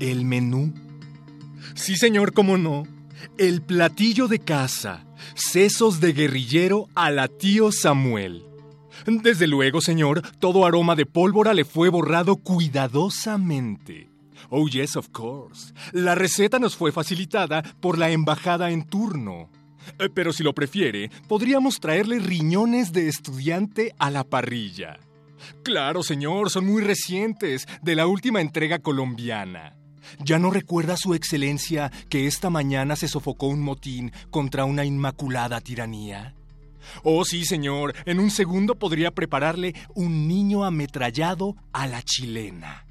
el menú. Sí, señor, cómo no. El platillo de casa. Sesos de guerrillero a la tío Samuel. Desde luego, señor, todo aroma de pólvora le fue borrado cuidadosamente. Oh, yes, of course. La receta nos fue facilitada por la embajada en turno. Eh, Pero si lo prefiere, podríamos traerle riñones de estudiante a la parrilla. Claro, señor, son muy recientes, de la última entrega colombiana. ¿Ya no recuerda su excelencia que esta mañana se sofocó un motín contra una inmaculada tiranía? Oh, sí, señor, en un segundo podría prepararle un niño ametrallado a la chilena.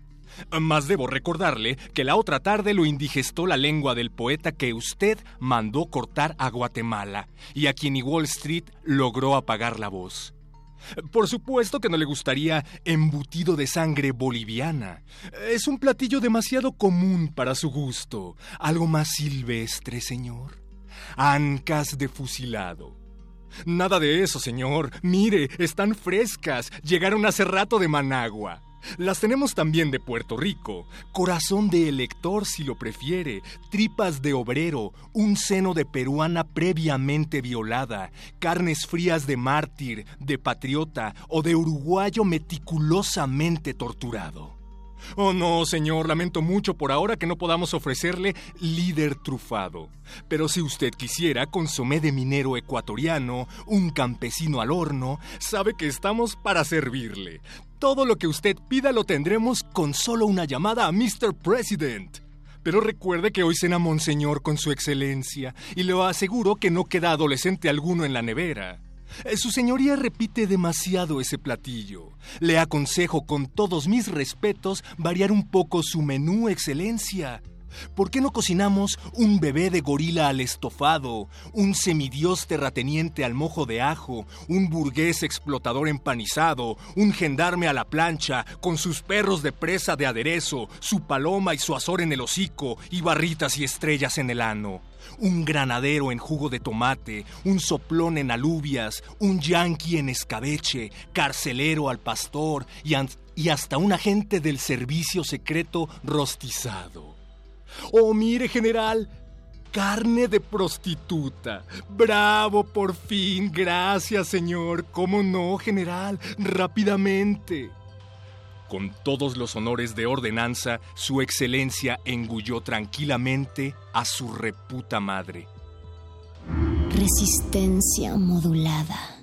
Más debo recordarle que la otra tarde lo indigestó la lengua del poeta que usted mandó cortar a Guatemala y a quien Wall Street logró apagar la voz. Por supuesto que no le gustaría embutido de sangre boliviana. Es un platillo demasiado común para su gusto. Algo más silvestre, señor. Ancas de fusilado. Nada de eso, señor. Mire, están frescas. Llegaron hace rato de Managua. Las tenemos también de Puerto Rico. Corazón de elector, si lo prefiere. Tripas de obrero. Un seno de peruana previamente violada. Carnes frías de mártir, de patriota o de uruguayo meticulosamente torturado. Oh no, señor, lamento mucho por ahora que no podamos ofrecerle líder trufado. Pero si usted quisiera consomé de minero ecuatoriano, un campesino al horno, sabe que estamos para servirle. Todo lo que usted pida lo tendremos con solo una llamada a Mr. President. Pero recuerde que hoy cena Monseñor con su excelencia, y le aseguro que no queda adolescente alguno en la nevera. Eh, Su señoría repite demasiado ese platillo. Le aconsejo con todos mis respetos variar un poco su menú, excelencia. ¿Por qué no cocinamos un bebé de gorila al estofado, un semidios terrateniente al mojo de ajo, un burgués explotador empanizado, un gendarme a la plancha, con sus perros de presa de aderezo, su paloma y su azor en el hocico, y barritas y estrellas en el ano? un granadero en jugo de tomate, un soplón en alubias, un yanqui en escabeche, carcelero al pastor y, y hasta un agente del servicio secreto rostizado. Oh, mire, general, carne de prostituta. Bravo, por fin. Gracias, señor. ¿Cómo no, general? Rápidamente. Con todos los honores de ordenanza, su excelencia engulló tranquilamente a su reputa madre. Resistencia modulada.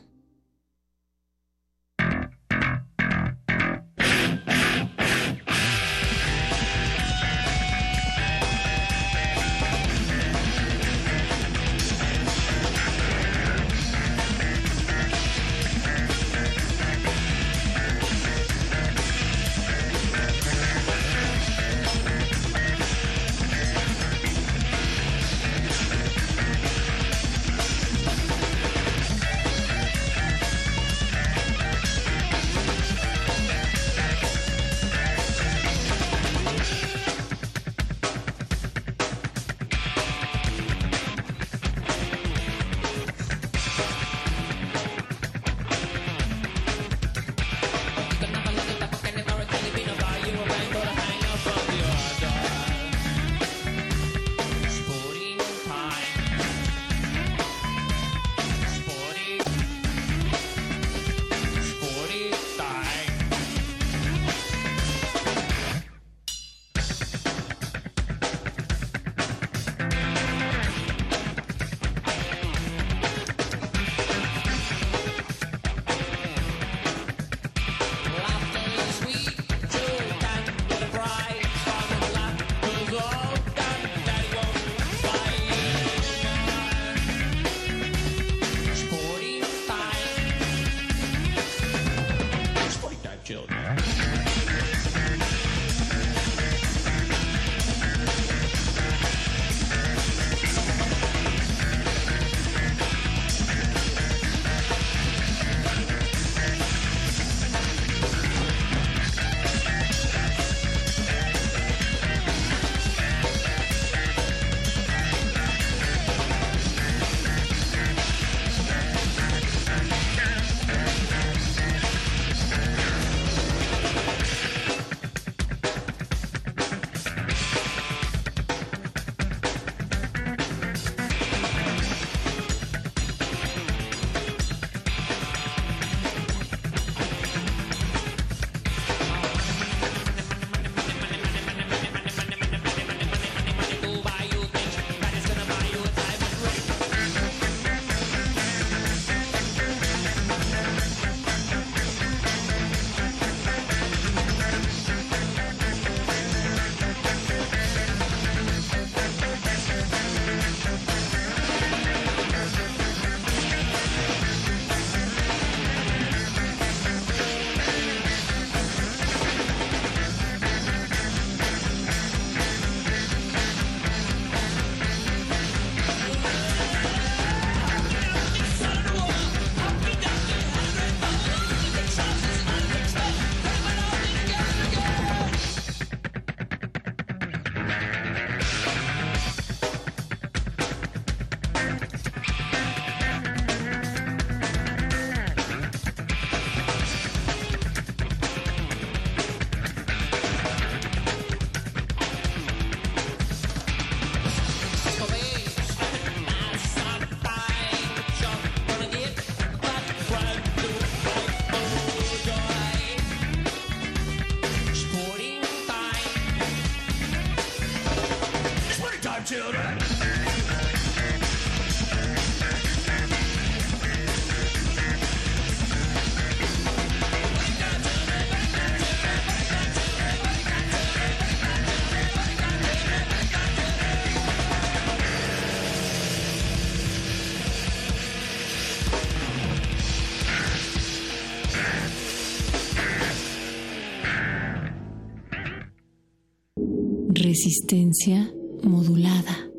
Resistencia modulada.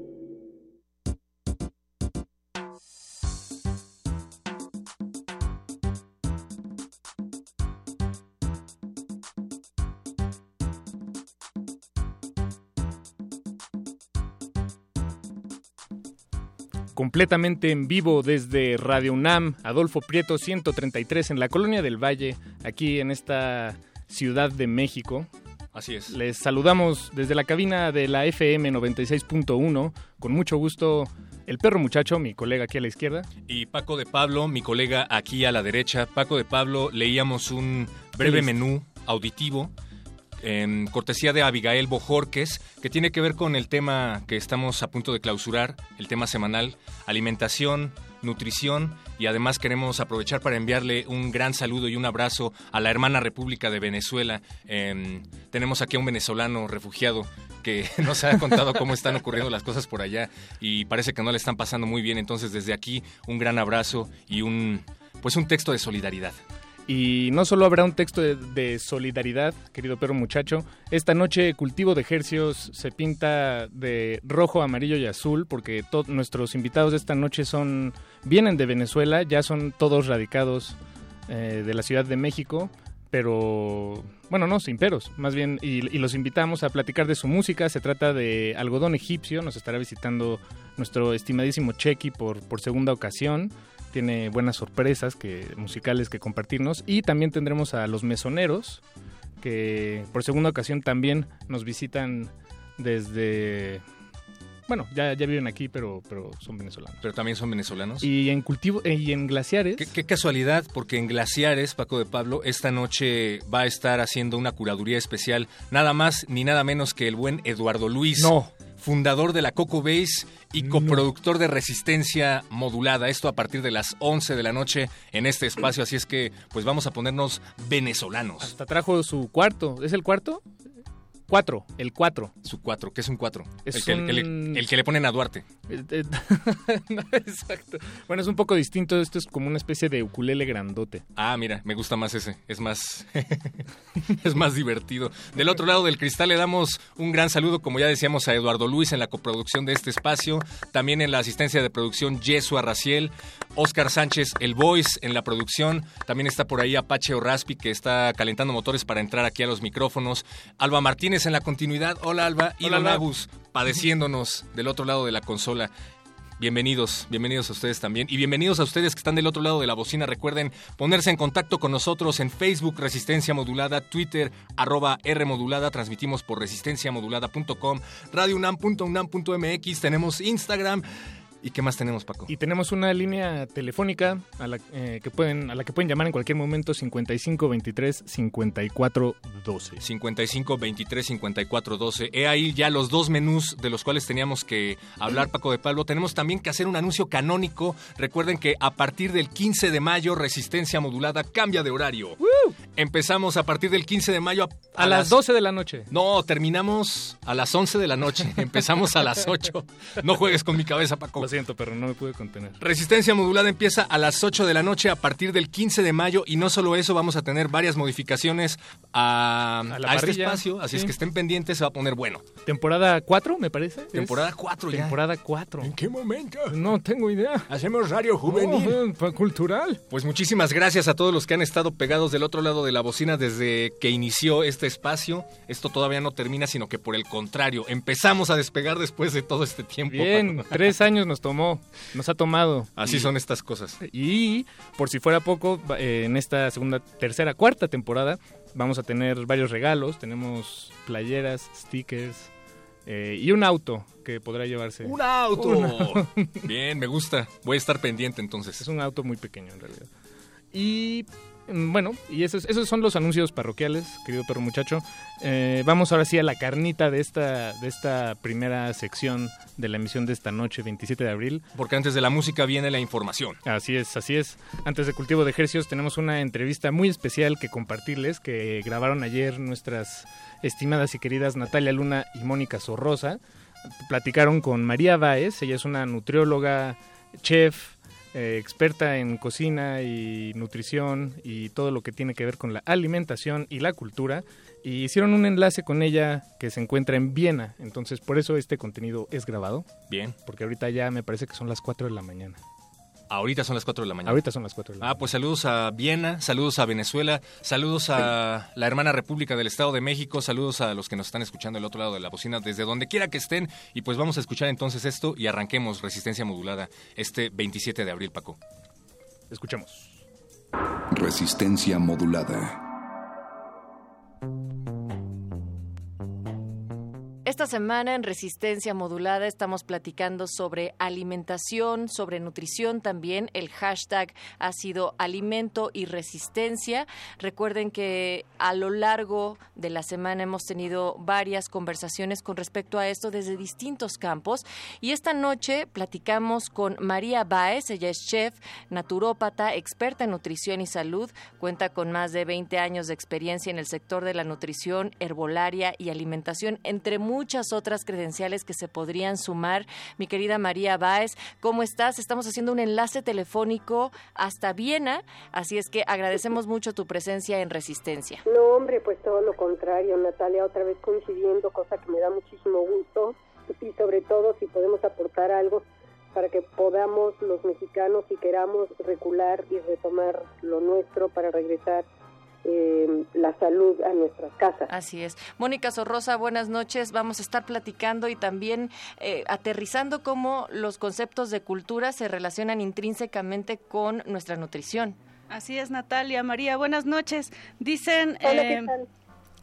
completamente en vivo desde Radio UNAM, Adolfo Prieto 133 en la Colonia del Valle, aquí en esta Ciudad de México. Así es. Les saludamos desde la cabina de la FM 96.1, con mucho gusto el perro muchacho, mi colega aquí a la izquierda. Y Paco de Pablo, mi colega aquí a la derecha. Paco de Pablo, leíamos un breve menú auditivo en cortesía de Abigail Bojorques, que tiene que ver con el tema que estamos a punto de clausurar, el tema semanal, alimentación, nutrición y además queremos aprovechar para enviarle un gran saludo y un abrazo a la hermana República de Venezuela. Em, tenemos aquí a un venezolano refugiado que nos ha contado cómo están ocurriendo las cosas por allá y parece que no le están pasando muy bien. Entonces desde aquí un gran abrazo y un pues un texto de solidaridad. Y no solo habrá un texto de, solidaridad, querido perro muchacho, esta noche Cultivo de Ejercios se pinta de rojo, amarillo y azul, porque nuestros invitados de esta noche son vienen de Venezuela, ya son todos radicados eh, de la Ciudad de México, pero bueno, no, sin peros, más bien, y, los invitamos a platicar de su música. Se trata de Algodón Egipcio, nos estará visitando nuestro estimadísimo Chequi por, por segunda ocasión tiene buenas sorpresas que, musicales que compartirnos. Y también tendremos a los mesoneros, que por segunda ocasión también nos visitan desde... Bueno, ya, ya viven aquí, pero, pero son venezolanos. Pero también son venezolanos. Y en cultivo y en glaciares. Qué, casualidad, porque en glaciares, Paco de Pablo, esta noche va a estar haciendo una curaduría especial, nada más ni nada menos que el buen Eduardo Luis. No fundador de la Coco Base y coproductor de Resistencia Modulada. Esto a partir de las 11 de la noche en este espacio, así es que pues vamos a ponernos venezolanos. Hasta trajo su cuarto. ¿Es el cuarto? Cuatro, el cuatro. Su cuatro, ¿qué es un cuatro? el, que, el, que, le ponen a Duarte. Eh, eh, exacto. Bueno, es un poco distinto. Esto es como una especie de ukulele grandote. Ah, mira, me gusta más ese. Es más, es más divertido. Del otro lado del cristal le damos un gran saludo, como ya decíamos, a Eduardo Luis en la coproducción de este espacio. También en la asistencia de producción Yesua Raciel. Oscar Sánchez, el voice en la producción. También está por ahí Apache Raspi, que está calentando motores para entrar aquí a los micrófonos. Alba Martínez en la continuidad. Hola, Alba. Y Hola, Agus, padeciéndonos del otro lado de la consola. Bienvenidos, bienvenidos a ustedes también. Y bienvenidos a ustedes que están del otro lado de la bocina. Recuerden ponerse en contacto con nosotros en Facebook Resistencia Modulada, Twitter arroba R Modulada, transmitimos por resistenciamodulada.com, radiounam.unam.mx, tenemos Instagram. ¿Y qué más tenemos, Paco? Y tenemos una línea telefónica a la, eh, que pueden, a la que pueden llamar en cualquier momento 55 23 54 12. 55 23 54 12. He ahí ya los dos menús de los cuales teníamos que hablar, Paco de Pablo. Tenemos también que hacer un anuncio canónico. Recuerden que a partir del 15 de mayo, Resistencia Modulada cambia de horario. Empezamos a partir del 15 de mayo a, las, las 12 de la noche. No, terminamos a las 11 de la noche. Empezamos a las 8. No juegues con mi cabeza, Paco. Lo siento, pero no me pude contener. Resistencia modulada empieza a las 8 de la noche a partir del 15 de mayo y no solo eso, vamos a tener varias modificaciones a, este espacio, así es que estén pendientes, se va a poner bueno. Temporada 4, me parece. Temporada 4 ya. Temporada 4. ¿En qué momento? No tengo idea. Hacemos radio juvenil. Oh, cultural. Pues muchísimas gracias a todos los que han estado pegados del otro lado de la bocina desde que inició este espacio. Esto todavía no termina, sino que por el contrario, empezamos a despegar después de todo este tiempo. Bien, tres años nos tomó, nos ha tomado. Así son estas cosas. Y por si fuera poco, eh, en esta segunda, tercera, cuarta temporada vamos a tener varios regalos. Tenemos playeras, stickers eh, y un auto que podrá llevarse. ¡Un auto! Bien, me gusta. Voy a estar pendiente entonces. Es un auto muy pequeño en realidad. Y bueno, y esos, esos son los anuncios parroquiales, querido perro muchacho. Eh, vamos ahora sí a la carnita de esta, de esta primera sección de la emisión de esta noche, 27 de abril. Porque antes de la música viene la información. Así es, así es. Antes de Cultivo de Ejercios tenemos una entrevista muy especial que compartirles, que grabaron ayer nuestras estimadas y queridas Natalia Luna y Mónica Sorrosa. Platicaron con María Báez, ella es una nutrióloga, chef, eh, experta en cocina y nutrición y todo lo que tiene que ver con la alimentación y la cultura y hicieron un enlace con ella que se encuentra en Viena. Entonces, por eso este contenido es grabado. Bien. Porque ahorita ya me parece que son las 4 de la mañana. Ahorita son las 4 de la mañana. Ahorita son las 4 de la mañana. Ah, pues saludos a Viena, saludos a Venezuela, saludos a la hermana República del Estado de México, saludos a los que nos están escuchando del otro lado de la bocina, desde donde quiera que estén. Y pues vamos a escuchar entonces esto y arranquemos Resistencia Modulada este 27 de abril, Paco. Escuchemos. Resistencia Modulada. Esta semana en Resistencia Modulada estamos platicando sobre alimentación, sobre nutrición también. El hashtag ha sido alimento y resistencia. Recuerden que a lo largo de la semana hemos tenido varias conversaciones con respecto a esto desde distintos campos. Y esta noche platicamos con María Baez. Ella es chef, naturópata, experta en nutrición y salud. Cuenta con más de 20 años de experiencia en el sector de la nutrición, herbolaria y alimentación, entre muchas otras credenciales que se podrían sumar. Mi querida María Báez, ¿cómo estás? Estamos haciendo un enlace telefónico hasta Viena, así es que agradecemos mucho tu presencia en Resistencia. No, hombre, pues todo lo contrario, Natalia, otra vez coincidiendo, cosa que me da muchísimo gusto y sobre todo si podemos aportar algo para que podamos los mexicanos, si queramos, recular y retomar lo nuestro para regresar eh, la salud a nuestras casas. Así es. Mónica Sorrosa, buenas noches. Vamos a estar platicando y también eh, aterrizando cómo los conceptos de cultura se relacionan intrínsecamente con nuestra nutrición. Así es, Natalia. María, buenas noches. Dicen, eh,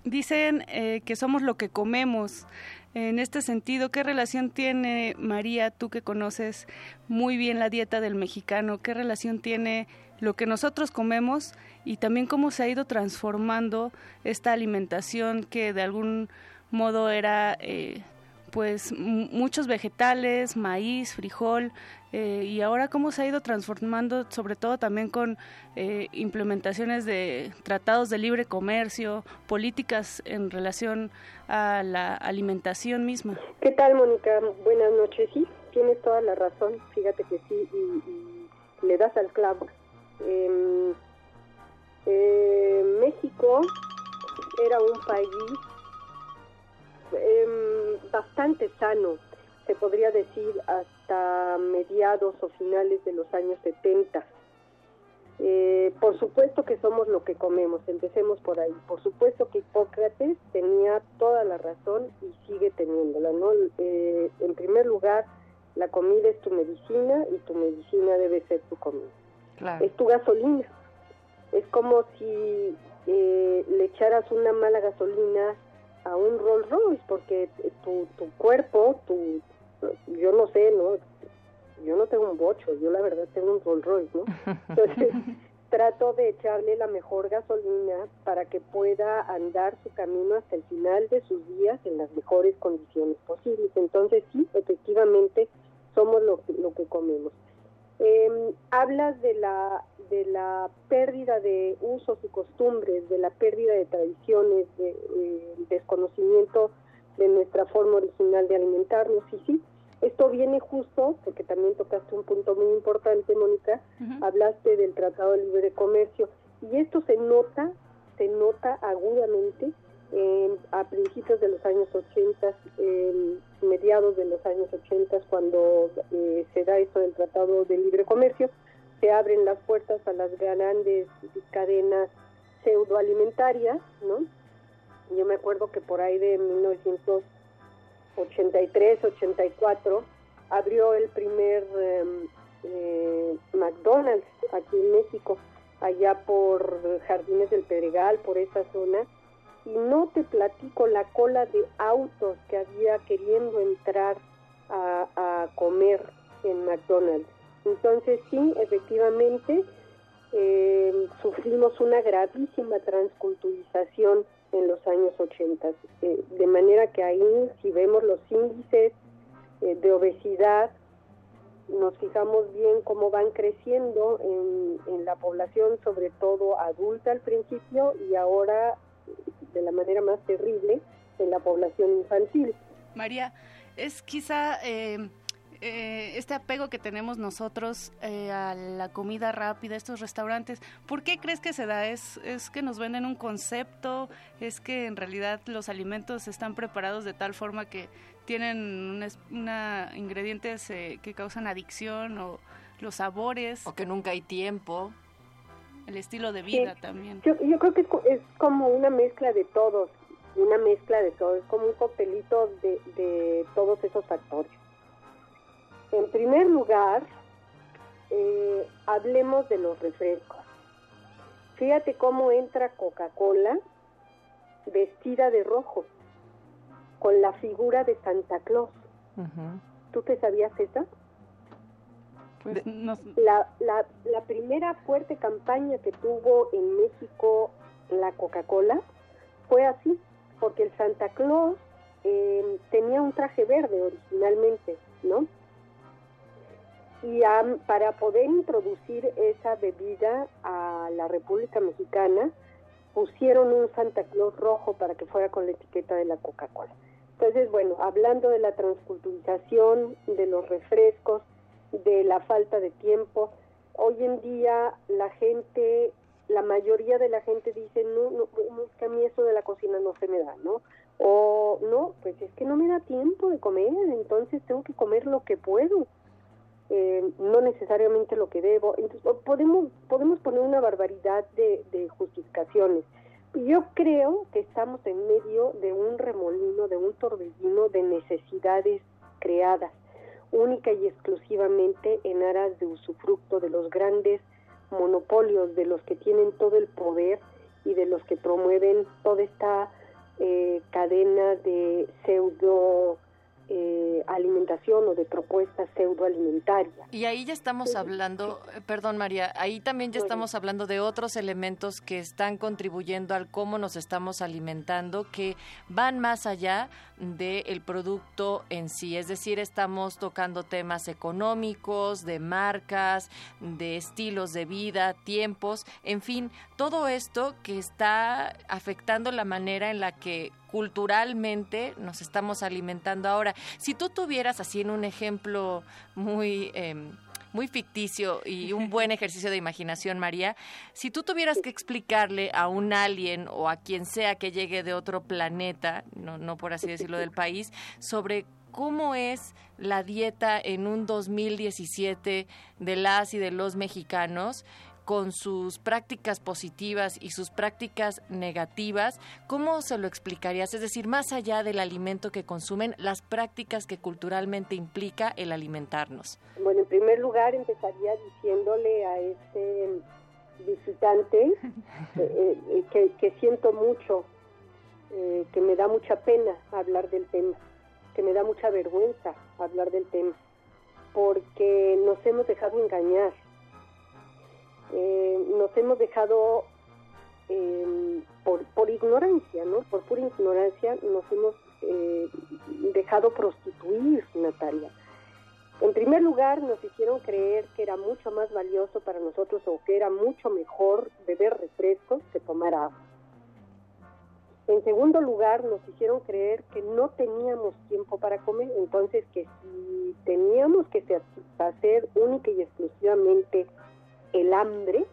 dicen que somos lo que comemos. En este sentido, ¿qué relación tiene María, tú que conoces muy bien la dieta del mexicano, qué relación tiene lo que nosotros comemos y también cómo se ha ido transformando esta alimentación que de algún modo era eh, pues muchos vegetales, maíz, frijol, eh, y ahora cómo se ha ido transformando, sobre todo también con eh, implementaciones de tratados de libre comercio, políticas en relación a la alimentación misma. ¿Qué tal, Mónica? Buenas noches. Sí, tienes toda la razón. Fíjate que sí, y, le das al clavo. Eh, México era un país em, bastante sano, se podría decir hasta mediados o finales de los años 70. Eh, por supuesto que somos lo que comemos, empecemos por ahí. Por supuesto que Hipócrates tenía toda la razón y sigue teniéndola. ¿no? Eh, en primer lugar, la comida es tu medicina y tu medicina debe ser tu comida. Es tu gasolina. Es como si eh, le echaras una mala gasolina a un Rolls Royce, porque tu, tu cuerpo, tu, yo no sé, ¿no? Yo no tengo un bocho, yo la verdad tengo un Rolls Royce, ¿no? Entonces trato de echarle la mejor gasolina para que pueda andar su camino hasta el final de sus días en las mejores condiciones posibles. Entonces sí, efectivamente somos lo, lo que comemos. Eh, hablas de la, de la pérdida de usos y costumbres, de la pérdida de tradiciones, de, eh, desconocimiento de nuestra forma original de alimentarnos. Y sí, esto viene justo, porque también tocaste un punto muy importante, Mónica, hablaste del Tratado de Libre Comercio, y esto se nota, se nota agudamente a principios de los años 80, mediados de los años 80, cuando eh, se da esto del Tratado de Libre Comercio, se abren las puertas a las grandes cadenas pseudoalimentarias, ¿no? Yo me acuerdo que por ahí de 1983, 84, abrió el primer em, eh, McDonald's aquí en México, allá por Jardines del Pedregal, por esa zona, y no te platico la cola de autos que había queriendo entrar a, comer en McDonald's. Entonces sí, efectivamente, eh, sufrimos una gravísima transculturización en los años 80. Eh, de manera que ahí, si vemos los índices eh, de obesidad, nos fijamos bien cómo van creciendo en, en, la población, sobre todo adulta al principio y ahora de la manera más terrible en la población infantil. María, es quizá eh, eh, este apego que tenemos nosotros eh, a la comida rápida, estos restaurantes, ¿por qué crees que se da? ¿Es, ¿Es que nos venden un concepto? ¿Es que en realidad los alimentos están preparados de tal forma que tienen una, ingredientes eh, que causan adicción o los sabores? O que nunca hay tiempo. El estilo de vida también. Yo, yo creo que es como una mezcla de todos, una mezcla de todo, es como un coctelito de, de todos esos factores. En primer lugar, eh, hablemos de los refrescos. Fíjate cómo entra Coca-Cola vestida de rojo, con la figura de Santa Claus. ¿Tú te sabías esa? Pues la, la, la, primera fuerte campaña que tuvo en México la Coca-Cola fue así, porque el Santa Claus eh, tenía un traje verde originalmente, ¿no? y para poder introducir esa bebida a la República Mexicana pusieron un Santa Claus rojo para que fuera con la etiqueta de la Coca-Cola. Entonces, bueno, hablando de la transculturización, de los refrescos, de la falta de tiempo, hoy en día la gente, la mayoría de la gente dice, no, no, es que a mí eso de la cocina no se me da, ¿no? O no, pues es que no me da tiempo de comer, entonces tengo que comer lo que puedo eh, no necesariamente lo que debo. Entonces, podemos, podemos poner una barbaridad de, de justificaciones. Yo creo que estamos en medio de un remolino, de un torbellino de necesidades creadas, única y exclusivamente en aras de usufructo de los grandes monopolios, de los que tienen todo el poder y de los que promueven toda esta eh, cadena de pseudo eh, alimentación o de propuestas pseudoalimentarias. Y ahí ya estamos hablando, eh, perdón María, ahí también ya estamos hablando de otros elementos que están contribuyendo al cómo nos estamos alimentando, que van más allá del producto en sí. Es decir, estamos tocando temas económicos, de marcas, de estilos de vida, tiempos, en fin, todo esto que está afectando la manera en la que culturalmente nos estamos alimentando ahora. Si tú tuvieras así en un ejemplo muy... Em, muy ficticio y un buen ejercicio de imaginación, María. Si tú tuvieras que explicarle a un alien o a quien sea que llegue de otro planeta, no, no por así decirlo del país, sobre cómo es la dieta en un 2017 de las y de los mexicanos, con sus prácticas positivas y sus prácticas negativas, ¿cómo se lo explicarías? Es decir, más allá del alimento que consumen, las prácticas que culturalmente implica el alimentarnos. Bueno, en primer lugar empezaría diciéndole a este visitante eh, eh, que, siento mucho, eh, que me da mucha pena hablar del tema, que me da mucha vergüenza hablar del tema, porque nos hemos dejado engañar eh, nos hemos dejado eh, por, por ignorancia, ¿no? Por pura ignorancia nos hemos eh, dejado prostituir, Natalia. En primer lugar, nos hicieron creer que era mucho más valioso para nosotros o que era mucho mejor beber refrescos que tomar agua. En segundo lugar, nos hicieron creer que no teníamos tiempo para comer, entonces que si teníamos que satisfacer única y exclusivamente el hambre,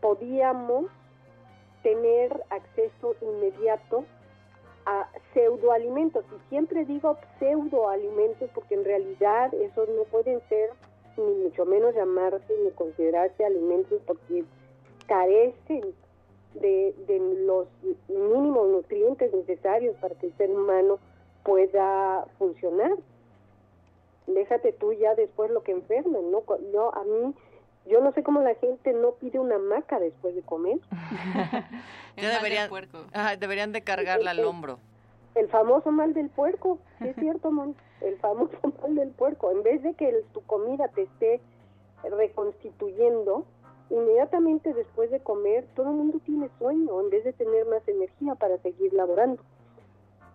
podíamos tener acceso inmediato a pseudoalimentos. Y siempre digo pseudoalimentos porque en realidad esos no pueden ser ni mucho menos llamarse ni considerarse alimentos porque carecen de, de los mínimos nutrientes necesarios para que el ser humano pueda funcionar. Déjate tú ya después lo que enferman, ¿no? Yo, a mí yo no sé cómo la gente no pide una maca después de comer. deberían, deberían de cargarla al hombro. El famoso mal del puerco, es cierto, Mon? El famoso mal del puerco. En vez de que tu comida te esté reconstituyendo, inmediatamente después de comer todo el mundo tiene sueño en vez de tener más energía para seguir laborando.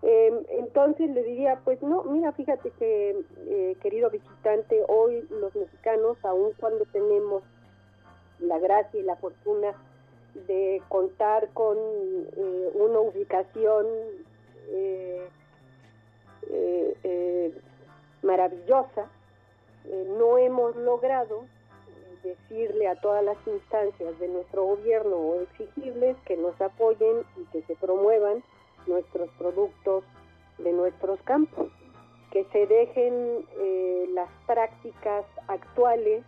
Em, entonces le diría, pues no, mira, fíjate que, eh, querido visitante, hoy los mexicanos, aun cuando tenemos la gracia y la fortuna de contar con eh, una ubicación eh, maravillosa, no hemos logrado decirle a todas las instancias de nuestro gobierno o exigirles que nos apoyen y que se promuevan nuestros productos de nuestros campos, que se dejen eh, las prácticas actuales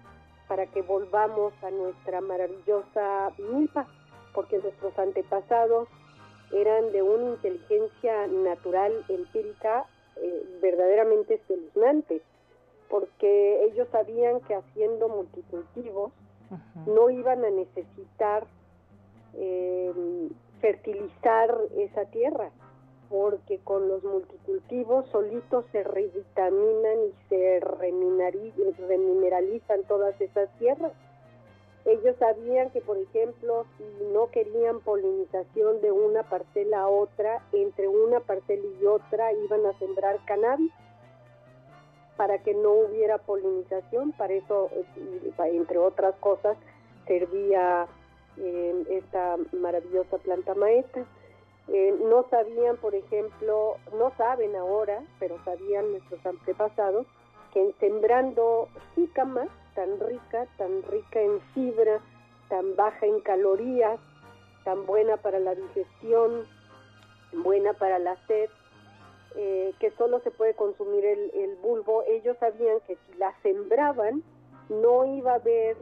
para que volvamos a nuestra maravillosa milpa, porque nuestros antepasados eran de una inteligencia natural, empírica, eh, verdaderamente espeluznante, porque ellos sabían que haciendo multicultivos no iban a necesitar eh, fertilizar esa tierra, porque con los multicultivos solitos se revitaminan y se remineralizan todas esas tierras. Ellos sabían que, por ejemplo, si no querían polinización de una parcela a otra, entre una parcela y otra iban a sembrar cannabis para que no hubiera polinización. Para eso, eh, entre otras cosas, servía esta maravillosa planta maestra. Eh, no sabían, por ejemplo, no saben ahora, pero sabían nuestros antepasados, que sembrando jícama tan rica, tan rica en fibra, tan baja en calorías, tan buena para la digestión, buena para la sed, eh, que solo se puede consumir el, el bulbo, ellos sabían que si la sembraban no iba a haber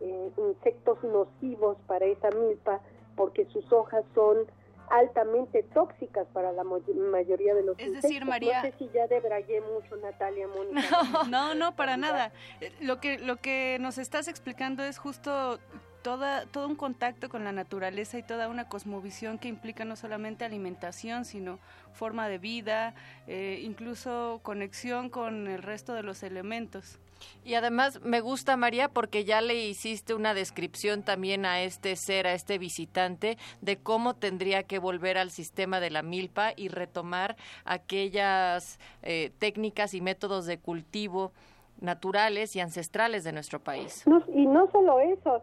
eh, insectos nocivos para esa milpa porque sus hojas son altamente tóxicas para la mayoría de los es decir María no sé si ya debrayé mucho Natalia Mónica no no para nada. Eh, lo que lo que nos estás explicando es justo Toda, todo un contacto con la naturaleza y toda una cosmovisión que implica no solamente alimentación, sino forma de vida, eh, incluso conexión con el resto de los elementos. Y además me gusta, María, porque ya le hiciste una descripción también a este ser, a este visitante, de cómo tendría que volver al sistema de la milpa y retomar aquellas eh, técnicas y métodos de cultivo naturales y ancestrales de nuestro país. y no solo eso,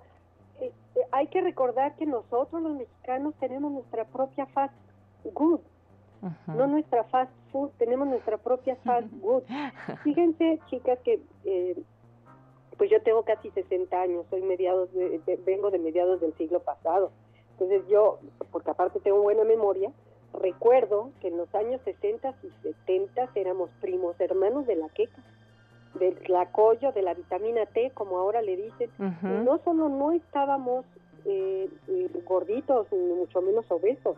eh, eh, hay que recordar que nosotros los mexicanos tenemos nuestra propia fast good, no nuestra fast food, tenemos nuestra propia fast food. Fíjense, chicas, que eh, pues yo tengo casi 60 años, soy mediados de, vengo de mediados del siglo pasado. Entonces yo, porque aparte tengo buena memoria, recuerdo que en los años 60 y 70 éramos primos hermanos de la queca, del tlacoyo, de la vitamina T, como ahora le dicen. no solo no estábamos eh, eh, gorditos, ni mucho menos obesos,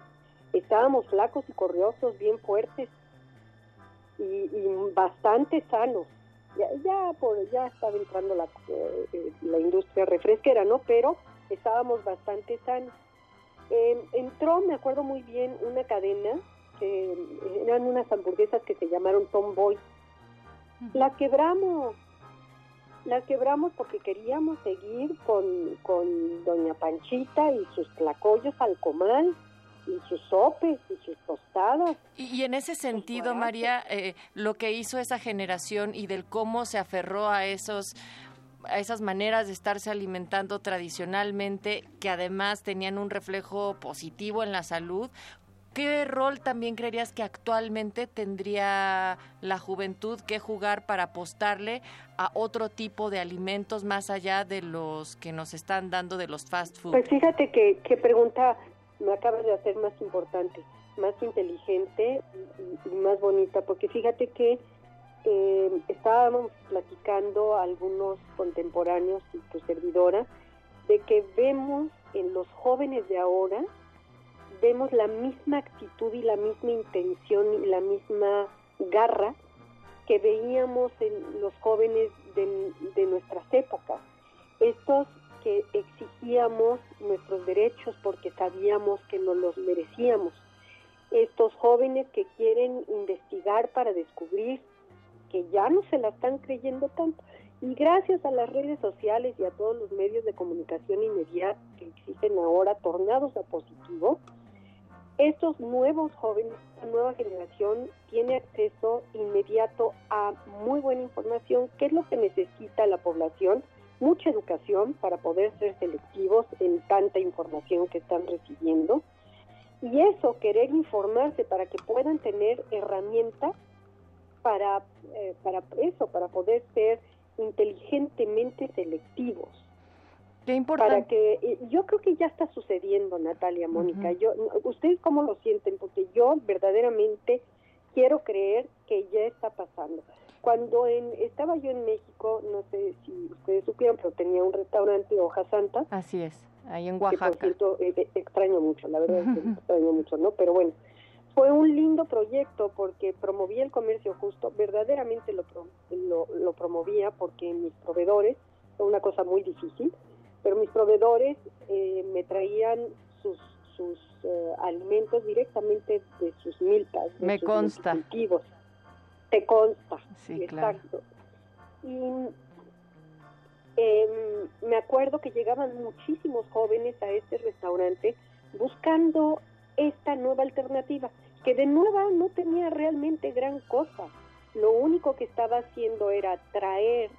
estábamos flacos y corriosos, bien fuertes y, bastante sanos. Ya, ya, por, ya estaba entrando la, eh, la industria refresquera, ¿no? Pero estábamos bastante sanos. Em, entró, me acuerdo muy bien, una cadena que eran unas hamburguesas que se llamaron Tomboy. La quebramos, la quebramos porque queríamos seguir con, con Doña Panchita y sus tlacoyos al comal y sus sopes y sus tostadas. Y, en ese sentido, María, eh, lo que hizo esa generación y del cómo se aferró a esos a esas maneras de estarse alimentando tradicionalmente que además tenían un reflejo positivo en la salud, ¿qué rol también creerías que actualmente tendría la juventud que jugar para apostarle a otro tipo de alimentos más allá de los que nos están dando de los fast food? Pues fíjate que, que pregunta me acabas de hacer más importante, más inteligente y, más bonita, porque fíjate que eh, estábamos platicando algunos contemporáneos y tu servidora de que vemos en los jóvenes de ahora, vemos la misma actitud y la misma intención y la misma garra que veíamos en los jóvenes de, de nuestras épocas. Estos que exigíamos nuestros derechos porque sabíamos que no los merecíamos. Estos jóvenes que quieren investigar para descubrir que ya no se la están creyendo tanto. Y gracias a las redes sociales y a todos los medios de comunicación inmediata que existen ahora, tornados a positivo, estos nuevos jóvenes, esta nueva generación tiene acceso inmediato a muy buena información, que es lo que necesita la población, mucha educación para poder ser selectivos en tanta información que están recibiendo. Y eso, querer informarse para que puedan tener herramientas para, eh, para eso, para poder ser inteligentemente selectivos. Qué importante. Para que yo creo que ya está sucediendo, Natalia, Mónica. Yo, ustedes cómo lo sienten, porque yo verdaderamente quiero creer que ya está pasando. Cuando en, estaba yo en México, no sé si ustedes supieron, pero tenía un restaurante Hoja Santa. Así es, ahí en Oaxaca. Que por cierto, eh, extraño mucho, la verdad es que extraño mucho, ¿no? Pero bueno, fue un lindo proyecto porque promovía el comercio justo, verdaderamente lo, lo, lo promovía porque mis proveedores, fue una cosa muy difícil, pero mis proveedores eh, me traían sus, sus eh, alimentos directamente de sus milpas, de me sus consta. cultivos. Te consta, Sí, exacto. Y em, me acuerdo que llegaban muchísimos jóvenes a este restaurante buscando esta nueva alternativa, que de nueva no tenía realmente gran cosa. Lo único que estaba haciendo era traer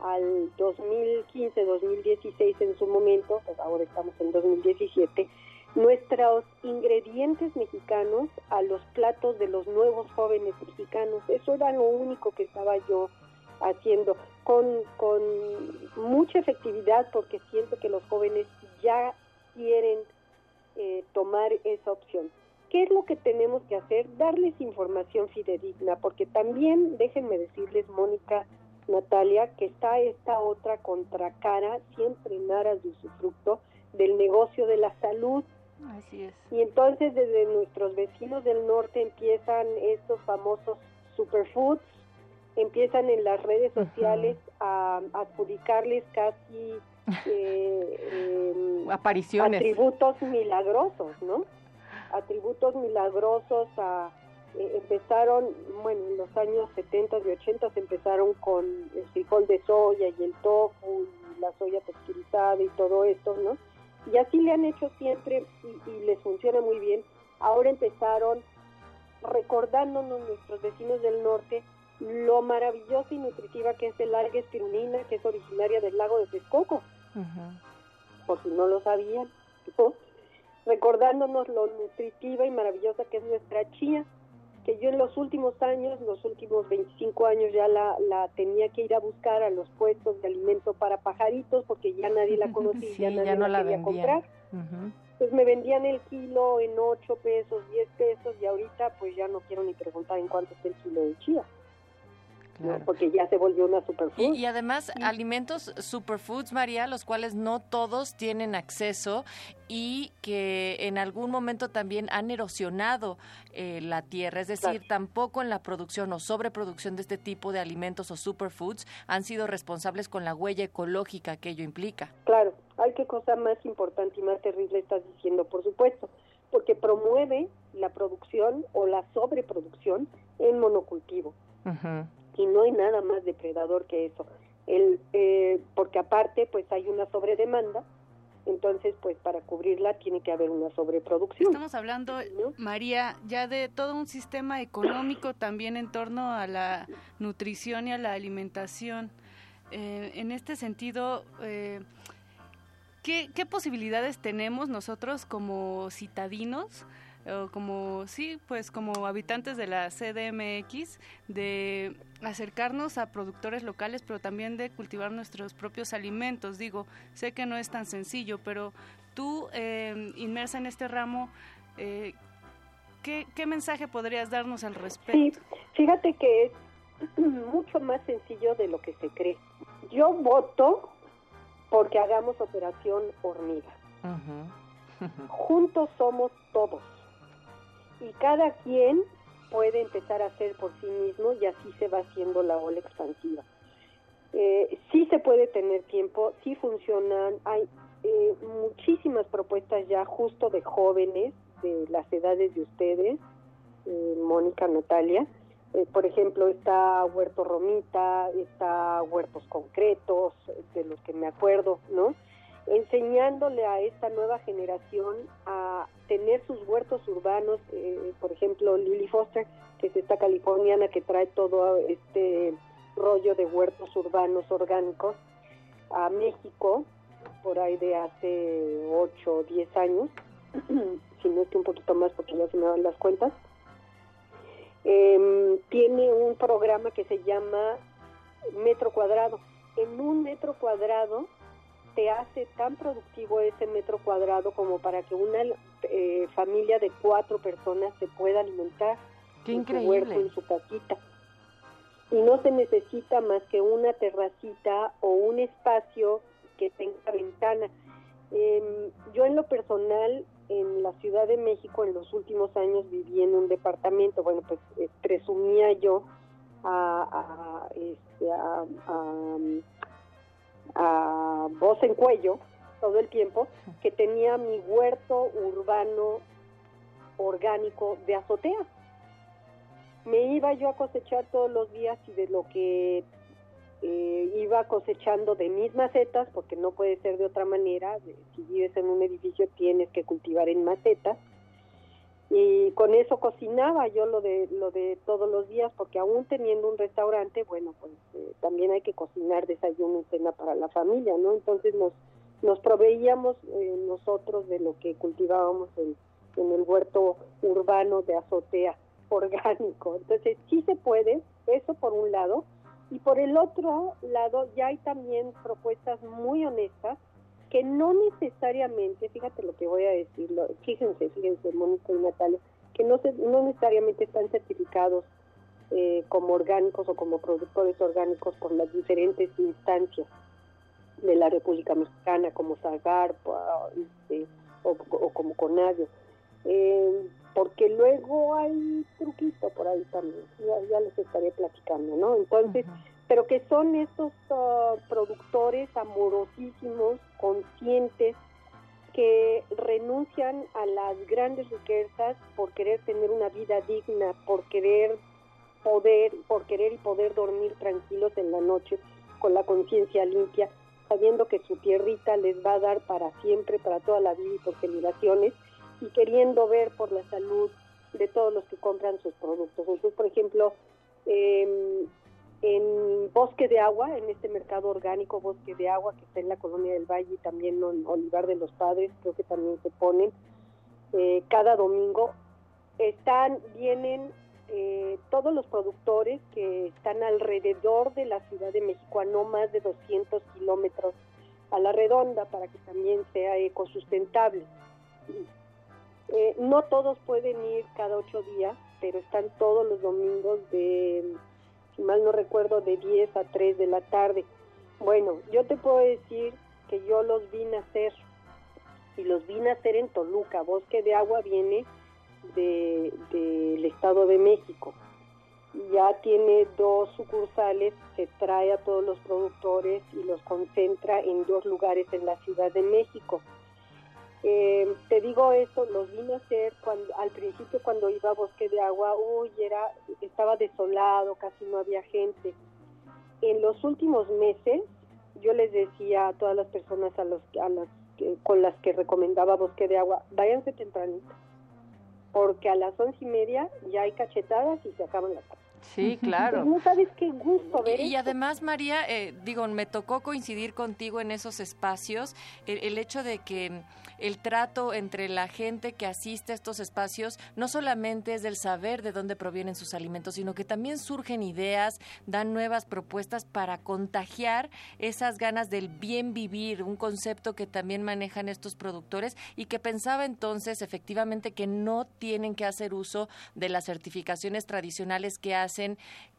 al 2015-2016 en su momento, pues ahora estamos en 2017, nuestros ingredientes mexicanos a los platos de los nuevos jóvenes mexicanos. Eso era lo único que estaba yo haciendo con, con mucha efectividad porque siento que los jóvenes ya quieren eh, tomar esa opción. ¿Qué es lo que tenemos que hacer? Darles información fidedigna, porque también, déjenme decirles, Mónica, Natalia, que está esta otra contracara, siempre en aras de usufructo, del negocio de la salud. Así es. Y entonces desde nuestros vecinos del norte empiezan estos famosos superfoods, empiezan en las redes sociales a, a adjudicarles casi eh, em, Apariciones. atributos milagrosos, ¿no? Atributos milagrosos a eh, empezaron, bueno, en los años 70 y 80 empezaron con el frijol de soya y el tofu y la soya texturizada y todo esto, ¿no? Y así le han hecho siempre y, y les funciona muy bien. Ahora empezaron recordándonos nuestros vecinos del norte lo maravillosa y nutritiva que es el alga espirulina, que es originaria del lago de Texcoco, por si no lo sabían, ¿no? recordándonos lo nutritiva y maravillosa que es nuestra chía, que yo en los últimos años, los últimos 25 años ya la, la tenía que ir a buscar a los puestos de alimento para pajaritos porque ya nadie la conocía, Sí, ya nadie ya no la quería vendían. comprar. Pues me vendían el kilo en 8 pesos, 10 pesos y ahorita pues ya no quiero ni preguntar en cuánto está el kilo de chía, ¿no? Porque ya se volvió una superfood. Y, y además alimentos superfoods, María, los cuales no todos tienen acceso y que en algún momento también han erosionado eh, la tierra. Es decir, Claro. tampoco en la producción o sobreproducción de este tipo de alimentos o superfoods han sido responsables con la huella ecológica que ello implica. Claro, hay qué cosa más importante y más terrible estás diciendo, por supuesto, porque promueve la producción o la sobreproducción en monocultivo. Ujú. Y no hay nada más depredador que eso. El, eh, porque aparte, pues hay una sobredemanda, entonces, pues para cubrirla tiene que haber una sobreproducción. Estamos hablando, María, ya de todo un sistema económico también en torno a la nutrición y a la alimentación. Eh, en este sentido, eh, ¿qué, qué posibilidades tenemos nosotros como citadinos? O como sí, pues como habitantes de la CDMX, de acercarnos a productores locales, pero también de cultivar nuestros propios alimentos. Digo, sé que no es tan sencillo, pero tú, eh, inmersa en este ramo, eh, ¿qué, ¿qué mensaje podrías darnos al respecto? Sí, fíjate que es mucho más sencillo de lo que se cree. Yo voto porque hagamos operación hormiga. Juntos somos todos. Y cada quien puede empezar a hacer por sí mismo y así se va haciendo la ola expansiva. Eh, sí se puede tener tiempo, sí funcionan, hay eh, muchísimas propuestas ya justo de jóvenes de las edades de ustedes, eh, Mónica, Natalia, Eh, por ejemplo, está Huerto Romita, está Huertos Concretos, de los que me acuerdo, ¿no? Enseñándole a esta nueva generación a tener sus huertos urbanos, eh, por ejemplo, Lily Foster, que es esta californiana que trae todo este rollo de huertos urbanos orgánicos a México, por ahí de hace 8 o 10 años, si no es que un poquito más porque ya se me dan las cuentas. Em, tiene un programa que se llama Metro Cuadrado. En un metro cuadrado te hace tan productivo ese metro cuadrado como para que una eh, familia de cuatro personas se pueda alimentar Qué en increíble. su huerto, en su casita. Y no se necesita más que una terracita o un espacio que tenga ventana. Em, yo en lo personal, en la Ciudad de México, en los últimos años viví en un departamento, bueno, pues eh, presumía yo a, a, este, a, a voz en cuello todo el tiempo que tenía mi huerto urbano orgánico de azotea. Me iba yo a cosechar todos los días y de lo que eh, iba cosechando de mis macetas, porque no puede ser de otra manera, si vives en un edificio tienes que cultivar en macetas, y con eso cocinaba yo lo de lo de todos los días porque aún teniendo un restaurante bueno pues eh, también hay que cocinar desayuno y cena para la familia no entonces nos nos proveíamos eh, nosotros de lo que cultivábamos en, el huerto urbano de azotea orgánico. Entonces sí se puede eso por un lado. Y por el otro lado ya hay también propuestas muy honestas que no necesariamente, fíjate lo que voy a decir, fíjense, fíjense, Mónica y Natalia, que no, se, no necesariamente están certificados eh, como orgánicos o como productores orgánicos por las diferentes instancias de la República Mexicana, como Zagarpa este, o, o como Conadio. Eh, porque luego hay truquito por ahí también, ya, ya les estaré platicando, ¿no? Entonces, pero que son estos ah, productores amorosísimos, conscientes, que renuncian a las grandes riquezas por querer tener una vida digna, por querer poder, por querer y poder dormir tranquilos en la noche con la conciencia limpia, sabiendo que su tierrita les va a dar para siempre, para toda la vida y por generaciones, y queriendo ver por la salud de todos los que compran sus productos. Entonces, por ejemplo, eh, en Bosque de Agua, en este mercado orgánico Bosque de Agua que está en la Colonia del Valle y también en Olivar de los Padres, creo que también se ponen eh, cada domingo. Están, vienen eh, todos los productores que están alrededor de la Ciudad de México a no más de 200 kilómetros a la redonda para que también sea ecosustentable. Eh, no todos pueden ir cada ocho días, pero están todos los domingos de, si mal no recuerdo, de 10 a 3 de la tarde. Bueno, yo te puedo decir que yo los vi nacer y los vi nacer en Toluca. Bosque de Agua viene de- del Estado de México. Ya tiene dos sucursales, se trae a todos los productores y los concentra en dos lugares en la Ciudad de México. Eh, te digo esto, los vine a hacer cuando, al principio cuando iba a Bosque de Agua, uy, era, estaba desolado, casi no había gente. En los últimos meses, yo les decía a todas las personas a, los, a las con las que recomendaba Bosque de Agua, váyanse tempranito, porque a las once y media ya hay cachetadas y se acaban las cosas. Sí, claro. No sabes qué gusto ver Y, además, María, eh, digo, me tocó coincidir contigo en esos espacios, el, el hecho de que el trato entre la gente que asiste a estos espacios no solamente es del saber de dónde provienen sus alimentos, sino que también surgen ideas, dan nuevas propuestas para contagiar esas ganas del bien vivir, un concepto que también manejan estos productores y que pensaba entonces efectivamente que no tienen que hacer uso de las certificaciones tradicionales que hacen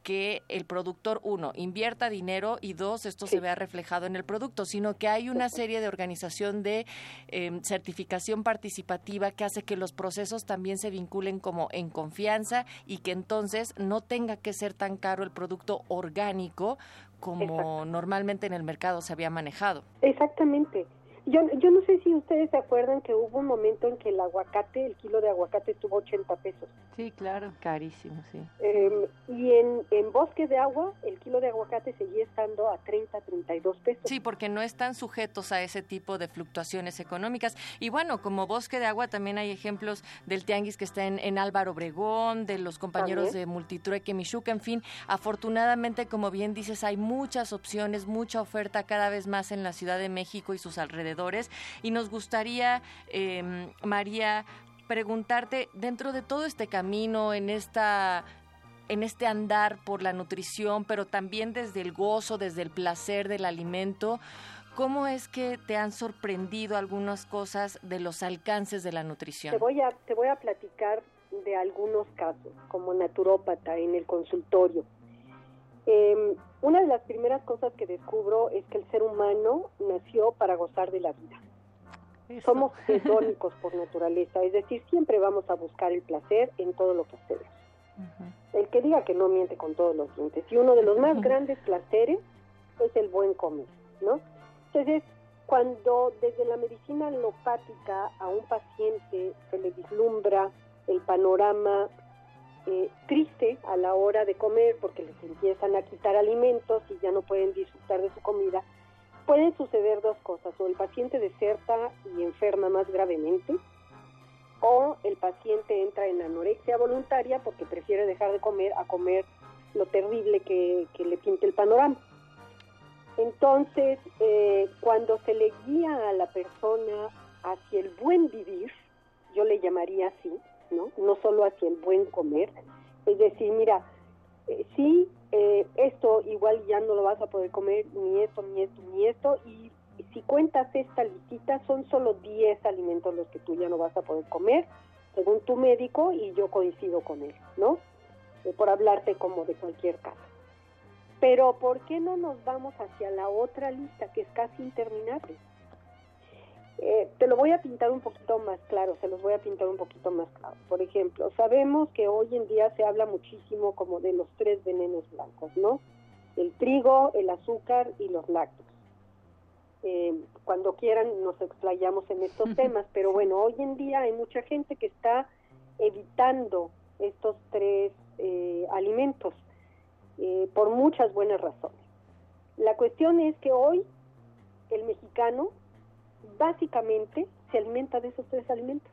que el productor, uno, invierta dinero y dos, esto se vea reflejado en el producto, sino que hay una serie de organización de eh, certificación participativa que hace que los procesos también se vinculen como en confianza y que entonces no tenga que ser tan caro el producto orgánico como Exacto. normalmente en el mercado se había manejado. Exactamente. Yo, yo no sé si ustedes se acuerdan que hubo un momento en que el aguacate, el kilo de aguacate estuvo 80 pesos. Sí, claro, carísimo, sí. Em, y en, en Bosque de Agua, el kilo de aguacate seguía estando a 30, 32 pesos. Sí, porque no están sujetos a ese tipo de fluctuaciones económicas. Y bueno, como Bosque de Agua también hay ejemplos del tianguis que está en, en Álvaro Obregón, de los compañeros de Multitrueque Michuca, en fin, afortunadamente, como bien dices, hay muchas opciones, mucha oferta cada vez más en la Ciudad de México y sus alrededores. Y nos gustaría, em, María, preguntarte, dentro de todo este camino, en esta en este andar por la nutrición, pero también desde el gozo, desde el placer del alimento, ¿cómo es que te han sorprendido algunas cosas de los alcances de la nutrición? Te voy a, te voy a platicar de algunos casos, como naturópata en el consultorio. Eh, una de las primeras cosas que descubro es que el ser humano nació para gozar de la vida. Somos hedónicos por naturaleza, es decir, siempre vamos a buscar el placer en todo lo que hacemos. El que diga que no miente con todos los dientes. Y uno de los más grandes placeres es el buen comer, ¿no? Entonces, cuando desde la medicina alopática a un paciente se le vislumbra el panorama eh, triste a la hora de comer porque les empiezan a quitar alimentos y ya no pueden disfrutar de su comida, pueden suceder dos cosas, o el paciente deserta y enferma más gravemente, o el paciente entra en anorexia voluntaria porque prefiere dejar de comer a comer lo terrible que, le pinte el panorama. Entonces, eh, cuando se le guía a la persona hacia el buen vivir, yo le llamaría así, ¿no? Solo hacia el buen comer, es decir, mira, eh, sí, eh, esto igual ya no lo vas a poder comer, ni esto, ni esto, ni esto, y si cuentas esta listita, son solo 10 alimentos los que tú ya no vas a poder comer, según tu médico, y yo coincido con él, ¿no? Eh, por hablarte como de cualquier caso. Pero ¿por qué no nos vamos hacia la otra lista que es casi interminable? Eh, te lo voy a pintar un poquito más claro, se los voy a pintar un poquito más claro. Por ejemplo, sabemos que hoy en día se habla muchísimo como de los tres venenos blancos, ¿no? El trigo, el azúcar y los lácteos. Eh, cuando quieran nos explayamos en estos temas, pero bueno, hoy en día hay mucha gente que está evitando estos tres eh, alimentos eh, por muchas buenas razones. La cuestión es que hoy el mexicano básicamente se alimenta de esos tres alimentos.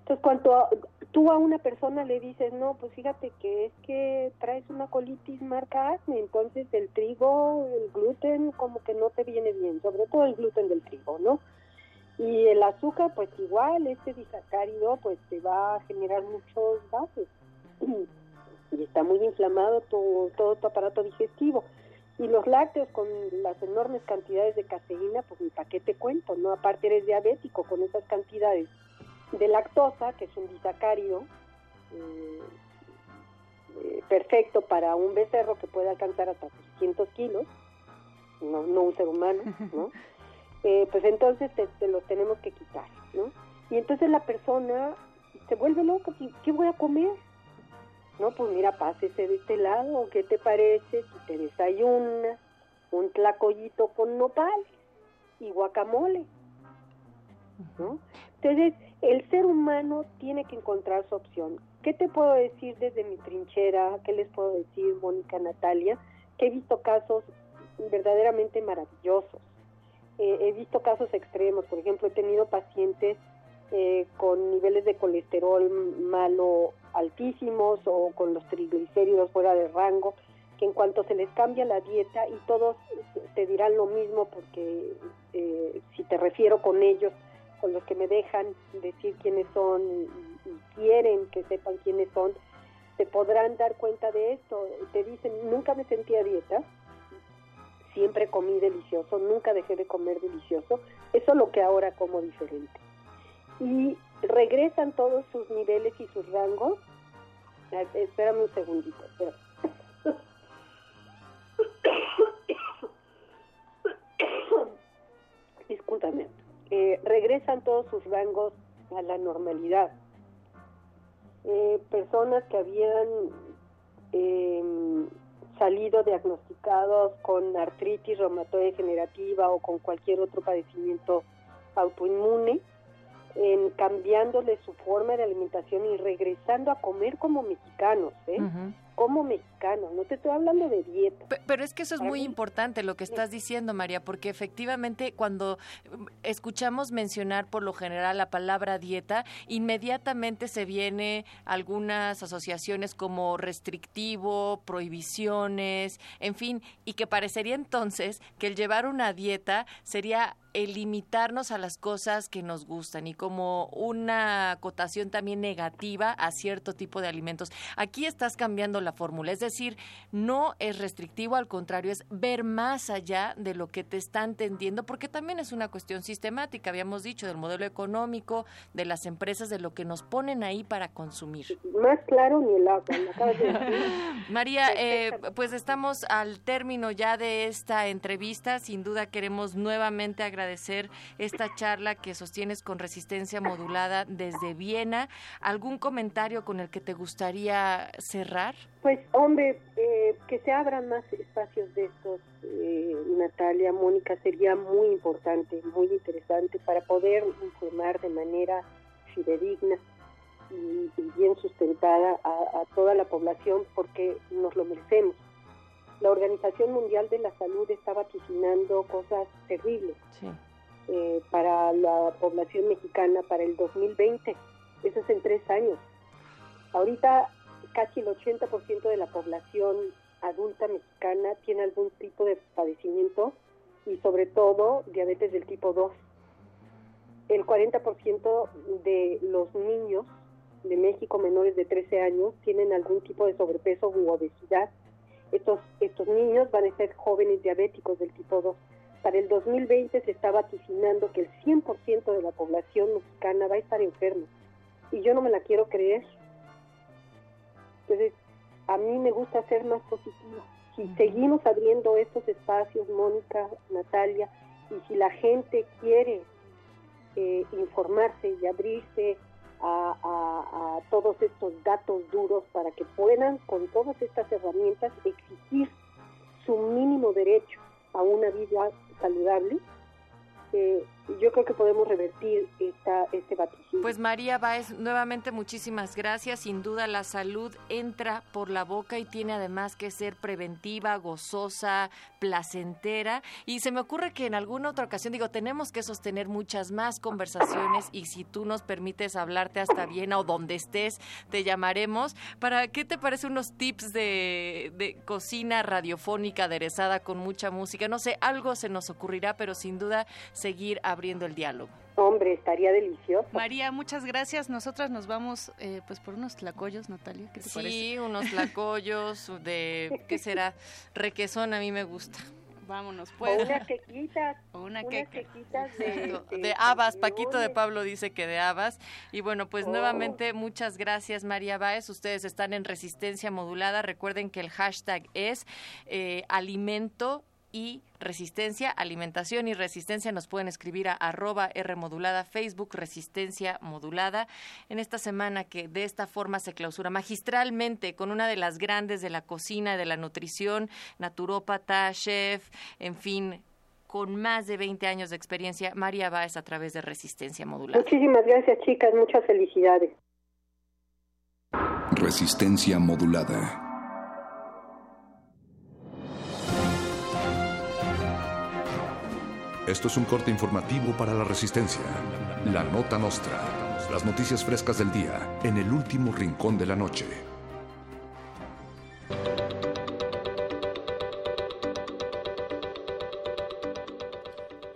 Entonces, cuando tú a una persona le dices, no, pues fíjate que es que traes una colitis marca acne, entonces el trigo, el gluten, como que no te viene bien, sobre todo el gluten del trigo, ¿no? Y el azúcar, pues igual, este disacárido, pues te va a generar muchos gases y está muy inflamado tu, todo tu aparato digestivo. Y los lácteos con las enormes cantidades de caseína, pues ni para qué te cuento, ¿no? Aparte eres diabético con esas cantidades de lactosa, que es un disacárido eh, eh, perfecto para un becerro que puede alcanzar hasta 300 kilos, no, no un ser humano, ¿no? Eh, pues entonces te, los tenemos que quitar, ¿no? Y entonces la persona se vuelve loca, ¿qué voy a comer? No, pues mira, pásese de este lado, ¿qué te parece si te desayunas un tlacoyito con nopal y guacamole? ¿no? Entonces, el ser humano tiene que encontrar su opción. ¿Qué te puedo decir desde mi trinchera? ¿Qué les puedo decir, Mónica, Natalia? Que he visto casos verdaderamente maravillosos. Eh, he visto casos extremos, por ejemplo, he tenido pacientes eh, con niveles de colesterol malo altísimos o con los triglicéridos fuera de rango, que en cuanto se les cambia la dieta y todos te dirán lo mismo porque eh, si te refiero con ellos, con los que me dejan decir quiénes son y quieren que sepan quiénes son, se podrán dar cuenta de esto. Te dicen, nunca me sentí a dieta, siempre comí delicioso, nunca dejé de comer delicioso, eso es lo que ahora como diferente. Y regresan todos sus niveles y sus rangos. Espérame un segundito, espérame. Discúlpame. Eh, regresan todos sus rangos a la normalidad. Eh, personas que habían em, salido diagnosticados con artritis reumatoide degenerativa o con cualquier otro padecimiento autoinmune, en cambiándole su forma de alimentación y regresando a comer como mexicanos, ¿eh? Como mexicano, no te estoy hablando de dieta. Pero, es que eso es muy importante lo que estás diciendo, María, porque efectivamente cuando mm, escuchamos mencionar por lo general la palabra dieta, inmediatamente se viene algunas asociaciones como restrictivo, prohibiciones, en fin, y que parecería entonces que el llevar una dieta sería el limitarnos a las cosas que nos gustan y como una acotación también negativa a cierto tipo de alimentos. Aquí estás cambiando la fórmula, es decir, no es restrictivo, al contrario, es ver más allá de lo que te está entendiendo, porque también es una cuestión sistemática, habíamos dicho, del modelo económico, de las empresas, de lo que nos ponen ahí para consumir. Más claro ni el agua. María, eh, pues estamos al término ya de esta entrevista, sin duda queremos nuevamente agradecer esta charla que sostienes con resistencia modulada desde Viena. ¿Algún comentario con el que te gustaría cerrar? Pues, hombre, eh, que se abran más espacios de estos, eh, Natalia, Mónica, sería muy importante, muy interesante para poder informar de manera fidedigna y, bien sustentada a, toda la población porque nos lo merecemos la Organización Mundial de la Salud está vaticinando cosas terribles eh, para la población mexicana para el 2020. Eso es en tres años. Ahorita casi el 80% de la población adulta mexicana tiene algún tipo de padecimiento y sobre todo diabetes del tipo 2. El 40% de los niños de México menores de 13 años tienen algún tipo de sobrepeso u obesidad estos, estos niños van a ser jóvenes diabéticos del tipo 2. Para el 2020 se está vaticinando que el 100% de la población mexicana va a estar enferma. Y yo no me la quiero creer. Entonces, a mí me gusta ser más positivo. Si seguimos abriendo estos espacios, Mónica, Natalia, y si la gente quiere eh, informarse y abrirse a, todos estos datos duros para que puedan con todas estas herramientas exigir su mínimo derecho a una vida saludable, eh, yo creo que podemos revertir esta, este vaticinio. Pues María Báez, nuevamente muchísimas gracias. Sin duda la salud entra por la boca y tiene además que ser preventiva, gozosa, placentera. Y se me ocurre que en alguna otra ocasión, digo, tenemos que sostener muchas más conversaciones y si tú nos permites hablarte hasta Viena o donde estés, te llamaremos. ¿Para qué te parece unos tips de, cocina radiofónica aderezada con mucha música? No sé, algo se nos ocurrirá, pero sin duda seguir abriendo el diálogo. Hombre, estaría delicioso. María, muchas gracias. Nosotras nos vamos eh, pues por unos tlacoyos, Natalia. ¿Qué te sí, unos tlacoyos de, ¿qué será? Requesón a mí me gusta. Vámonos, pues. O unas quequitas. O una quequitas de, de, habas. Paquito de Pablo dice que de habas. Y bueno, pues oh. nuevamente muchas gracias, María Báez. Ustedes están en resistencia modulada. Recuerden que el hashtag es eh, alimento y resistencia, alimentación y resistencia. Nos pueden escribir a arroba R modulada, Facebook Resistencia Modulada. En esta semana que de esta forma se clausura magistralmente con una de las grandes de la cocina y de la nutrición, naturópata, chef, en fin, con más de 20 años de experiencia, María Báez a través de Resistencia Modulada. Muchísimas gracias, chicas. Muchas felicidades. Resistencia Modulada. Esto es un corte informativo para la resistencia. La nota nostra. Las noticias frescas del día en el último rincón de la noche.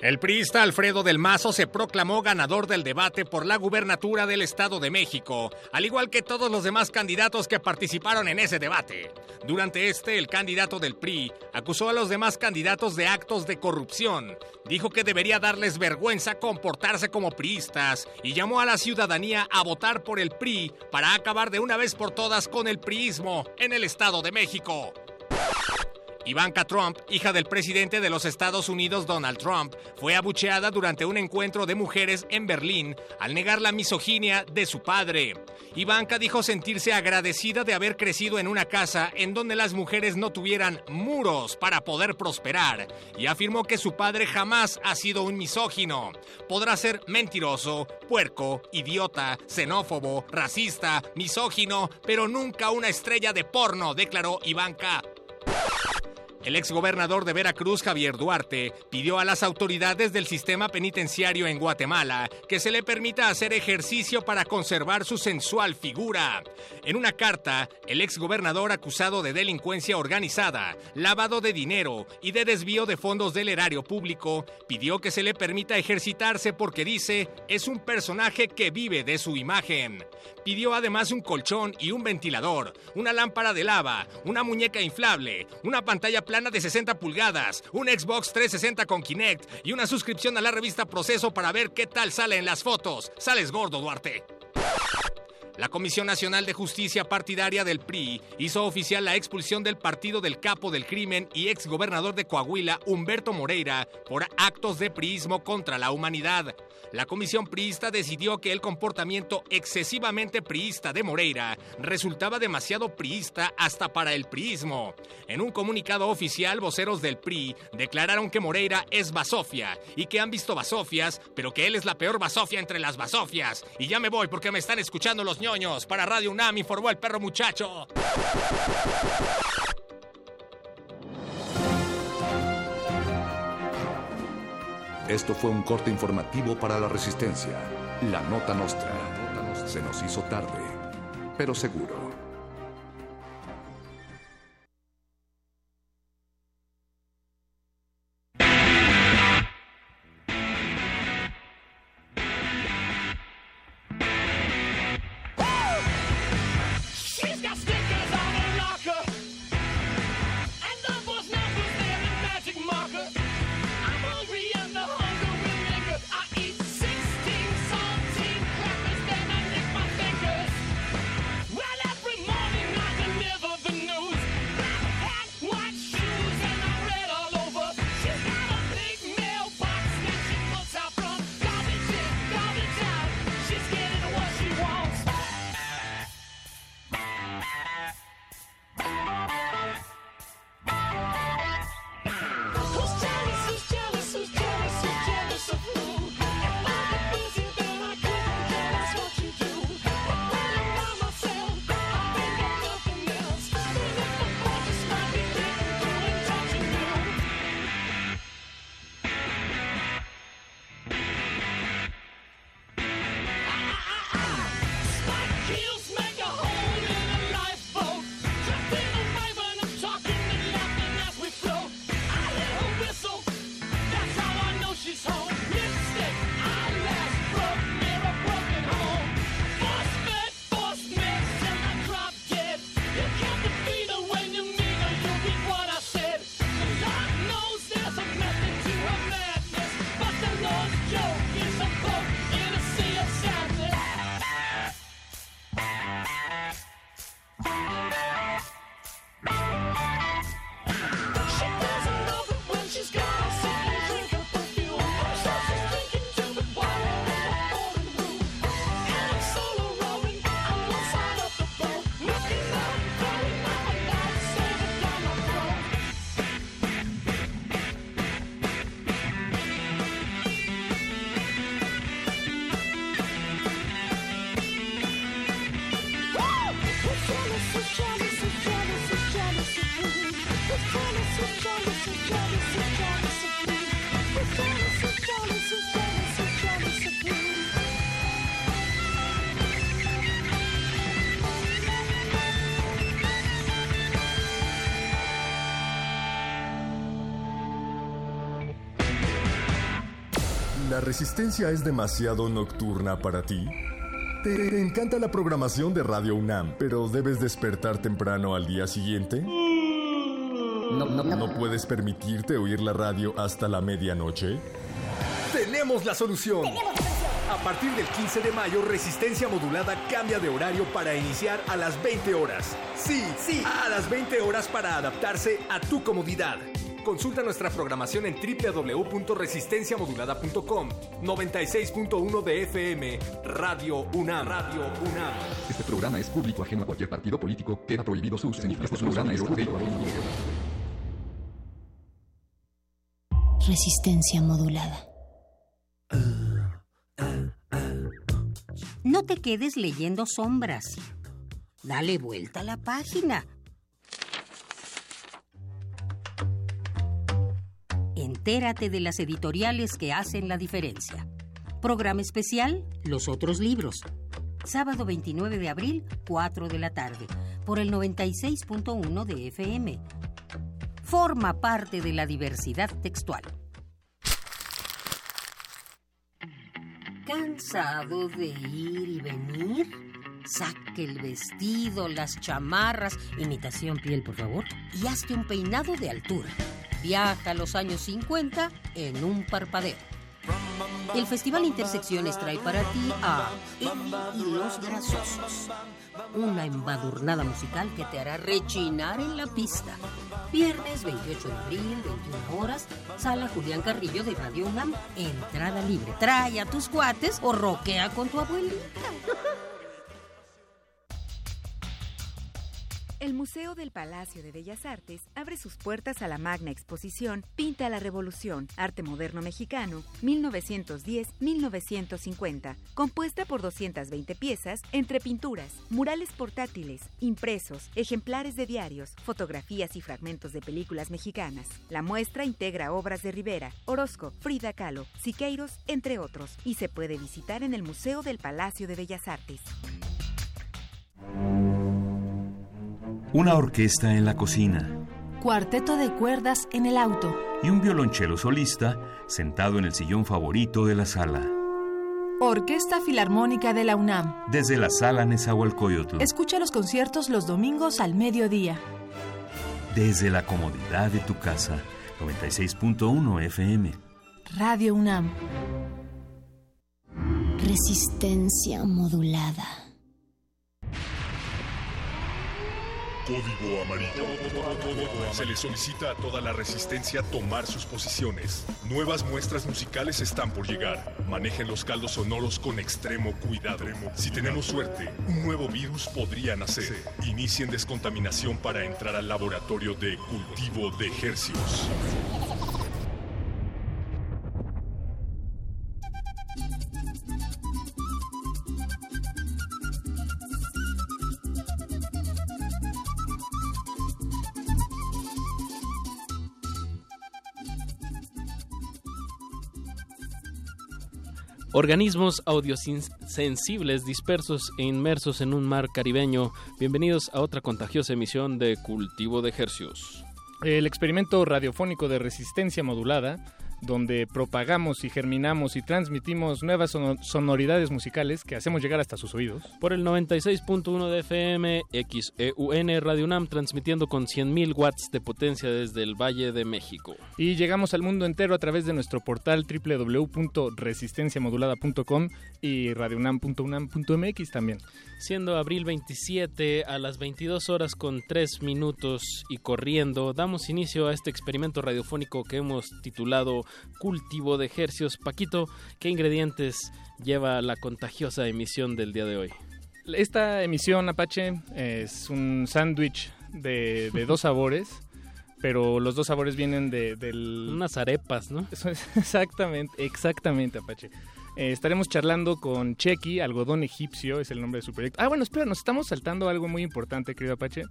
El priista Alfredo del Mazo se proclamó ganador del debate por la gubernatura del Estado de México, al igual que todos los demás candidatos que participaron en ese debate. Durante este, el candidato del PRI acusó a los demás candidatos de actos de corrupción, dijo que debería darles vergüenza comportarse como priistas y llamó a la ciudadanía a votar por el PRI para acabar de una vez por todas con el priismo en el Estado de México. Ivanka Trump, hija del presidente de los Estados Unidos Donald Trump, fue abucheada durante un encuentro de mujeres en Berlín al negar la misoginia de su padre. Ivanka dijo sentirse agradecida de haber crecido en una casa en donde las mujeres no tuvieran muros para poder prosperar y afirmó que su padre jamás ha sido un misógino. Podrá ser mentiroso, puerco, idiota, xenófobo, racista, misógino, pero nunca una estrella de porno, declaró Ivanka. El exgobernador de Veracruz, Javier Duarte, pidió a las autoridades del sistema penitenciario en Guatemala que se le permita hacer ejercicio para conservar su sensual figura. En una carta, el exgobernador acusado de delincuencia organizada, lavado de dinero y de desvío de fondos del erario público, pidió que se le permita ejercitarse porque dice es un personaje que vive de su imagen. Pidió además un colchón y un ventilador, una lámpara de lava, una muñeca inflable, una pantalla plana de 60 pulgadas, un Xbox 360 con Kinect y una suscripción a la revista Proceso para ver qué tal sale en las fotos. Sales gordo, Duarte. La Comisión Nacional de Justicia Partidaria del PRI hizo oficial la expulsión del partido del capo del crimen y exgobernador de Coahuila, Humberto Moreira, por actos de priismo contra la humanidad. La comisión priista decidió que el comportamiento excesivamente priista de Moreira resultaba demasiado priista hasta para el priismo. En un comunicado oficial, voceros del PRI declararon que Moreira es basofia y que han visto basofias, pero que él es la peor basofia entre las basofias. Y ya me voy porque me están escuchando los ñoños. Para Radio UNAM informó el perro muchacho. Esto fue un corte informativo para la Resistencia. La Nota Nostra. Se nos hizo tarde, pero seguro. Resistencia es demasiado nocturna para ti? ¿Te encanta la programación de Radio UNAM, pero debes despertar temprano al día siguiente? No, no, no. ¿No puedes permitirte oír la radio hasta la medianoche? Tenemos la solución. A partir del 15 de mayo, Resistencia Modulada cambia de horario para iniciar a las 20 horas. Sí, sí, a las 20 horas para adaptarse a tu comodidad. Consulta nuestra programación en www.resistenciamodulada.com. 96.1 de FM, Radio UNAM. Radio UNAM. Este programa es público ajeno a cualquier partido político. Queda prohibido su uso. Este programa es Resistencia modulada. No te quedes leyendo sombras. Dale vuelta a la página. Entérate de las editoriales que hacen la diferencia. Programa especial, Los otros libros. Sábado 29 de abril, 4 de la tarde, por el 96.1 de FM. Forma parte de la diversidad textual. ¿Cansado de ir y venir? Saque el vestido, las chamarras, imitación piel, por favor, y hazte un peinado de altura. Viaja a los años 50 en un parpadeo. El Festival Intersecciones trae para ti a Eddie y los Grasosos. Una embadurnada musical que te hará rechinar en la pista. Viernes 28 de abril, 21 horas, Sala Julián Carrillo de Radio UNAM. Entrada libre. Trae a tus cuates o roquea con tu abuelita. El Museo del Palacio de Bellas Artes abre sus puertas a la magna exposición Pinta la Revolución, Arte Moderno Mexicano, 1910-1950, compuesta por 220 piezas entre pinturas, murales portátiles, impresos, ejemplares de diarios, fotografías y fragmentos de películas mexicanas. La muestra integra obras de Rivera, Orozco, Frida Kahlo, Siqueiros, entre otros, y se puede visitar en el Museo del Palacio de Bellas Artes. Una orquesta en la cocina. Cuarteto de cuerdas en el auto. Y un violonchelo solista sentado en el sillón favorito de la sala. Orquesta Filarmónica de la UNAM. Desde la sala Nezahualcóyotl. Escucha los conciertos los domingos al mediodía. Desde la comodidad de tu casa. 96.1 FM. Radio UNAM. Resistencia modulada. Código Amarillo. Se le solicita a toda la resistencia tomar sus posiciones. Nuevas muestras musicales están por llegar. Manejen los caldos sonoros con extremo cuidado. Si tenemos suerte, un nuevo virus podría nacer. Inicien descontaminación para entrar al laboratorio de cultivo de ejercios. Organismos audiosensibles dispersos e inmersos en un mar caribeño. Bienvenidos a otra contagiosa emisión de Cultivo de Hercios. El experimento radiofónico de resistencia modulada donde propagamos y germinamos y transmitimos nuevas sonoridades musicales que hacemos llegar hasta sus oídos. Por el 96.1 de FM, XEUN Radio UNAM, transmitiendo con 100.000 watts de potencia desde el Valle de México. Y llegamos al mundo entero a través de nuestro portal www.resistenciamodulada.com y radiounam.unam.mx también. Siendo abril 27 a las 22 horas con 3 minutos y corriendo, damos inicio a este experimento radiofónico que hemos titulado cultivo de ejercios. Paquito, ¿qué ingredientes lleva la contagiosa emisión del día de hoy? Esta emisión, Apache, es un sándwich de, dos sabores pero los dos sabores vienen de unas arepas, ¿no? exactamente, exactamente, Apache. Eh, estaremos charlando con Chequi, algodón egipcio, es el nombre de su proyecto. Ah, bueno, espera, nos estamos saltando algo muy importante, querido Apache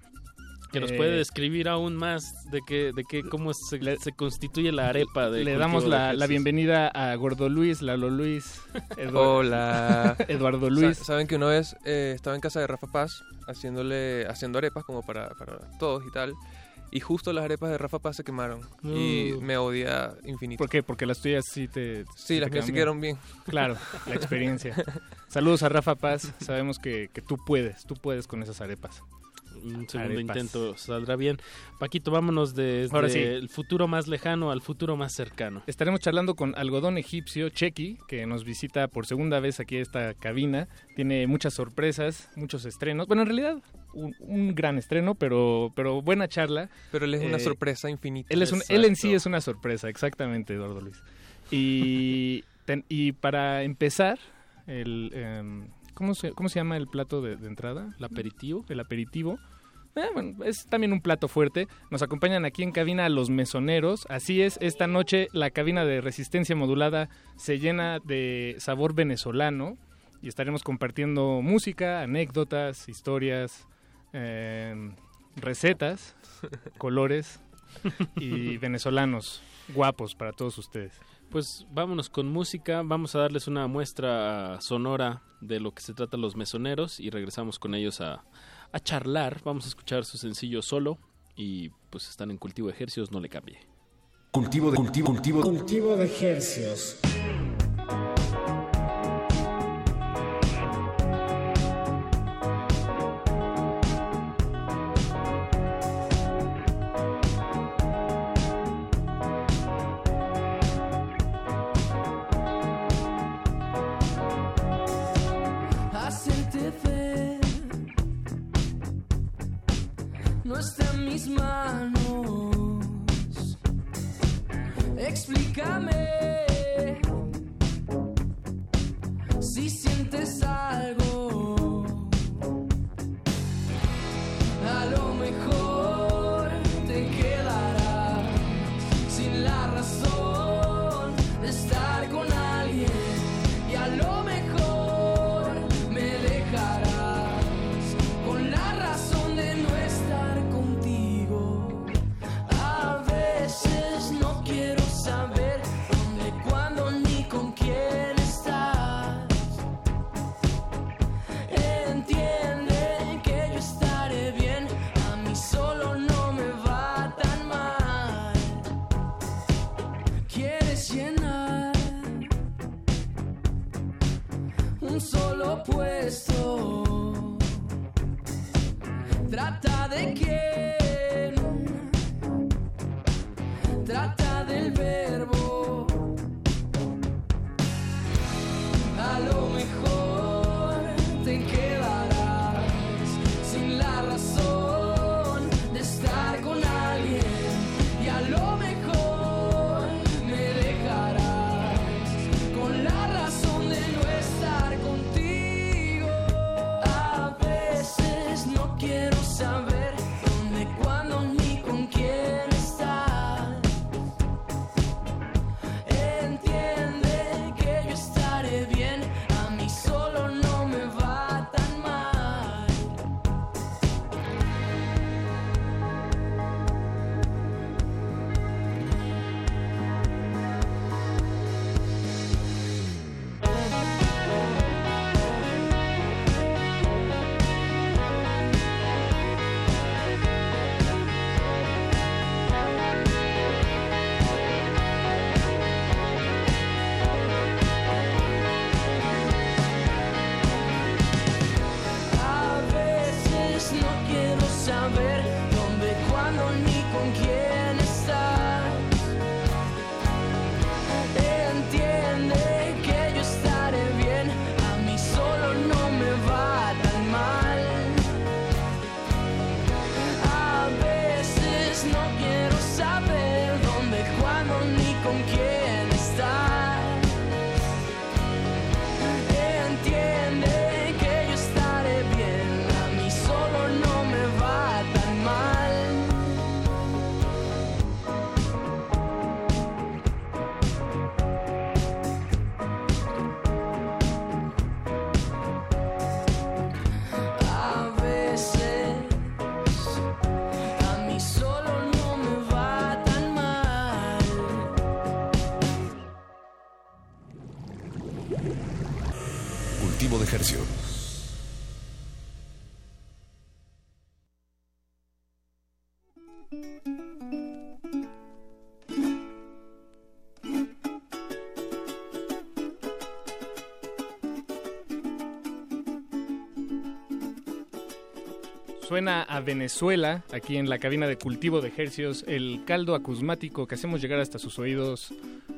que nos puede eh, describir aún más de que, de que cómo se, se constituye la arepa de Le damos la, bienvenida a Gordo Luis, Lalo Luis, Hola. Eduardo Luis. Saben que una vez eh, estaba en casa de Rafa Paz haciéndole, haciendo arepas como para, para todos y tal. Y justo las arepas de Rafa Paz se quemaron. Y me odia infinito. ¿Por qué? Porque las tuyas sí te. Sí, las mías sí quedaron bien. Claro, la experiencia. Saludos a Rafa Paz. Sabemos que, que tú puedes, tú puedes con esas arepas. Un segundo intento saldrá bien. Paquito, vámonos desde el futuro más lejano al futuro más cercano. Estaremos charlando con Algodón Egipcio, Chequi, que nos visita por segunda vez aquí a esta cabina. Tiene muchas sorpresas, muchos estrenos. Bueno, en realidad, un, gran estreno, pero, pero buena charla. Pero él es una eh, sorpresa infinita. Él, es él en sí es una sorpresa, exactamente, Eduardo Luis. Y, y para empezar, el... Em, ¿cómo, se, ¿Cómo se llama el plato de, entrada? ¿El aperitivo? El aperitivo. Eh, bueno, es también un plato fuerte. Nos acompañan aquí en cabina los mesoneros. Así es, esta noche la cabina de resistencia modulada se llena de sabor venezolano y estaremos compartiendo música, anécdotas, historias, em, recetas, colores y venezolanos guapos para todos ustedes. Pues vámonos con música, vamos a darles una muestra sonora de lo que se trata los mesoneros y regresamos con ellos a, a charlar. Vamos a escuchar su sencillo solo y pues están en cultivo de ejercicios, no le cambie. Cultivo de cultivo, cultivo, cultivo de ejercicios. Trata de quién, Suena a Venezuela, aquí en la cabina de cultivo de ejercios, el caldo acusmático que hacemos llegar hasta sus oídos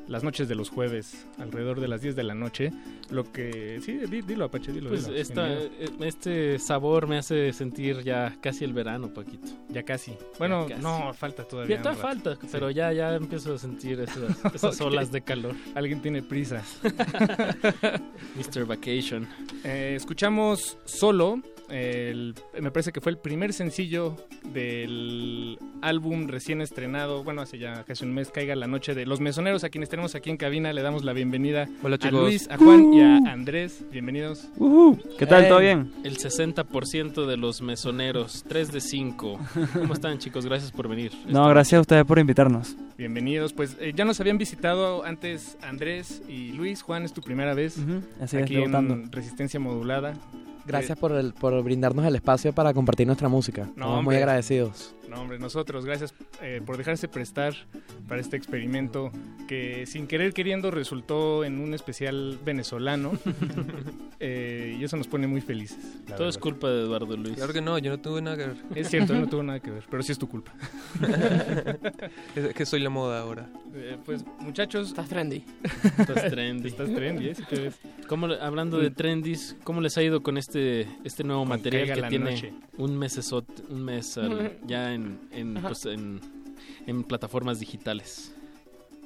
las noches de los jueves, alrededor de las 10 de la noche. Lo que... Sí, di- dilo, Apache, dilo. Pues dilo, esta- eh, este sabor me hace sentir ya casi el verano, Paquito. Ya casi. Bueno, casi. no, falta todavía. Ya todavía falta, pero ya, ya empiezo a sentir esas, olas de calor. Alguien tiene prisa. Mr. Vacation. Eh, escuchamos solo, el- me parece que fue el primer sencillo del álbum recién estrenado, bueno, hace ya casi un mes, Caiga la Noche de Los Mesoneros, a quienes tenemos aquí en cabina, le damos la bienvenida Hola, a chicos. Luis, a Juan y a Andrés. Bienvenidos. ¿Qué tal? ¿Todo bien? El 60% de los mesoneros, 3 de 5. ¿Cómo están, chicos? Gracias por venir. No, gracias a ustedes por invitarnos. Bienvenidos, pues eh, ya nos habían visitado antes Andrés y Luis. Juan, es tu primera vez así es, aquí en Resistencia Modulada. Gracias por, el, por brindarnos el espacio para compartir nuestra música. Estamos muy agradecidos. No, hombre, nosotros, gracias eh, por dejarse prestar para este experimento que sin querer queriendo resultó en un especial venezolano Eh, y eso nos pone muy felices. la Todo es culpa de Eduardo Luis. Claro que no, yo no tuve nada que ver. Es cierto, no tuvo nada que ver, pero sí es tu culpa. es que soy la moda ahora. Eh, pues muchachos, estás trendy. Estás trendy. Estás trendy, ¿eh? Ves. ¿Cómo le- hablando de trendis, ¿cómo les ha ido con este este nuevo material que la tiene Noche. un mesesot, un mes al- ya en en, pues, en en plataformas digitales?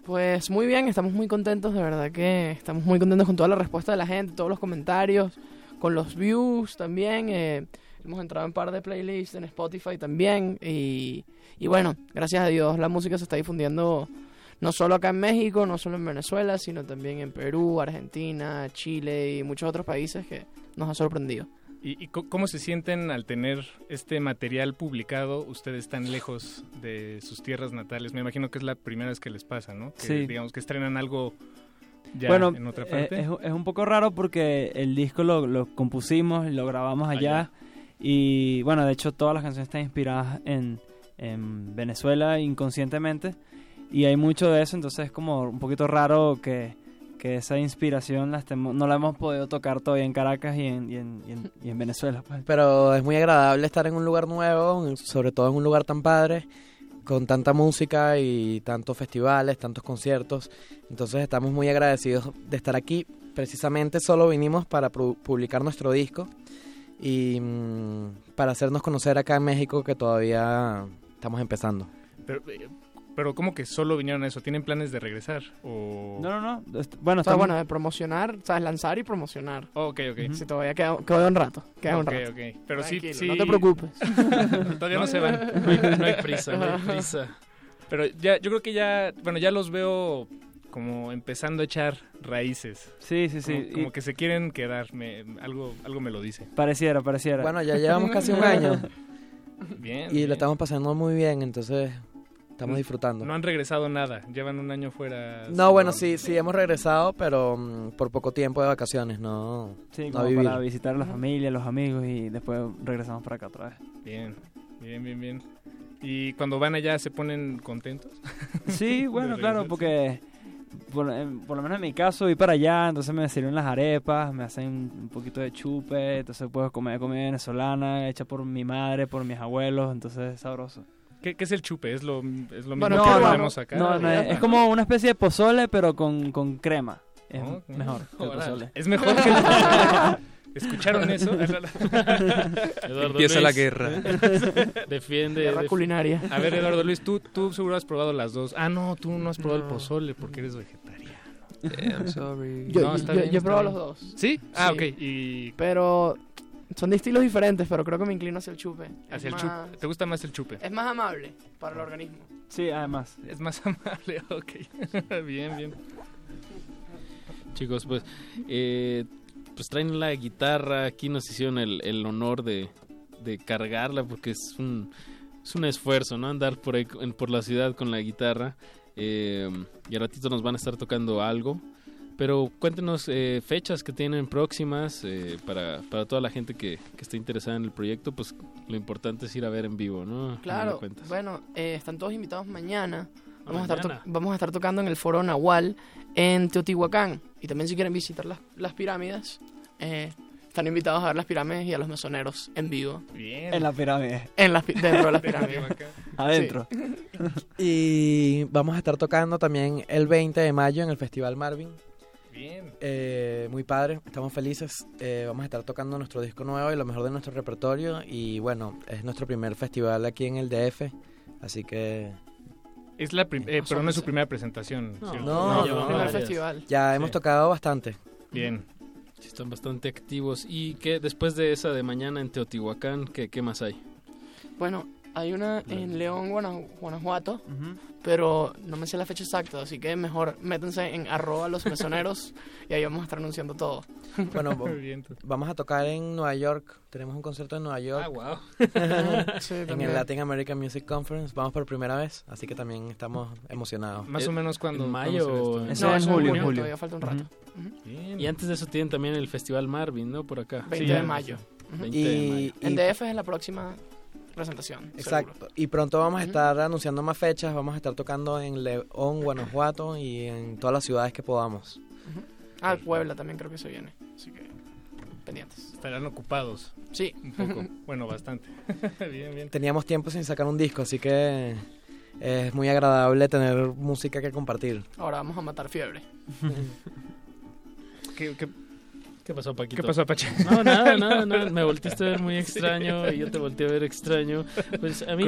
Pues muy bien, estamos muy contentos, de verdad que estamos muy contentos con toda la respuesta de la gente, todos los comentarios, con los views también. eh, hemos entrado en un par de playlists en Spotify también. Y, y bueno, gracias a Dios la música se está difundiendo no solo acá en México, no solo en Venezuela, sino también en Perú, Argentina, Chile y muchos otros países que nos ha sorprendido. ¿Y, y cómo se sienten al tener este material publicado ustedes tan lejos de sus tierras natales? Me imagino que es la primera vez que les pasa, ¿no? Que, Sí. Digamos que estrenan algo ya bueno, en otra eh, parte. es, es un poco raro porque el disco lo, lo compusimos y lo grabamos allá. Y bueno, de hecho todas las canciones están inspiradas en, en Venezuela inconscientemente. Y hay mucho de eso, entonces es como un poquito raro que, que esa inspiración la estemos- no la hemos podido tocar todavía en Caracas y en, y en, y en- y en Venezuela. pues. Pero es muy agradable estar en un lugar nuevo, sobre todo en un lugar tan padre, con tanta música y tantos festivales, tantos conciertos. Entonces estamos muy agradecidos de estar aquí. Precisamente solo vinimos para pu- publicar nuestro disco y mm, para hacernos conocer acá en México que todavía estamos empezando. Pero, eh, pero ¿cómo que solo vinieron a eso? ¿Tienen planes de regresar? O... No, no, no. Bueno, O sea, estamos- bueno, de promocionar, ¿sabes? Lanzar y promocionar. Ok, ok. Sí, todavía queda, queda un rato. Queda un Ok, rato. ok. Pero sí, sí. No te preocupes. Todavía no, se van. No hay- no hay prisa, no hay prisa. Pero ya, yo creo que ya, bueno, ya los veo como empezando a echar raíces. Sí, sí, sí. Como, como Y- que se quieren quedar, me, algo, algo me lo dice. Pareciera, pareciera. Bueno, ya llevamos casi un año Bien. y lo estamos pasando muy bien, entonces estamos disfrutando. No han regresado nada, llevan un año fuera. No, bueno, sí, sí hemos regresado, pero mm, por poco tiempo de vacaciones, no, Sí, no como vivir. para visitar a la familia, los amigos y después regresamos para acá otra vez. Bien, bien, bien, bien. ¿Y cuando van allá se ponen contentos? Sí, bueno, claro, porque por, en- por lo menos en mi caso voy para allá, entonces me sirven las arepas, me hacen un poquito de chupe, entonces puedo comer comida venezolana hecha por mi madre, por mis abuelos, entonces es sabroso. ¿Qué, qué es el chupe? ¿Es lo, es lo mismo no, que no, tenemos acá? no, no, es, es como una especie de pozole, pero con, con crema. Es mejor que el pozole. Es mejor que el pozole. ¿Escucharon eso? Eduardo Empieza la Luis, guerra. Defiende. Guerra def- culinaria. A ver, Eduardo Luis, tú, tú seguro has probado las dos. Ah, no, tú no has probado No. el pozole porque eres vegetariano. I'm sorry. Yo, No, yo- bien, he probado bien. los dos. ¿Sí? Ah, Sí. ok. Y Pero son de estilos diferentes, pero creo que me inclino hacia el chupe. Es hacia el más- chupe. ¿Te gusta más el chupe? Es más amable para el organismo. Sí, además. Es más amable, ok. bien, bien. Chicos, pues, eh, pues traen la guitarra. Aquí nos hicieron el, el honor de, de cargarla porque es un, es un esfuerzo, ¿no? Andar por ahí en- por la ciudad con la guitarra. Eh, y al ratito nos van a estar tocando algo. Pero cuéntenos eh, fechas que tienen próximas eh, para, para toda la gente que, que esté interesada en el proyecto. Pues lo importante es ir a ver en vivo, ¿no? Claro, bueno, eh, están todos invitados mañana. Vamos, a estar vamos a estar tocando en el Foro Nahual en Teotihuacán. Y también si quieren visitar las, las pirámides, eh, están invitados a ver las pirámides y a los mesoneros en vivo. Bien. En la pirámide. En las dentro de las pirámides. Adentro. Y vamos a estar tocando también el 20 de mayo en el Festival Marvin. Bien. Eh, muy padre, estamos felices. Eh, vamos a estar tocando nuestro disco nuevo y lo mejor de nuestro repertorio. Y bueno, es nuestro primer festival aquí en el DF. Así que Es la prim- eh, pero no es su primera presentación. No, ¿cierto? no, no, primer festival. ya hemos Sí. tocado bastante. Bien. Sí, están bastante activos. ¿Y qué después de esa de mañana en Teotihuacán, qué, qué más hay? Bueno, hay una en León, Guana- Guanajuato, pero no me sé la fecha exacta, así que mejor métanse en arroba los mesoneros y ahí vamos a estar anunciando todo. Bueno, vamos a tocar en Nueva York. Tenemos un concierto en Nueva York. Ah, wow. Sí, en también. el Latin American Music Conference. Vamos por primera vez, así que también estamos emocionados. Más o menos cuando. ¿En mayo? Ese No, eso en es julio. junio, julio. todavía falta un rato. Y antes de eso tienen también el Festival Marvin, ¿no? Por acá. 20 Sí, de mayo. 20 de Y- mayo. En DF es la próxima presentación. Exacto. seguro. Y pronto vamos a estar anunciando más fechas. Vamos a estar tocando en León, Guanajuato y en todas las ciudades que podamos. Ah, Puebla también creo que se viene, así que pendientes. Estarán ocupados. Sí. Un poco. bueno, bastante. bien, bien. Teníamos tiempo sin sacar un disco, así que es muy agradable tener música que compartir. Ahora vamos a matar fiebre. ¿Qué, qué, ¿Qué pasó, Paquito? qué pasó, Apache? No, nada, nada, nada. Me volteaste a ver muy extraño y yo te volteé a ver extraño. Pues a mí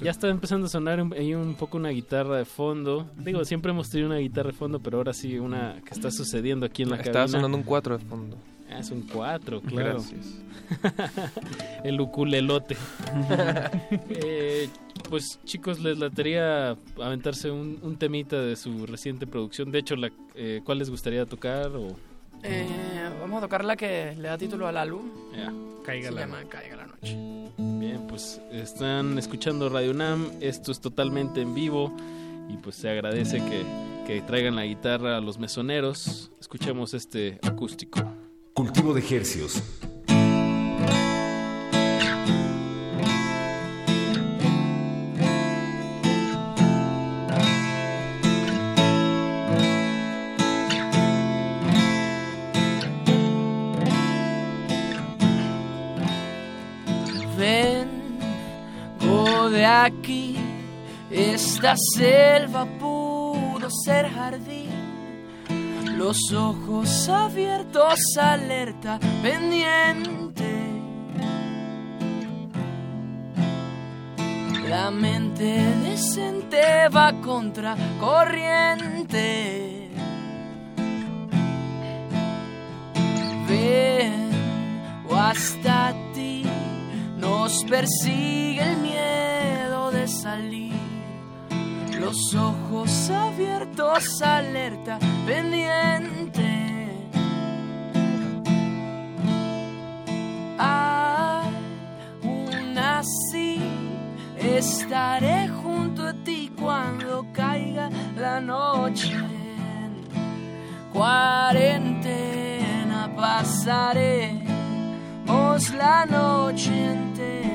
ya está empezando a sonar un- ahí un poco una guitarra de fondo. Digo, siempre hemos tenido una guitarra de fondo, pero ahora sí una que está sucediendo aquí en la Estaba cabina. sonando un 4 de fondo. Ah, es un 4, claro. Gracias. El uculelote. Eh, pues chicos, les latería aventarse un, un temita de su reciente producción. De hecho, la, eh, ¿cuál les gustaría tocar? O... Eh, vamos a tocar la que le da título al álbum. Ya. Caiga Se la llama Caiga la noche. Bien, pues están escuchando Radio Nam, esto es totalmente en vivo y pues se agradece que, que traigan la guitarra a los mesoneros. Escuchemos este acústico. Cultivo de ejercios. De aquí, esta selva pudo ser jardín. Los ojos abiertos, alerta, pendiente. La mente decente va contra corriente. Vengo hasta ti, nos persigue el miedo de salir. Los ojos abiertos, alerta, pendiente. Aún así, estaré junto a ti cuando caiga la noche. Cuarentena pasaremos la noche entera.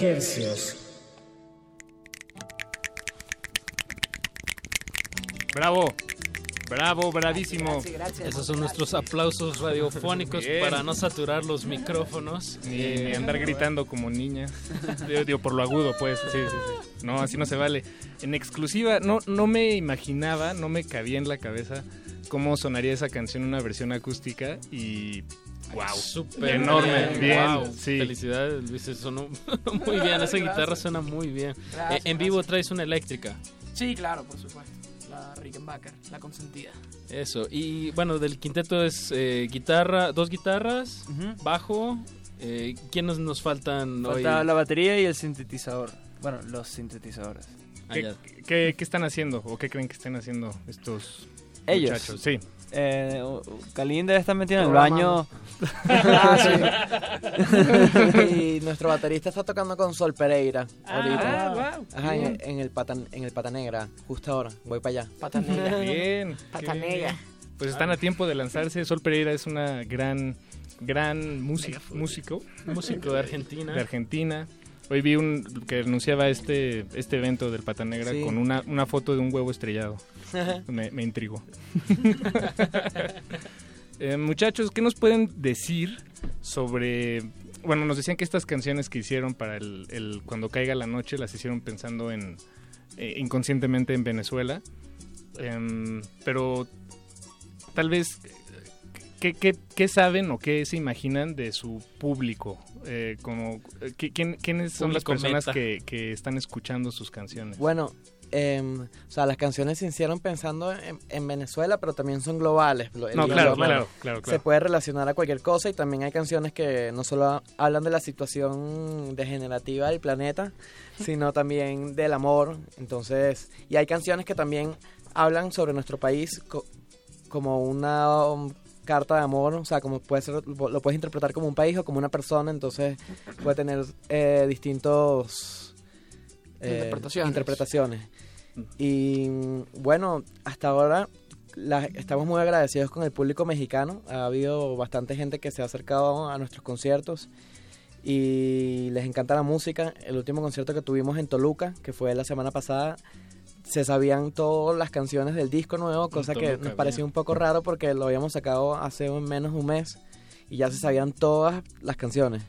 Hercios. Bravo. Bravo, bravísimo. Esos son nuestros aplausos radiofónicos Bien. para no saturar los micrófonos. Ni, Eh, ni andar gritando como niña. Digo, digo, por lo agudo, pues. Sí, sí, sí. No, así no se vale. En exclusiva, no, no me imaginaba, no me cabía en la cabeza cómo sonaría esa canción en una versión acústica y. ¡Wow! Súper enorme. Bien, Wow. sí. Felicidades, Luis. Sonó muy bien. Esa guitarra suena muy bien. Gracias, Eh, en vivo traes una eléctrica. Sí, claro, por supuesto. La Rickenbacker, la consentida. Eso. Y bueno, del quinteto es eh, guitarra, dos guitarras, bajo. Eh, ¿Quiénes nos faltan hoy? Falta la batería y el sintetizador. Bueno, los sintetizadores. ¿Qué, qué, qué están haciendo o qué creen que están haciendo estos Ellos. muchachos? Sí. Eh, Kalin debe estar metido en el baño. Ah, y nuestro baterista está tocando con Sol Pereira ahorita. Ah, wow. Ajá, en, en el pata, en el Pata Negra, justo ahora. Voy para allá. Pata Negra. Bien. Pata negra. Pues están a tiempo de lanzarse. Sol Pereira es una gran, gran músico, músico, Músico de Argentina. de Argentina. Hoy vi un que anunciaba este este evento del Pata Negra Sí. con una, una foto de un huevo estrellado. me, me intrigó. Eh, muchachos, ¿qué nos pueden decir sobre... Bueno, nos decían que estas canciones que hicieron para el, el Cuando caiga la noche las hicieron pensando en eh, inconscientemente en Venezuela. Em, pero tal vez, ¿qué, qué, qué saben o qué se imaginan de su público? Eh, como, eh, ¿qui- quién- ¿Quiénes son las personas que, que están escuchando sus canciones? Bueno, em, o sea, las canciones se hicieron pensando en, en Venezuela, pero también son globales. No, claro, claro, claro, Se puede relacionar a cualquier cosa y también hay canciones que no solo hablan de la situación degenerativa del planeta, sino también del amor. Entonces, y hay canciones que también hablan sobre nuestro país co- como una um, carta de amor, o sea, como puede ser, lo puedes interpretar como un país o como una persona, entonces puede tener eh, distintos eh, Interpretaciones. interpretaciones. Y bueno, hasta ahora la- estamos muy agradecidos con el público mexicano. Ha habido bastante gente que se ha acercado a nuestros conciertos y les encanta la música. El último concierto que tuvimos en Toluca, que fue la semana pasada, se sabían todas las canciones del disco nuevo, cosa que nos pareció bien. un poco raro porque lo habíamos sacado hace menos de un mes y ya se sabían todas las canciones.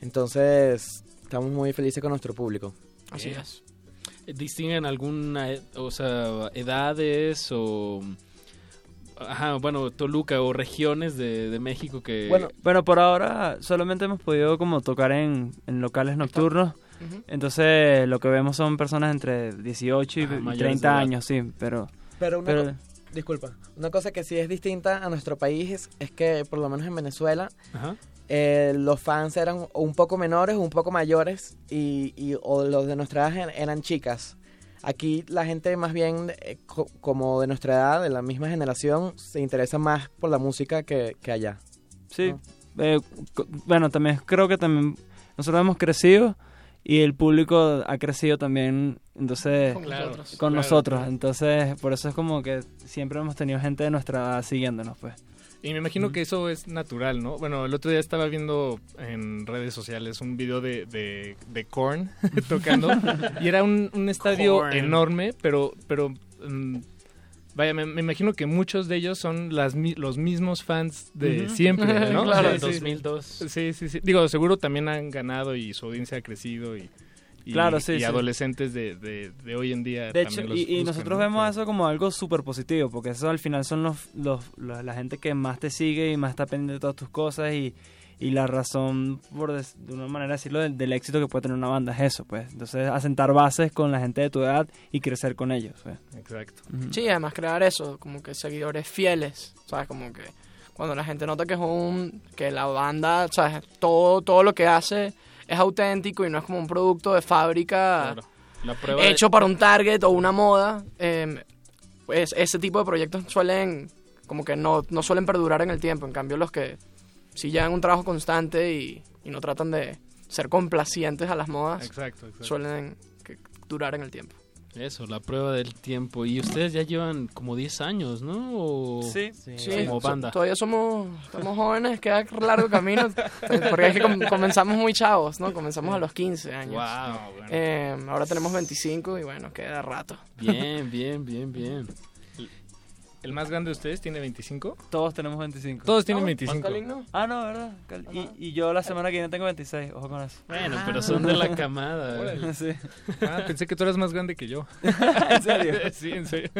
Entonces, estamos muy felices con nuestro público. Así es. ¿Distinguen alguna, e- o sea, edades o... Ajá, bueno, Toluca o regiones de, de México que... Bueno, bueno, por ahora solamente hemos podido como tocar en, en locales nocturnos. Entonces lo que vemos son personas entre 18 y mayores 30 de edad. años, sí, pero... Pero una pero- disculpa, una cosa que sí es distinta a nuestro país es, es que por lo menos en Venezuela Ajá. Eh, los fans eran un poco menores o un poco mayores y, y- o los de nuestra edad er- eran chicas. Aquí la gente más bien eh, co- como de nuestra edad, de la misma generación, se interesa más por la música que, que allá. Sí, eh, bueno, también creo que también nosotros hemos crecido y el público ha crecido también, entonces, Con Claro, nosotros. con claro, nosotros. claro. Entonces, por eso es como que siempre hemos tenido gente de nuestra edad siguiéndonos, pues. Y me imagino que eso es natural, ¿no? Bueno, el otro día estaba viendo en redes sociales un video de, de, de Korn tocando y era un, un estadio Korn. enorme, pero, pero mm, vaya, me, me imagino que muchos de ellos son las, mi- los mismos fans de siempre, ¿no? Claro, Sí, sí. 2002. Sí, sí, sí. Digo, seguro también han ganado y su audiencia ha crecido y, y, Claro, sí, y sí. adolescentes de, de, de hoy en día De hecho, los y, y buscan, nosotros ¿no? vemos eso como algo súper positivo, porque eso al final son los, los, la, la gente que más te sigue y más está pendiente de todas tus cosas y, y la razón, por des- de una manera decirlo, del, del éxito que puede tener una banda es eso, pues. Entonces, asentar bases con la gente de tu edad y crecer con ellos, pues. Exacto. Ujú. Sí, además crear eso, como que seguidores fieles, ¿sabes? Como que cuando la gente nota que es un, que la banda, ¿sabes? Todo, todo lo que hace es auténtico y no es como un producto de fábrica Claro. De- hecho para un target o una moda, eh, pues ese tipo de proyectos suelen, como que no, no suelen perdurar en el tiempo, en cambio los que sí llevan un trabajo constante y, y no tratan de ser complacientes a las modas, Exacto, exacto. suelen que- durar en el tiempo. Eso, la prueba del tiempo. Y ustedes ya llevan como 10 años, ¿no? O- Sí, Como so- banda. todavía somos, estamos jóvenes, queda largo camino, porque es que com- comenzamos muy chavos, ¿no? Comenzamos a los 15 años. Wow. Eh, ahora tenemos 25 y bueno, queda rato. Bien, bien, bien, bien. ¿El más grande de ustedes tiene 25? Todos tenemos 25. Todos tienen 25. Calín no? Ah, no, ¿verdad? Cal- Y, y yo la semana que viene tengo 26, ojo con eso. Bueno, pero son de la camada. Órale. Sí. Ah, pensé que tú eras más grande que yo. ¿En serio? sí, en serio.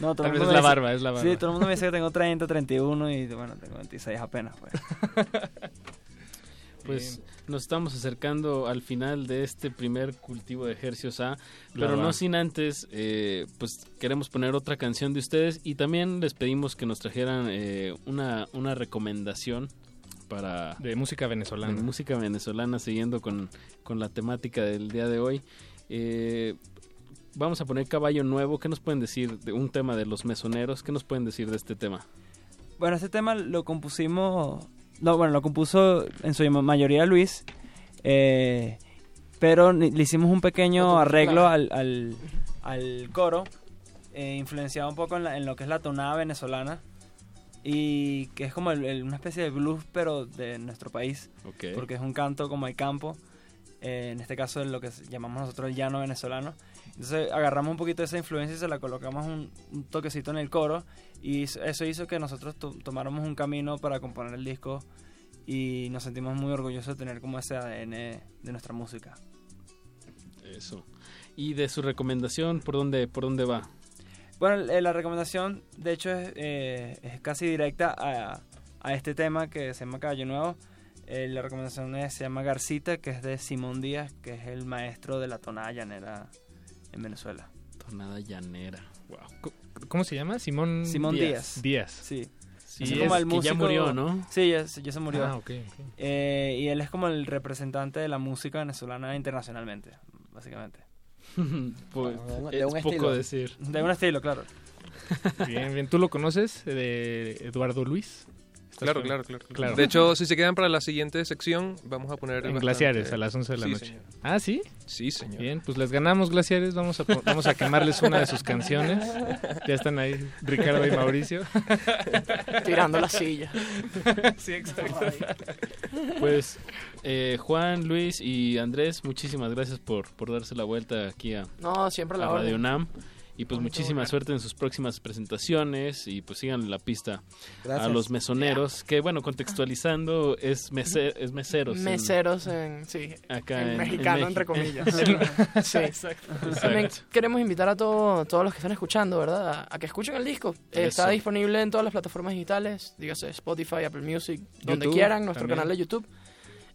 No, todo Tal el vez mundo es me la dice- barba, es la barba. Sí, todo el mundo me dice que tengo 30, 31 y bueno, tengo 26 apenas. Pues. Pues nos estamos acercando al final de este primer cultivo de ejercicios A, pero no sin antes, eh, pues queremos poner otra canción de ustedes y también les pedimos que nos trajeran eh, una, una recomendación para De música venezolana. de música venezolana, siguiendo con, con la temática del día de hoy. Eh, vamos a poner Caballo Nuevo. ¿Qué nos pueden decir de un tema de los mesoneros? ¿Qué nos pueden decir de este tema? Bueno, este tema lo compusimos. No, bueno, lo compuso en su mayoría Luis. eh, pero le hicimos un pequeño arreglo al, al, al coro, eh, influenciado un poco en, la- en lo que es la tonada venezolana. Y que es como el- el- una especie de blues, pero de nuestro país. Porque es un canto como el campo. eh, en este caso, lo que llamamos nosotros el llano venezolano. Entonces agarramos un poquito de esa influencia y se la colocamos un, un toquecito en el coro y eso- hizo que nosotros to- tomáramos un camino para componer el disco y nos sentimos muy orgullosos de tener como ese ADN de nuestra música. Eso. Y de su recomendación, ¿por dónde, por dónde va? Bueno, la recomendación de hecho es, eh, es casi directa a, a este tema que se llama Caballo Nuevo. Eh, la recomendación es- se llama Garcita, que es de Simón Díaz, que es el maestro de la tonada llanera en Venezuela. Tornada llanera. Wow. ¿Cómo se llama? Simón, Simón Díaz. Díaz. Sí. Sí, Es como el que ya músico- murió, ¿no? Sí, ya, ya se murió. Ah, ok, ok. Eh, y él es como el representante de la música venezolana internacionalmente, básicamente. pues, de un- es un poco estilo. decir. De un estilo, claro. Bien, bien. ¿Tú lo conoces? eh, De Eduardo Luis. ¿Estás Claro, claro, claro, claro. De hecho, si se quedan para la siguiente sección, vamos a poner... En bastante- Glaciares, a las 11 de la Sí, noche. señor. Ah, ¿sí? Sí, señor. Bien, pues les ganamos Glaciares. Vamos a, vamos a quemarles una de sus canciones. Ya están ahí Ricardo y Mauricio. Tirando la silla. sí, exacto. Pues eh, Juan, Luis y Andrés, muchísimas gracias por, por darse la vuelta aquí a, No, siempre a la a Radio orden. UNAM. Y pues muchísima suerte en sus próximas presentaciones y pues sigan la pista Gracias. a los mesoneros, que bueno, contextualizando es, mese- es meseros. en- Meseros en, sí, Acá en en- en mexicano, entre comillas. sí. Exacto. También queremos invitar a todo- todos los que están escuchando, ¿verdad? A, a que escuchen el disco. Eh, Está disponible en todas las plataformas digitales, dígase Spotify, Apple Music, donde quieran, nuestro también. canal de YouTube.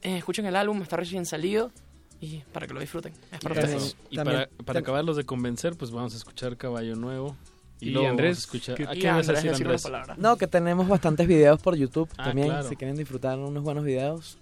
Eh, escuchen el álbum, está recién salido y para que lo disfruten. Es para Eso. ustedes. Y También- para, para acabarlos de convencer, pues vamos a escuchar Caballo Nuevo. Y luego Andrés, vamos a escuchar. ¿qué- ¿A Y vas a Andrés, decir, Andrés? palabra. No, que tenemos bastantes videos por YouTube Ah, también, claro. si quieren disfrutar unos buenos videos.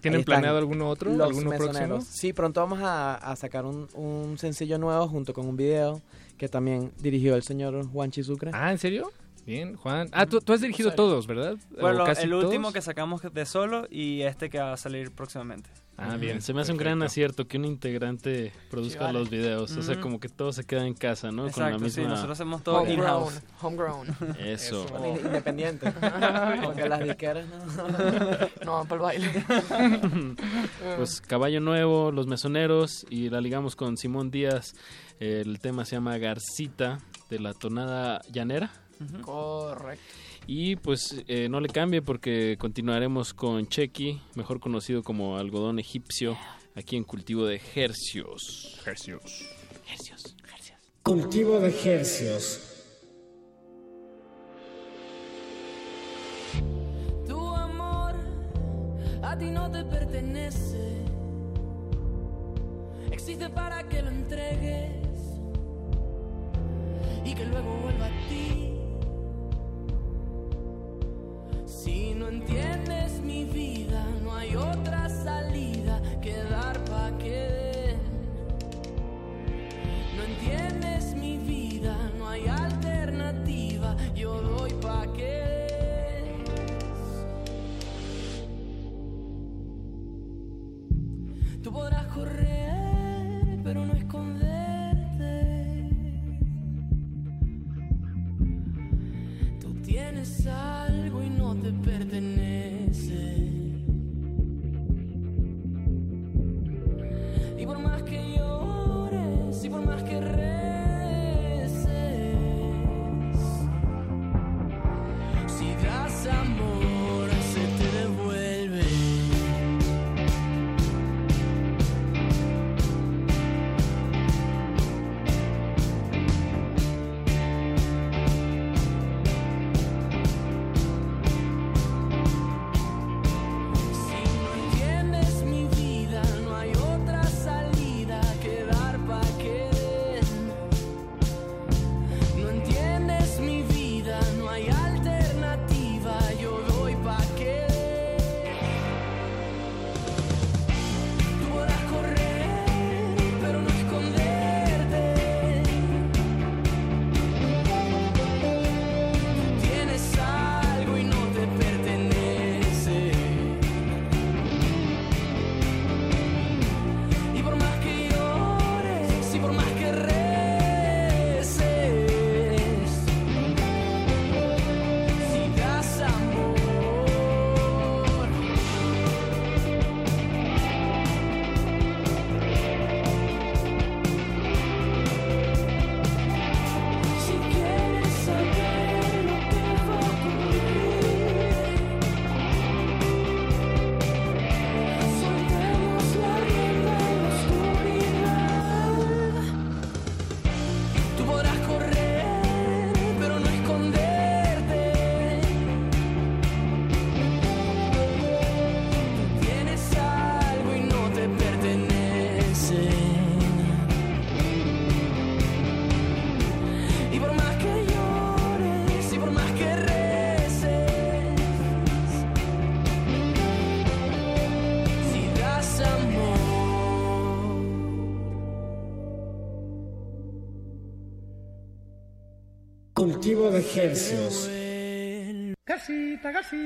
¿Tienen planeado alguno otro? Los ¿Alguno mesoneros. próximo? Sí, pronto vamos a, a sacar un, un sencillo nuevo junto con un video que también dirigió el señor Juan Chisucre. Ah, ¿en serio? Bien, Juan. Ah, tú, tú has dirigido todos, ¿verdad? ¿O Bueno, casi el último todos? que sacamos de solo y este que va a salir próximamente. Ah, bien. Se me hace un gran acierto que un integrante produzca Sí, vale. los videos. O sea, como que todo se queda en casa, ¿no? Con la Exacto, sí, misma. nosotros hacemos todo Homegrown. in-house. Homegrown. Eso. Independiente. Porque las disqueras no. no van para el baile. Pues Caballo Nuevo, Los Mesoneros y la ligamos con Simón Díaz. El tema se llama Garcita de la tonada llanera. Correcto. Y pues eh, no le cambie porque continuaremos con Chequi, mejor conocido como algodón egipcio, aquí en cultivo de hercios. Hercios. Hercios. Cultivo de ejercios. Tu amor a ti no te pertenece. Existe para que lo entregues y que luego vuelva a ti. Si no entiendes mi vida, no hay otra salida que dar pa' que. No entiendes mi vida, no hay alternativa, yo doy pa' que. Tú podrás correr, pero no esconderte. Tú tienes algo. Better than. Ejercicios. Garcita, Garcita.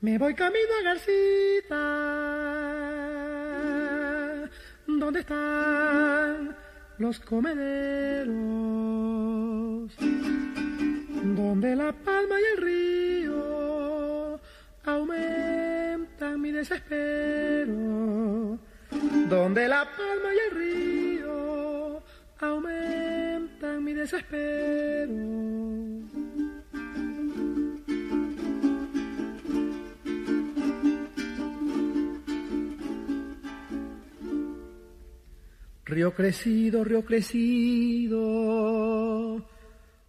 Me voy camino a Garcita. ¿Dónde están los comederos? Donde la palma y el río aumentan mi desespero. Donde la palma Río crecido, río crecido,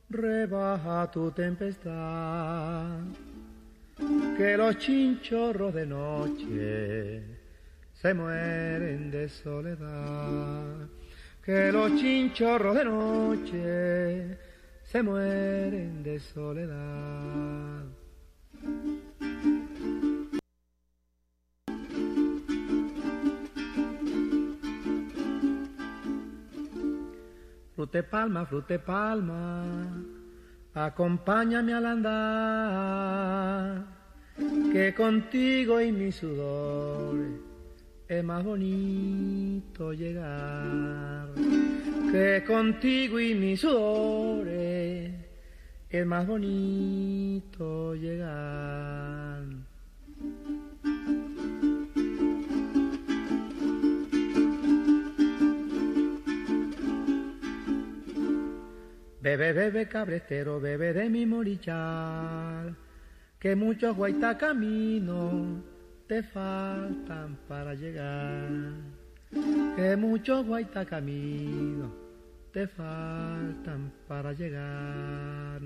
rebaja tu tempestad, que los chinchorros de noche se mueren de soledad, que los chinchorros de noche se mueren de soledad. Frute palma, frute palma, acompáñame al andar, que contigo y mi sudor es más bonito llegar, que contigo y mi sudor es más bonito llegar. Bebe, bebe, cabretero, bebe de mi morichal, que muchos guaita camino te faltan para llegar, que muchos guaita camino te faltan para llegar.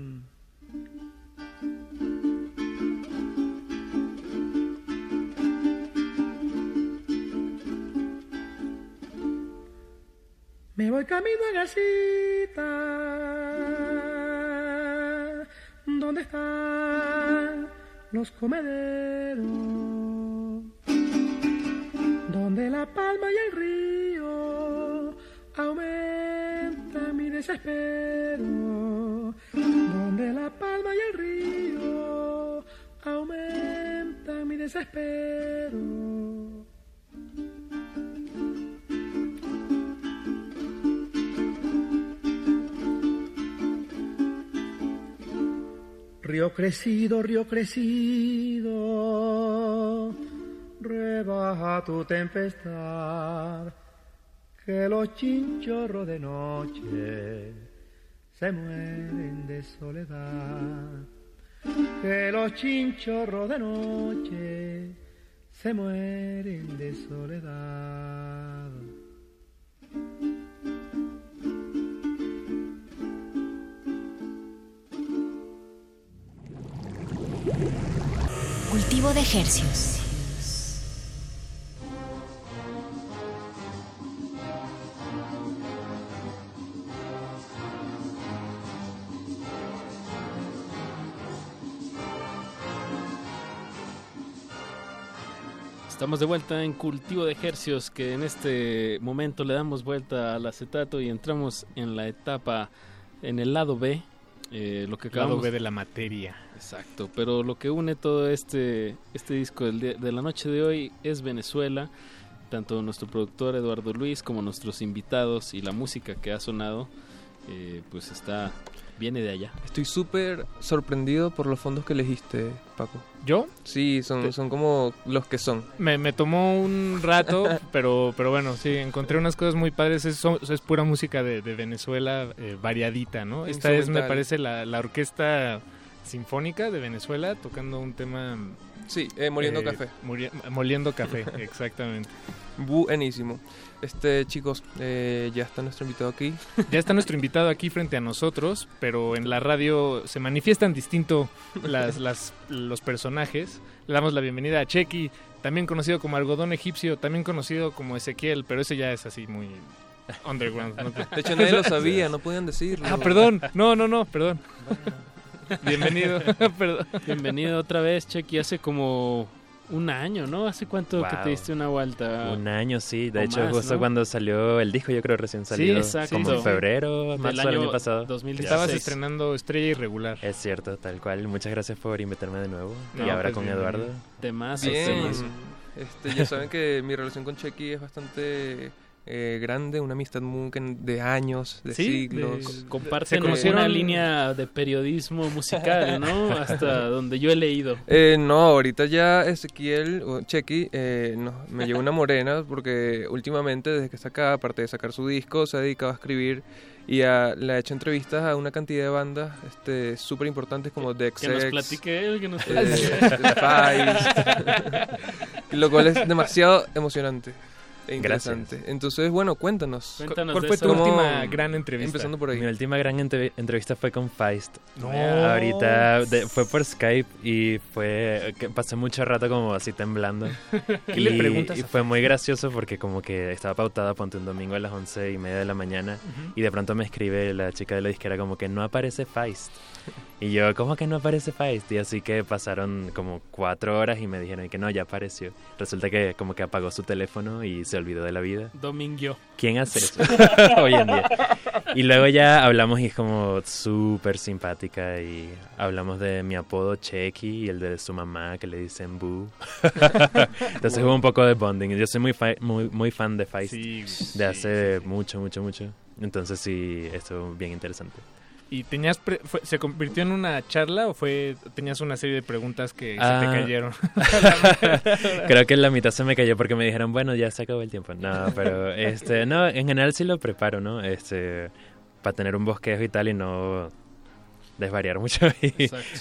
Me voy camino a Garcita. ¿Dónde están los comederos? Donde la palma y el río aumentan mi desespero. Donde la palma y el río aumentan mi desespero. Río crecido, río crecido, baja tu tempestad, que los chinchorros de noche se mueren de soledad, que los chinchorros de noche se mueren de soledad. Cultivo de ejercios. Estamos de vuelta en Cultivo de Ejercios, que en este momento le damos vuelta al acetato y entramos en la etapa, en el lado B. eh, lo que Lado acabamos B de la materia. Exacto, pero lo que une todo este, este disco de la noche de hoy es Venezuela, tanto nuestro productor Eduardo Luis como nuestros invitados y la música que ha sonado, eh, pues está, viene de allá. Estoy súper sorprendido por los fondos que elegiste, Paco. ¿Yo? Sí, son, son como los que son. Me, me tomó un rato, pero, pero bueno, sí, encontré unas cosas muy padres. Es, son- es pura música de, de Venezuela eh, variadita, ¿no? Esta es, me parece, la, la orquesta sinfónica de Venezuela tocando un tema... Sí, eh, Moliendo Café. muri- moliendo café, exactamente. Buenísimo. Este, chicos, eh, ya está nuestro invitado aquí. Ya está nuestro invitado aquí frente a nosotros, pero en la radio se manifiestan distinto las, las, los personajes. Le damos la bienvenida a Chequi, también conocido como Algodón Egipcio, también conocido como Ezequiel, pero ese ya es así muy underground. ¿no? De hecho, nadie lo sabía, no podían decirlo. Ah, perdón. No, no, no, perdón. Bienvenido. Perdón. Bienvenido otra vez, Chequi, hace como un año, ¿no? ¿Hace cuánto que te diste una vuelta? Un año, sí. De O hecho, más, justo ¿no? cuando salió el disco, yo creo recién salido. exacto. Como en Sí. febrero, Del marzo del año año pasado. 2016. Estabas estrenando Estrella Irregular. Es cierto, tal cual. Muchas gracias por invitarme de nuevo. y ahora pues, con. Eduardo. De más, Bien. de más. Este, ya saben que mi relación con Chequi es bastante eh, grande, una amistad muy de años, de Sí, siglos. de- comparten conocieron- una línea de periodismo musical, ¿no? Hasta donde yo he leído. Eh, no, ahorita ya Ezequiel, o Chequi, eh, no, me llevó una morena porque últimamente, desde que está acá, aparte de sacar su disco, se ha dedicado a escribir y a- le ha hecho entrevistas a una cantidad de bandas este, súper importantes como The Que nos platique él, que nos eh, platique. The Fives, lo cual es demasiado emocionante e Gracias. interesante. Entonces, bueno, cuéntanos. cu- Cuéntanos ¿Cuál fue tu última cómo- gran entrevista? Empezando por ahí. Mi última gran entre- entrevista fue con Feist. No. Ahorita de- fue por Skype y fue que pasé mucho rato como así temblando. ¿Qué y, le preguntas y fue muy gracioso porque como que estaba pautada, ponte un domingo a las once y media de la mañana Ujú. y de pronto me escribe la chica de la disquera como que no aparece Feist. Y yo, ¿cómo que no aparece Feist? Y así que pasaron como cuatro horas y me dijeron que no, ya apareció. Resulta que como que apagó su teléfono y se olvidó de la vida. Domingo. ¿Quién hace eso hoy en día? Y luego ya hablamos y es como súper simpática y hablamos de mi apodo Chequi y el de su mamá que le dicen Boo. Entonces hubo un poco de bonding. Yo soy muy, fa- muy, muy fan de Feist Sí, de sí, hace mucho, mucho, mucho. Entonces sí, estuvo bien interesante. ¿Y tenías pre- fue- se convirtió en una charla o fue tenías una serie de preguntas que se Ah. te cayeron? Creo que la mitad se me cayó porque me dijeron, bueno, ya se acabó el tiempo. No, pero este, no, en general sí lo preparo, ¿no? Este, para tener un bosquejo y tal y no desvariar mucho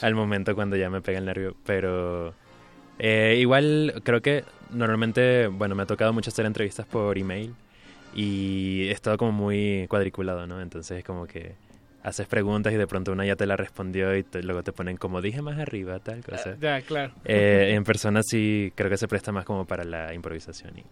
al momento cuando ya me pega el nervio. Pero eh, igual creo que normalmente, bueno, me ha tocado mucho hacer entrevistas por email y es todo como muy cuadriculado, ¿no? Entonces como que haces preguntas y de pronto una ya te la respondió y te- luego te ponen como dije más arriba, tal cosa. ya, claro. Eh, en persona sí creo que se presta más como para la improvisación y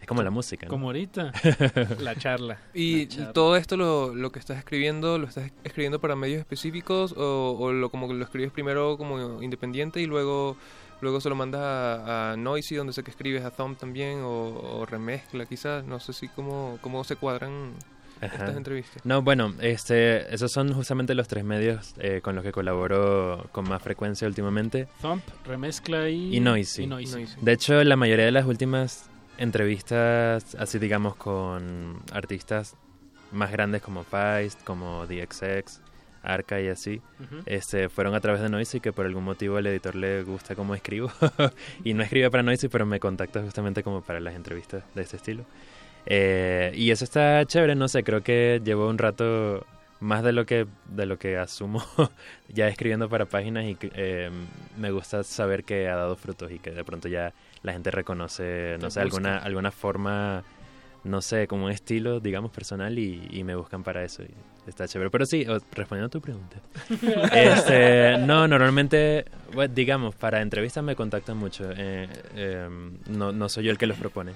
es como la música. ¿no? Como ahorita. La charla. Y La charla. todo esto lo, lo que estás escribiendo, ¿lo estás escribiendo para medios específicos o, o lo como que lo escribes primero como independiente y luego luego se lo mandas a, a Noisy donde sé que escribes a Thumb también o, o remezcla quizás? No sé si cómo, cómo se cuadran Ajá. estas entrevistas. No, bueno, este, esos son justamente los tres medios eh, con los que colaboro con más frecuencia últimamente. Thump, remezcla y... Y Noisy. y Noisy. Noisy. De hecho, la mayoría de las últimas entrevistas, así digamos, con artistas más grandes como Feist, como DXX, Arca y así, Ujú. este, fueron a través de Noisy, que por algún motivo el editor le gusta cómo escribo. y no escribe para Noisy, pero me contacta justamente como para las entrevistas de este estilo. Eh, y eso está chévere, no sé, creo que llevo un rato más de lo que de lo que asumo ya escribiendo para páginas y eh, me gusta saber que ha dado frutos y que de pronto ya la gente reconoce, no Te sé, alguna busca. alguna forma no sé, como un estilo, digamos, personal y, y me buscan para eso. Y está chévere. Pero sí, respondiendo a tu pregunta. este, no, normalmente, digamos, para entrevistas me contactan mucho. eh, eh, no, no soy yo el que los propone.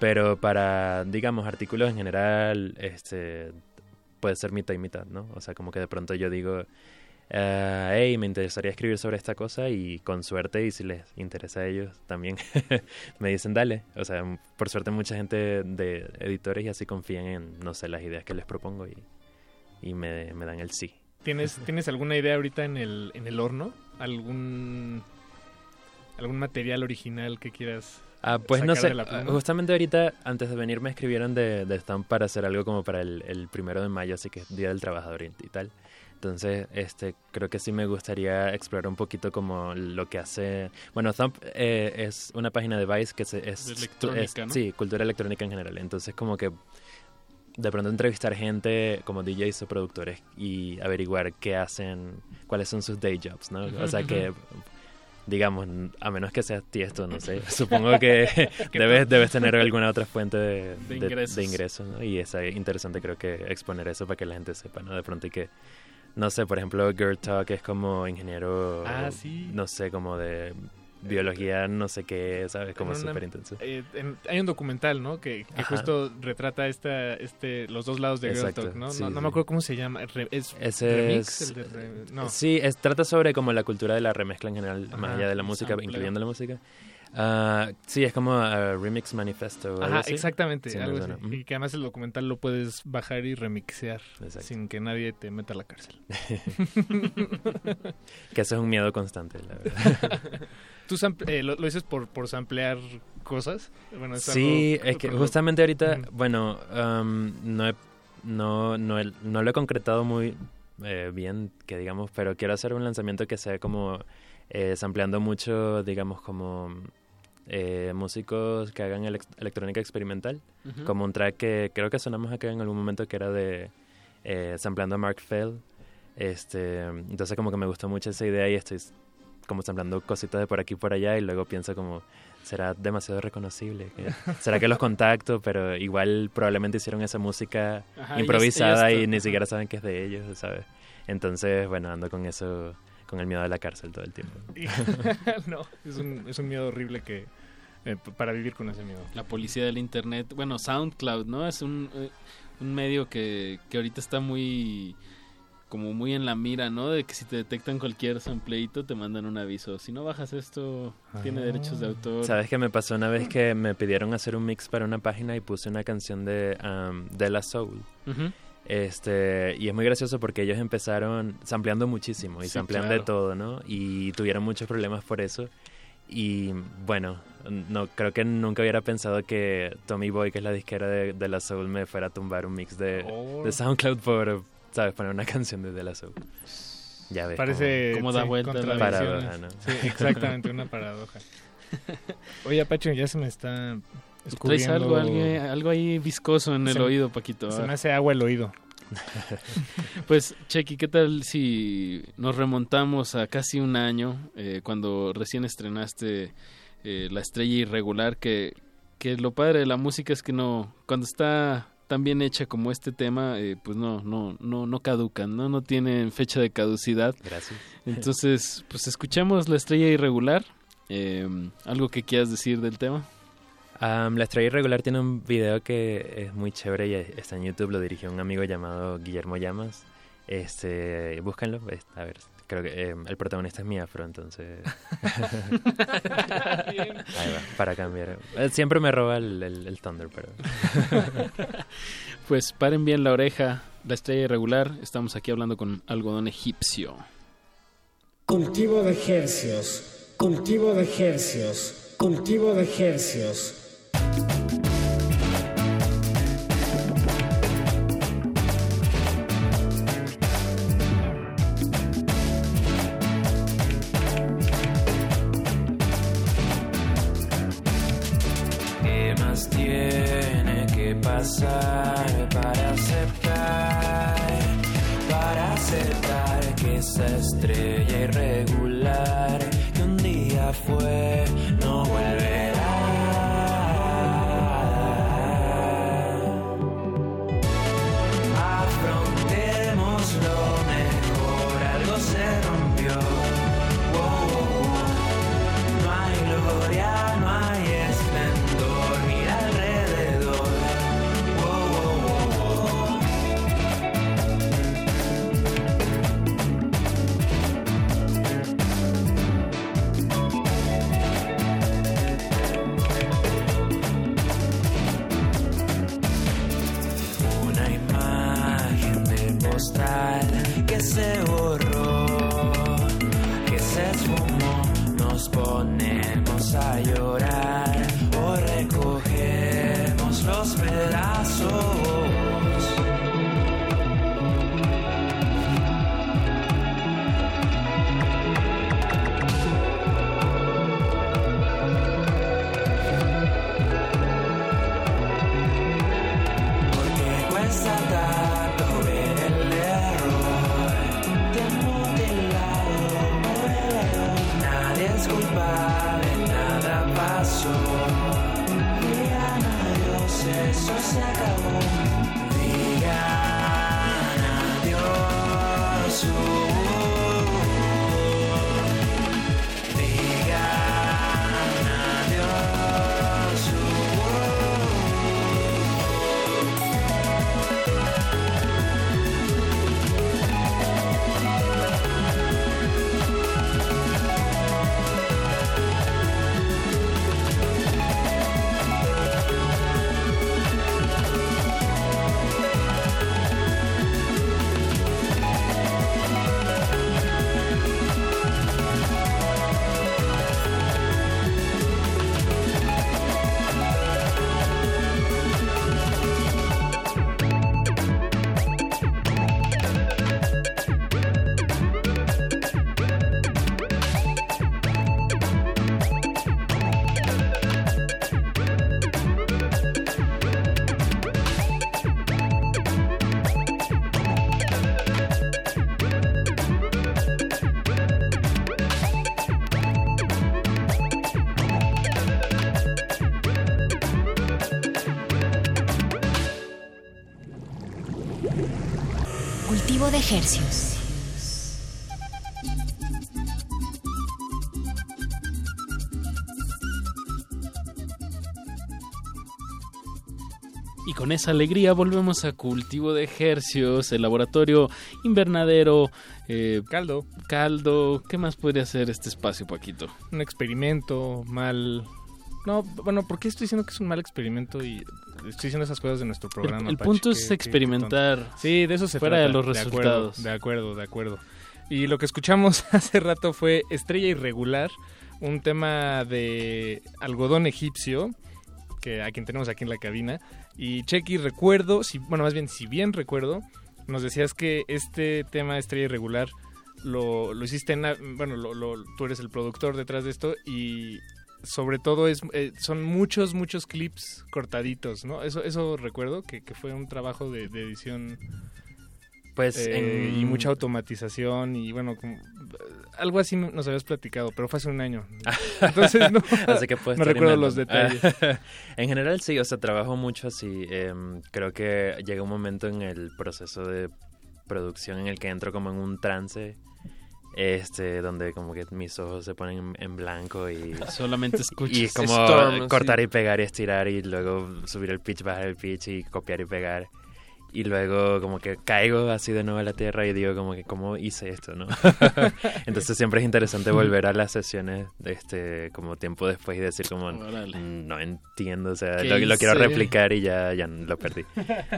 Pero para, digamos, artículos en general, este, puede ser mitad y mitad, ¿no? O sea, como que de pronto yo digo, eh, hey, me interesaría escribir sobre esta cosa y con suerte, y si les interesa a ellos también, me dicen, dale. O sea, por suerte mucha gente de editores y así confían en, no sé, las ideas que les propongo y, y me, me dan el sí. ¿Tienes, ¿Tienes alguna idea ahorita en el, en el horno? ¿Algún, ¿Algún material original que quieras Ah, pues no sé, justamente ahorita, antes de venir, me escribieron de, de Stamp para hacer algo como para el, el primero de mayo, así que es Día del Trabajador y, y tal. Entonces, este, creo que sí me gustaría explorar un poquito como lo que hace... Bueno, Thump eh, es una página de Vice que se, es... Electrónica, es- ¿no? Sí, cultura electrónica en general. Entonces, como que de pronto entrevistar gente como DJs o productores y averiguar qué hacen, cuáles son sus day jobs, ¿no? O sea, que. Digamos, a menos que seas tiesto, no sé, supongo que debes, debes tener alguna otra fuente de, De ingresos. de ingresos, ¿no? Y es interesante creo que exponer eso para que la gente sepa, ¿no? De pronto y que, no sé, por ejemplo, Girl Talk es como ingeniero, Ah, sí. no sé, como de biología, no sé qué, ¿sabes? Como súper intenso. eh, hay un documental, ¿no? Que, justo retrata esta, este, los dos lados de Girl Talk, ¿no? sí, no, me acuerdo cómo se llama. ¿Es Ese remix? es- El de re- no. Sí, es, trata sobre como la cultura de la remezcla en general, más allá de la música, incluyendo la música. Ah, sí, es como ah, Remix Manifesto. algo Ajá, así. exactamente. Sí, algo así. Y que además el documental lo puedes bajar y remixear Exacto. sin que nadie te meta a la cárcel. que eso es un miedo constante, la verdad. ¿Tú eh, lo, lo dices por, por samplear cosas? Bueno, es Sí, algo- es que justamente ahorita, bueno, um, no, he- no, no, he- no lo he concretado muy eh, bien, que digamos, pero quiero hacer un lanzamiento que sea como eh, sampleando mucho, digamos, como eh, músicos que hagan elec- electrónica experimental, Ujú. como un track que creo que sonamos acá en algún momento que era de eh, sampleando a Mark Fell. Este, entonces como que me gustó mucho esa idea y estoy como samplando cositas de por aquí y por allá y luego pienso como será demasiado reconocible. ¿Será que los contacto? Pero igual probablemente hicieron esa música Ajá, improvisada y ni siquiera saben que es de ellos, ¿sabes? Entonces, bueno, ando con eso, con el miedo de la cárcel todo el tiempo. no, es un, es un miedo horrible que eh, para vivir con ese miedo. La policía del internet, bueno, SoundCloud, ¿no? Es un, eh, un medio que, que ahorita está muy como muy en la mira, ¿no? De que si te detectan cualquier sampleito te mandan un aviso. Si no bajas esto, tiene derechos de autor. ¿Sabes qué me pasó una vez que me pidieron hacer un mix para una página y puse una canción de um, De La Soul? Este, y es muy gracioso porque ellos empezaron sampleando muchísimo y Sí, samplean claro. de todo, ¿no? Y tuvieron muchos problemas por eso. Y bueno, no creo que nunca hubiera pensado que Tommy Boy, que es la disquera de, de La Soul, me fuera a tumbar un mix de, Oh. de SoundCloud por, ¿sabes? Poner una canción de De La Soul. Ya ves. Parece Cómo da sí, vuelta la. Paradoja, ¿no? Sí, exactamente, una paradoja. Oye, Apache, ya se me está Traes escurriendo... algo, algo, algo ahí viscoso en el oído, Paquito. Se me hace agua el oído. Pues, Chequi, ¿qué tal si nos remontamos a casi un año, eh, cuando recién estrenaste eh, La Estrella Irregular, que, que lo padre de la música es que no, cuando está tan bien hecha como este tema, eh, pues no, no, no, no caducan, ¿no? No tienen fecha de caducidad. Gracias. Entonces, pues escuchamos La Estrella Irregular. Eh, ¿Algo que quieras decir del tema? Am, la estrella irregular tiene un video que es muy chévere y está en YouTube, lo dirigió un amigo llamado Guillermo Llamas. Este, búscanlo, a ver, creo que eh, el protagonista es mi afro, entonces... Ahí va, para cambiar. Eh, Siempre me roba el, el- el Thunder, pero... Pues paren bien la oreja, La Estrella Irregular. Estamos aquí hablando con algodón egipcio. Cultivo de hercios. Cultivo de hercios. Cultivo de hercios. Con esa alegría volvemos a cultivo de ejercios, el laboratorio invernadero. eh, caldo. Caldo. ¿Qué más podría hacer este espacio, Paquito? Un experimento mal... No, bueno, ¿por qué estoy diciendo que es un mal experimento y estoy diciendo esas cosas de nuestro programa? el punto es experimentar sí, de eso se fuera trata. de los acuerdo, resultados. De acuerdo, de acuerdo. Y lo que escuchamos hace rato fue Estrella Irregular, un tema de algodón egipcio, que a quien tenemos aquí en la cabina. Y Chequi, recuerdo, si, bueno, más bien, si bien recuerdo, nos decías que este tema Estrella Irregular lo, lo hiciste en... Bueno, lo- lo- tú eres el productor detrás de esto y sobre todo es eh, son muchos, muchos clips cortaditos, ¿no? Eso, eso recuerdo, que, fue un trabajo de edición Pues eh, en- y mucha automatización y bueno, como, algo así nos habías platicado, pero fue hace un año. Entonces no, Así que no recuerdo los detalles. en general sí, o sea, trabajo mucho así. em, creo que llega un momento en el proceso de producción en el que entro como en un trance. Este, donde como que mis ojos se ponen en, blanco y Solamente escuchas. Y como Storm, cortar sí. y pegar y estirar y luego subir el pitch, bajar el pitch y copiar y pegar. Y luego como que caigo así de nuevo a la tierra y digo como que cómo hice esto, ¿no? Entonces siempre es interesante volver a las sesiones este como tiempo después y decir como "Mm, no entiendo, o sea, ¿Qué lo, lo quiero replicar y ya, ya lo perdí.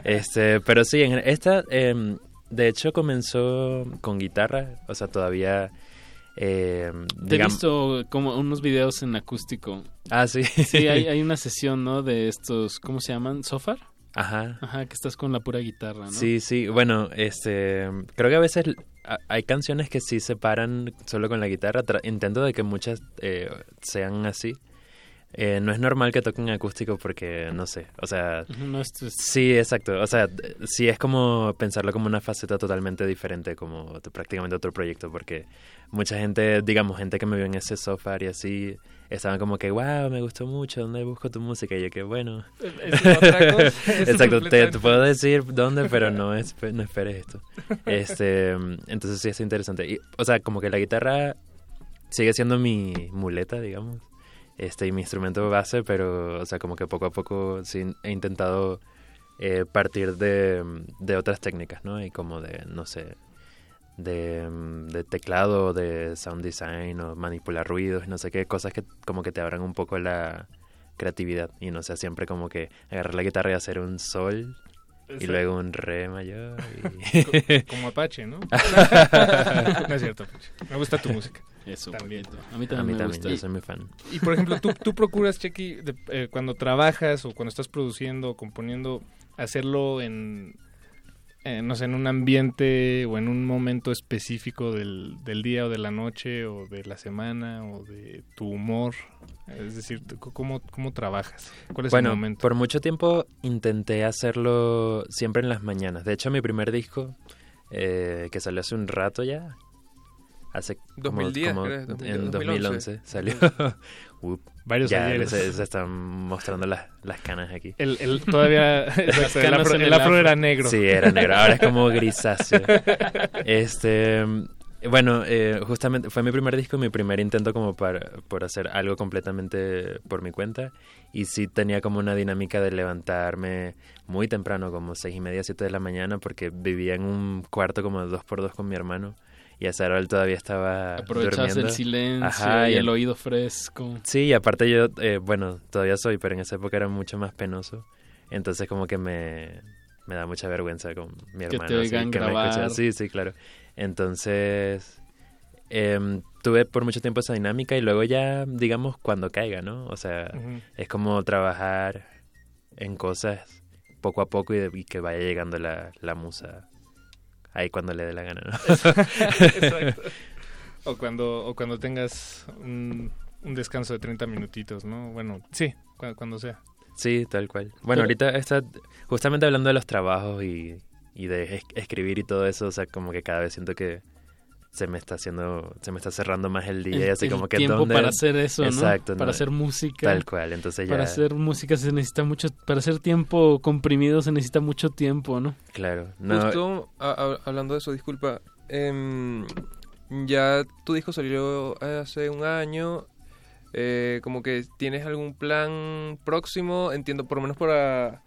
Este, pero sí, en esta em, de hecho comenzó con guitarra, o sea, todavía em, Te he visto como unos videos en acústico. Ah, sí. Sí, hay, hay una sesión, ¿no? De estos, ¿cómo se llaman? ¿Sofar? Ajá. Ajá, que estás con la pura guitarra, ¿no? Sí, sí. Bueno, este, creo que a veces hay canciones que sí se paran solo con la guitarra. Tra- intento de que muchas eh, sean así. Eh, no es normal que toquen acústico porque, no sé, o sea... No es- es- Sí, exacto. O sea, sí es como pensarlo como una faceta totalmente diferente, como prácticamente otro proyecto, porque mucha gente, digamos, gente que me vio en ese software y así, estaban como que, wow, me gustó mucho, ¿dónde busco tu música? Y yo que, bueno... Es otra cosa, es exacto, te, te puedo decir dónde, pero no, es, no esperes esto. Este, entonces sí es interesante. Y, o sea, como que la guitarra sigue siendo mi muleta, digamos, este, y mi instrumento base, pero, o sea, como que poco a poco sí he intentado eh, partir de, de otras técnicas, ¿no? Y como de, no sé, de, de teclado, de sound design o manipular ruidos, no sé qué, cosas que como que te abran un poco la creatividad y no sea siempre como que agarrar la guitarra y hacer un sol y luego un re mayor. Y- Como Apache, ¿no? no es cierto, Apache. Me gusta tu música. Eso, también. A mí también A mí me también, gusta. yo soy muy fan. Y por ejemplo, tú, tú procuras, Chequi, de- eh, cuando trabajas o cuando estás produciendo o componiendo, hacerlo en, eh, no sé, en un ambiente o en un momento específico del, del día o de la noche o de la semana o de tu humor. Es decir, ¿cómo, cómo trabajas? ¿Cuál es bueno, el momento? por mucho tiempo intenté hacerlo siempre en las mañanas. De hecho, mi primer disco, eh, que salió hace un rato ya, hace como, 2010, como creo, 2010, en 2011 salió. Up, Varios ya se, se están mostrando las, las canas aquí. El- el- todavía- Las el afro- en el afro era negro. Sí, era negro. Ahora es como grisáceo. Este, bueno, eh, justamente fue mi primer disco, mi primer intento como para, por hacer algo completamente por mi cuenta. Y sí tenía como una dinámica de levantarme muy temprano, como seis y media, siete de la mañana, porque vivía en un cuarto como de dos por dos con mi hermano. Y a él todavía estaba Aprovechabas durmiendo. el silencio Ajá, y el oído fresco. Sí, y aparte yo, eh, bueno, todavía soy, pero en esa época era mucho más penoso. Entonces como que me, me da mucha vergüenza con mi Que hermano. te así, oigan que me. Sí, sí, claro. Entonces em, tuve por mucho tiempo esa dinámica y luego ya, digamos, cuando caiga, ¿no? O sea, es como trabajar en cosas poco a poco y, de- y que vaya llegando la, la musa ahí cuando le dé la gana, ¿no? Exacto. O cuando, o cuando tengas un, un descanso de 30 minutitos, ¿no? Bueno, sí, cu- cuando sea. Sí, tal cual. Bueno, Pero- ahorita está justamente hablando de los trabajos y, y de es- escribir y todo eso, o sea, como que cada vez siento que se me está haciendo, se me está cerrando más el día El- y así el como que tiempo ¿dónde? para hacer eso, ¿no? Exacto, Para ¿no? hacer música. Tal cual, entonces ya... Para hacer música se necesita mucho, para hacer tiempo comprimido se necesita mucho tiempo, ¿no? Claro, no, Justo a- a- hablando de eso, disculpa. em, ya tu disco salió hace un año. eh, como que tienes algún plan próximo. Entiendo, por lo menos para,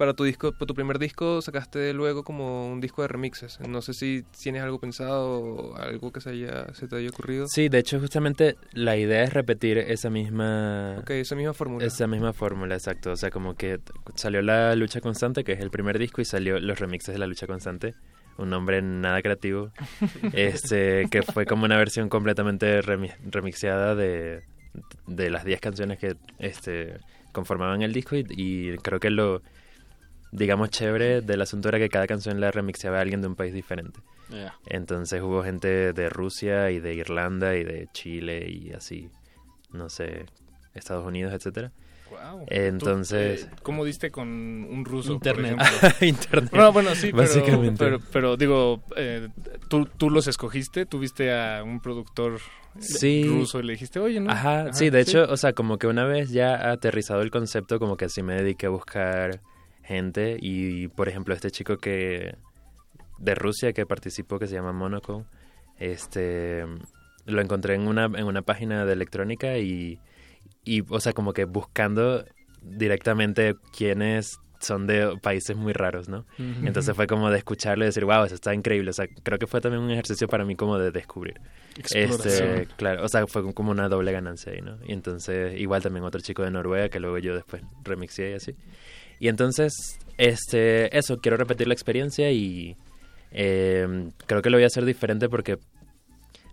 para tu disco, para tu primer disco, sacaste luego como un disco de remixes. No sé si tienes algo pensado o algo que se, haya, se te haya ocurrido. Sí, de hecho justamente la idea es repetir esa misma... Ok, esa misma fórmula. Esa misma fórmula, exacto. O sea, como que salió La Lucha Constante, que es el primer disco, y salió los remixes de La Lucha Constante. Un nombre nada creativo. este Que fue como una versión completamente remi- remixeada de, de las 10 canciones que este conformaban el disco. Y, y creo que lo, digamos, chévere del asunto era que cada canción la remixeaba a alguien de un país diferente. Entonces hubo gente de Rusia y de Irlanda y de Chile y así, no sé, Estados Unidos, etcétera. Guau. Entonces, eh, ¿Cómo diste con un ruso? Internet. Por? Internet. No, bueno, sí, pero, Básicamente. pero, pero digo, eh, ¿tú, tú los escogiste, tuviste a un productor Sí. ruso y le dijiste, oye, ¿no? Ajá, sí, de hecho, o sea, como que una vez ya aterrizado el concepto, como que así me dediqué a buscar gente y, por ejemplo, este chico que de Rusia que participó, que se llama Monaco, este, lo encontré en una, en una página de electrónica y, y, o sea, como que buscando directamente quiénes son de países muy raros, ¿no? Entonces fue como de escucharlo y decir, wow, eso está increíble. O sea, creo que fue también un ejercicio para mí como de descubrir. Este, claro, o sea, fue como una doble ganancia ahí, ¿no? Y entonces, igual también otro chico de Noruega que luego yo después remixé y así. Y entonces, este, eso, quiero repetir la experiencia y eh, creo que lo voy a hacer diferente porque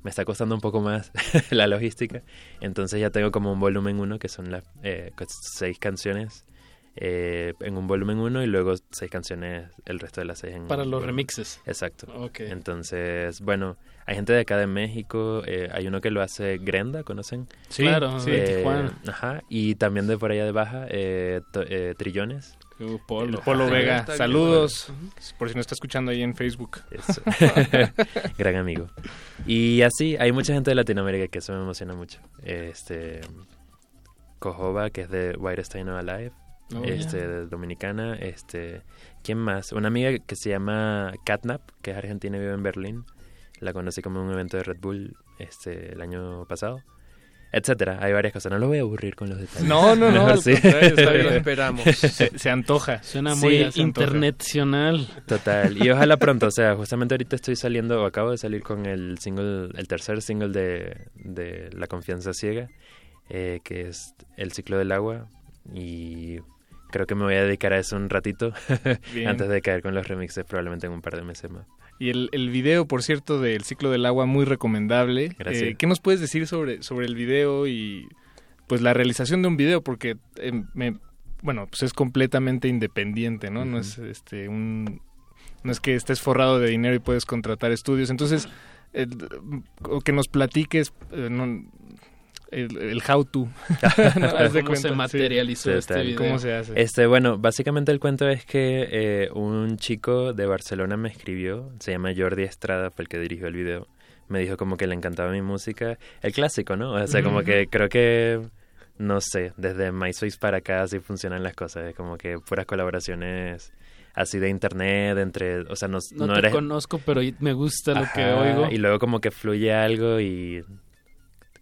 me está costando un poco más la logística. Entonces ya tengo como un volumen uno que son las eh, seis canciones eh, en un volumen uno y luego seis canciones, el resto de las seis en Para los remixes. Exacto. Entonces, bueno, hay gente de acá de México, eh, hay uno que lo hace Grenda, ¿conocen? Sí, Claro, sí. de Tijuana. Ajá, y también de por allá de Baja, eh, to- eh, Trillones. Uh, Polo. Vega, bien, saludos. Por si no está escuchando ahí en Facebook. Eso. Gran amigo. Y así, hay mucha gente de Latinoamérica que eso me emociona mucho. Este Cojoba, que es de White Stein Alive, Oh, este, Dominicana, este, ¿quién más? Una amiga que se llama Catnap, que es argentina y vive en Berlín. La conocí como en un evento de Red Bull este el año pasado. Etcétera, hay varias cosas. No lo voy a aburrir con los detalles. No, no, no, Mejor sí. lo esperamos. Se- se antoja. Suena Sí, muy internacional. Total, y ojalá pronto, o sea, justamente ahorita estoy saliendo, o acabo de salir con el single, el tercer single de, de La Confianza Ciega, eh, que es El Ciclo del Agua, y creo que me voy a dedicar a eso un ratito, antes de caer con los remixes, probablemente en un par de meses más. Y el, el video, por cierto, del ciclo del agua, muy recomendable. Gracias. Eh, ¿Qué nos puedes decir sobre, sobre el video y pues la realización de un video? Porque eh, me, bueno, pues es completamente independiente, ¿no? No es este un no es que estés forrado de dinero y puedes contratar estudios. Entonces, o que nos platiques eh, no, el, el how to. ¿no? ¿Cómo se cuenta, sí. materializó este video? ¿Cómo se hace? Este, bueno, básicamente el cuento es que eh, un chico de Barcelona me escribió, se llama Jordi Estrada, fue el que dirigió el video. Me dijo como que le encantaba mi música, el clásico, ¿no? O sea, como que creo que, no sé, desde MySpace para acá así funcionan las cosas, es como que puras colaboraciones así de internet, entre, o sea, no, No, no te eres... conozco, pero me gusta lo que Ajá, oigo. Y luego como que fluye algo y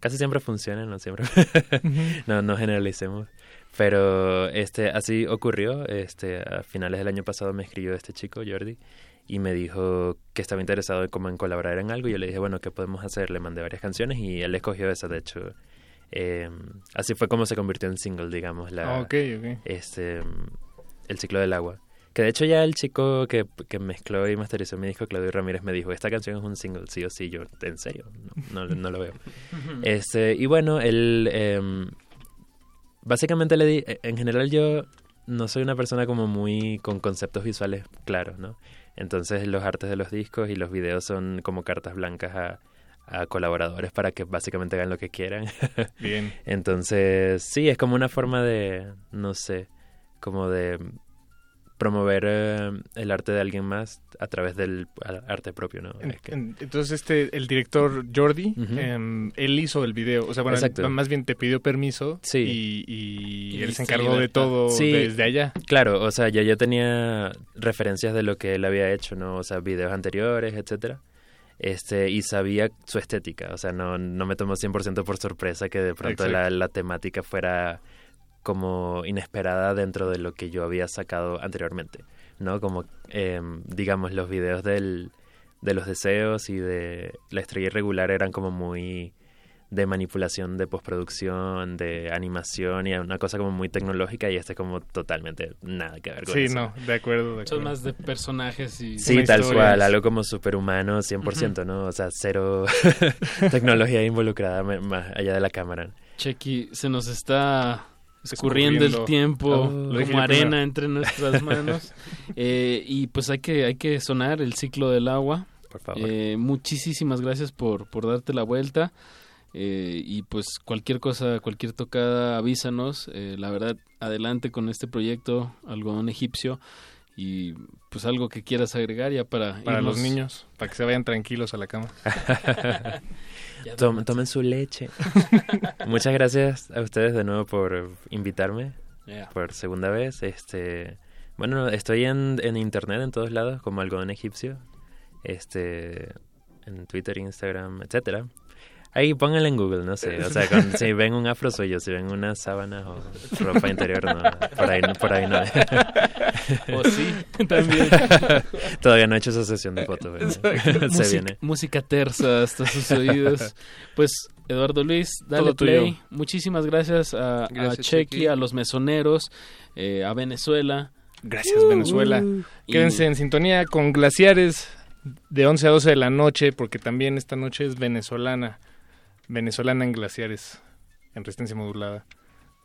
casi siempre funciona, no siempre. no, no generalicemos. Pero este así ocurrió, este a finales del año pasado me escribió este chico, Jordi, y me dijo que estaba interesado en como en colaborar en algo y yo le dije, bueno, ¿qué podemos hacer? Le mandé varias canciones y él escogió esa, de hecho. Eh, así fue como se convirtió en single, digamos, la ok, ok. este el ciclo del agua. Que de hecho ya el chico que, que mezcló y masterizó mi disco, Claudio Ramírez, me dijo, esta canción es un single, sí o sí, yo, en serio, no, no, no lo veo. este Y bueno, él, em, básicamente le di, e, en general yo no soy una persona como muy con conceptos visuales claros, ¿no? Entonces los artes de los discos y los videos son como cartas blancas a, a colaboradores para que básicamente hagan lo que quieran. Bien. Entonces, sí, es como una forma de, no sé, como de promover eh, el arte de alguien más a través del arte propio, ¿no? En- Es que- en- Entonces este el director Jordi em, él hizo el video o sea bueno Exacto. más bien te pidió permiso Sí. y, y Y él se encargó de todo Sí, desde allá Claro, o sea, yo ya tenía referencias de lo que él había hecho, ¿no? O sea, videos anteriores, etcétera. Este, y sabía su estética, o sea, no, no me tomó 100% por sorpresa que de pronto la, la temática fuera como inesperada dentro de lo que yo había sacado anteriormente, ¿no? Como, em, digamos, los videos del, de los deseos y de la estrella irregular eran como muy de manipulación de postproducción, de animación y una cosa como muy tecnológica y este como totalmente nada que ver con sí eso. no de acuerdo de Son acuerdo. más de personajes y... Sí, tal historia cual, algo como superhumano 100%, ¿no? O sea, cero tecnología involucrada más allá de la cámara. Chequi, se nos está escurriendo el tiempo Oh. Dije como arena primero. entre nuestras manos. Eh, y pues hay que, hay que sonar el ciclo del agua. Por favor. Eh, muchísimas gracias por, por darte la vuelta. Eh, y pues cualquier cosa, cualquier tocada, avísanos. Eh, la verdad, adelante con este proyecto, algodón egipcio. Y pues algo que quieras agregar ya para para los niños para que se vayan tranquilos a la cama tomen su leche. Muchas gracias a ustedes de nuevo por invitarme Yeah. por segunda vez. Este, bueno, estoy en, en internet en todos lados como algodón egipcio. Este, en Twitter, Instagram, etcétera. Ahí pónganle en Google, no sé. O sea, con- si ven un afro soy yo, si ven una sábana o ropa interior, no, por ahí, por ahí no. O sí, también. Todavía no he hecho esa sesión de fotos. pero Exacto. Se Música- viene. Música tersa hasta sus oídos. Pues, Eduardo Luis, dale Todo tuyo. play. Muchísimas gracias a, a Chequi, Chequi. a los mesoneros, eh, a Venezuela. gracias Venezuela Y- quédense en sintonía con glaciares de 11 a 12 de la noche porque también esta noche es venezolana venezolana en glaciares en resistencia modulada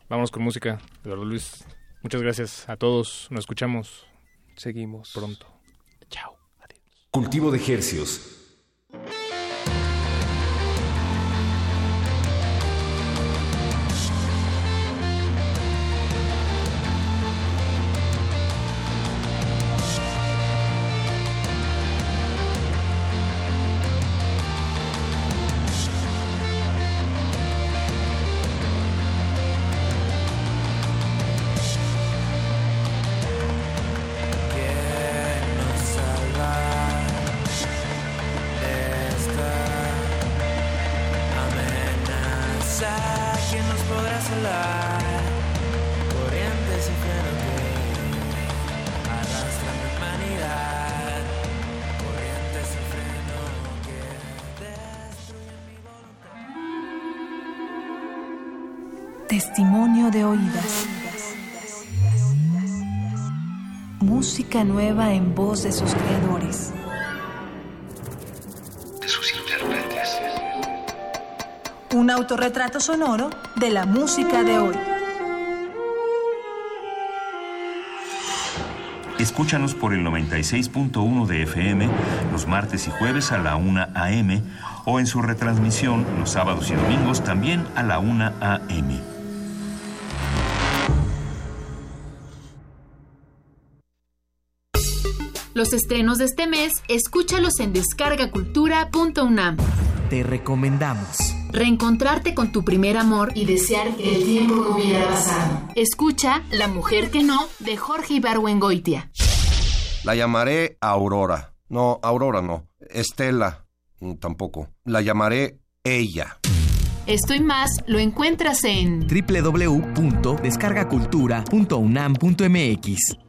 vamos con música Eduardo Luis Muchas gracias a todos. Nos escuchamos. Seguimos. Pronto. Cultivo de Hercios. En voz de sus creadores. De sus intérpretes. Un autorretrato sonoro de la música de hoy. Escúchanos por el 96.1 de FM los martes y jueves a la 1 a.m. o en su retransmisión los sábados y domingos también a la 1 a.m. Los estrenos de este mes, escúchalos en descargacultura.unam. Te recomendamos. Reencontrarte con tu primer amor y desear que el tiempo no hubiera pasado. Escucha La mujer que no, de Jorge Ibargüengoitia. La llamaré Aurora. No, Aurora no. Estela mm, tampoco. La llamaré ella. Esto y más lo encuentras en www.descargacultura.unam.mx.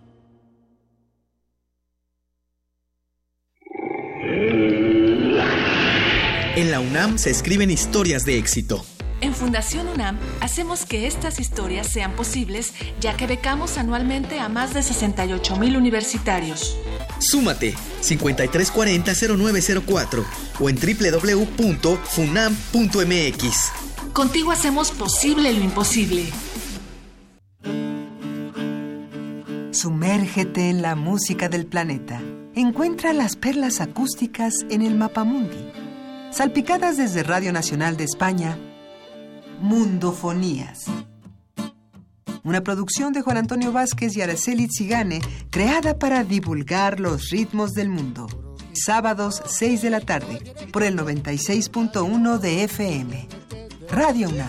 En la UNAM se escriben historias de éxito. En Fundación UNAM hacemos que estas historias sean posibles, ya que becamos anualmente a más de 68 mil universitarios. Súmate 5340-0904 o en www.funam.mx. Contigo hacemos posible lo imposible. Sumérgete en la música del planeta. Encuentra las perlas acústicas en el Mapamundi. Salpicadas desde Radio Nacional de España, Mundofonías. Una producción de Juan Antonio Vázquez y Araceli Zigane, creada para divulgar los ritmos del mundo. Sábados, 6 de la tarde, por el 96.1 de FM. Radio UNAM.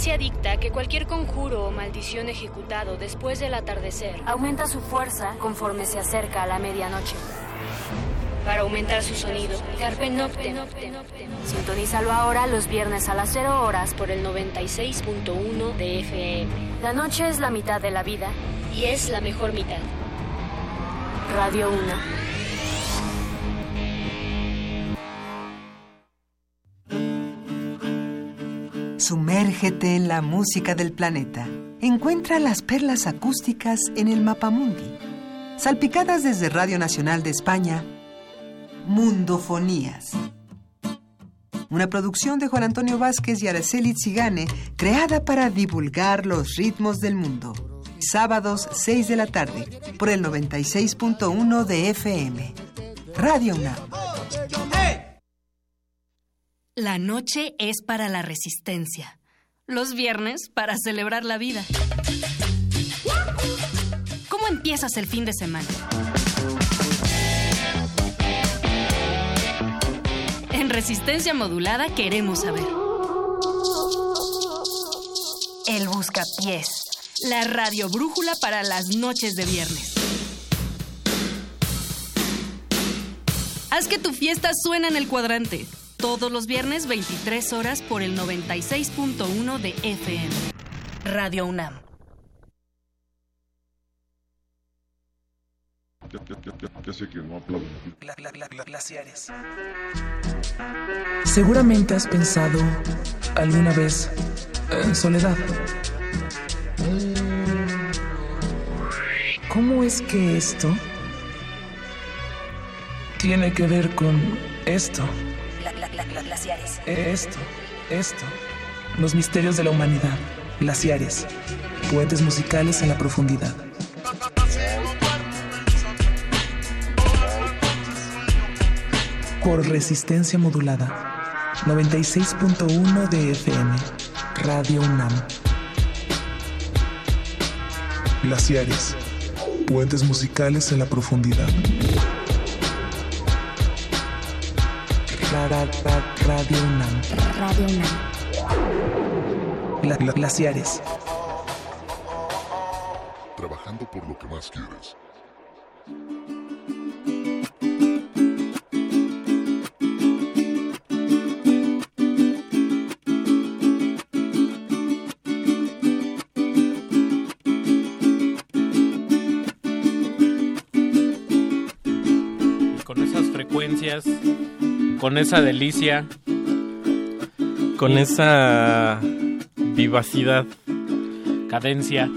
creencia dicta que cualquier conjuro o maldición ejecutado después del atardecer aumenta su fuerza conforme se acerca a la medianoche. Para aumentar su sonido, Carpe Noctem. Sintonízalo ahora los viernes a las 0 horas por el 96.1 de FM. La noche es la mitad de la vida y es la mejor mitad. Radio 1. Sumérgete en la música del planeta. Encuentra las perlas acústicas en el Mapamundi. Salpicadas desde Radio Nacional de España, Mundofonías. Una producción de Juan Antonio Vázquez y Araceli Zigane, creada para divulgar los ritmos del mundo. Sábados, 6 de la tarde, por el 96.1 de FM. Radio UNAM. La noche es para la resistencia. Los viernes para celebrar la vida. ¿Cómo empiezas el fin de semana? En resistencia modulada queremos saber. El Buscapiés. La radio brújula para las noches de viernes. Haz que tu fiesta suene en el cuadrante. Todos los viernes 23 horas por el 96.1 de FM. Radio UNAM. Seguramente has pensado alguna vez en soledad. ¿Cómo es que esto tiene que ver con esto? Glaciares. Esto, esto. Los misterios de la humanidad. Glaciares. Puentes musicales en la profundidad. Por resistencia modulada. 96.1 de FM. Radio UNAM. Glaciares. Puentes musicales en la profundidad. Radio UNAM. Radio UNAM. Gla- gla- glaciares. Trabajando por lo que más quieres. Con esas frecuencias, con esa delicia. Con esa vivacidad. Cadencia.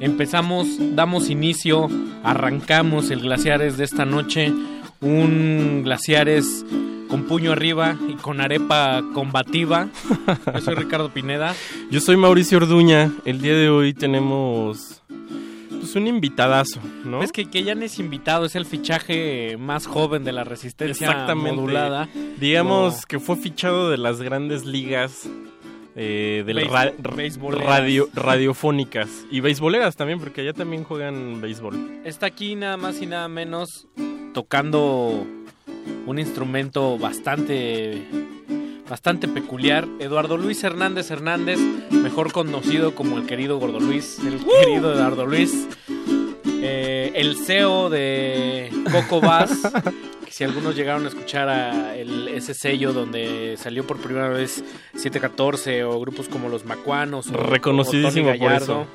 Empezamos, damos inicio, arrancamos el Glaciares de esta noche. Un Glaciares con puño arriba y con arepa combativa. Yo soy Ricardo Pineda. Yo soy Mauricio Orduña. El día de hoy tenemos pues un invitadazo, ¿no? Es que, que ya no es invitado, es el fichaje más joven de la resistencia Exactamente. modulada. Digamos No. que fue fichado de las grandes ligas eh, Béis- ra- radio, radiofónicas y beisboleras también, porque allá también juegan béisbol. Está aquí nada más y nada menos tocando un instrumento bastante bastante peculiar. Eduardo Luis Hernández Hernández, mejor conocido como el querido Gordo Luis, el querido Eduardo Luis. Eh, el CEO de Coco Bass, que si algunos llegaron a escuchar a el- ese sello donde salió por primera vez 714 o grupos como Los Macuanos o, Reconocidísimo o Tony por Gallardo, eso.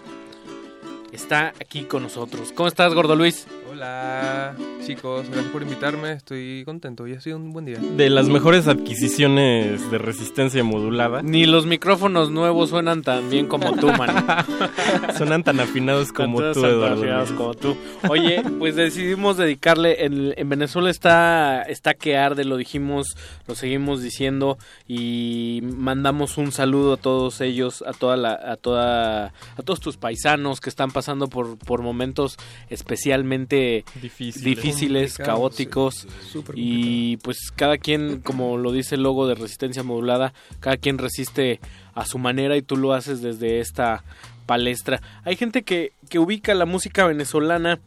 está aquí con nosotros. ¿Cómo estás, Gordo Luis? Hola, chicos, gracias por invitarme. Estoy contento. Hoy ha sido un buen día. De las mejores adquisiciones de resistencia modulada. Ni los micrófonos nuevos suenan tan bien como tú, man. Suenan tan afinados como Tan tú, Eduardo. afinados como tú. Oye, pues decidimos dedicarle. En, en Venezuela está, está que arde, lo dijimos, lo seguimos diciendo y mandamos un saludo a todos ellos, a toda la, a toda, a todos tus paisanos que están pasando por, por momentos especialmente Difíciles. caóticos sí. Y pues cada quien, como lo dice el logo de resistencia modulada, cada quien resiste a su manera y tú lo haces desde esta palestra. Hay gente que, que ubica la música venezolana,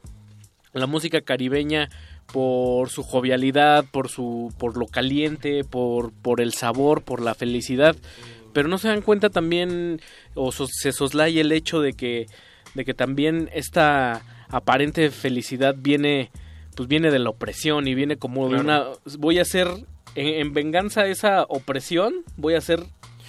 la música caribeña por su jovialidad, por su por lo caliente, por por el sabor, por la felicidad, pero no se dan cuenta también o so- se soslaya el hecho de que de que también esta aparente felicidad viene pues viene de la opresión y viene como de una voy a ser en, en venganza a esa opresión, voy a ser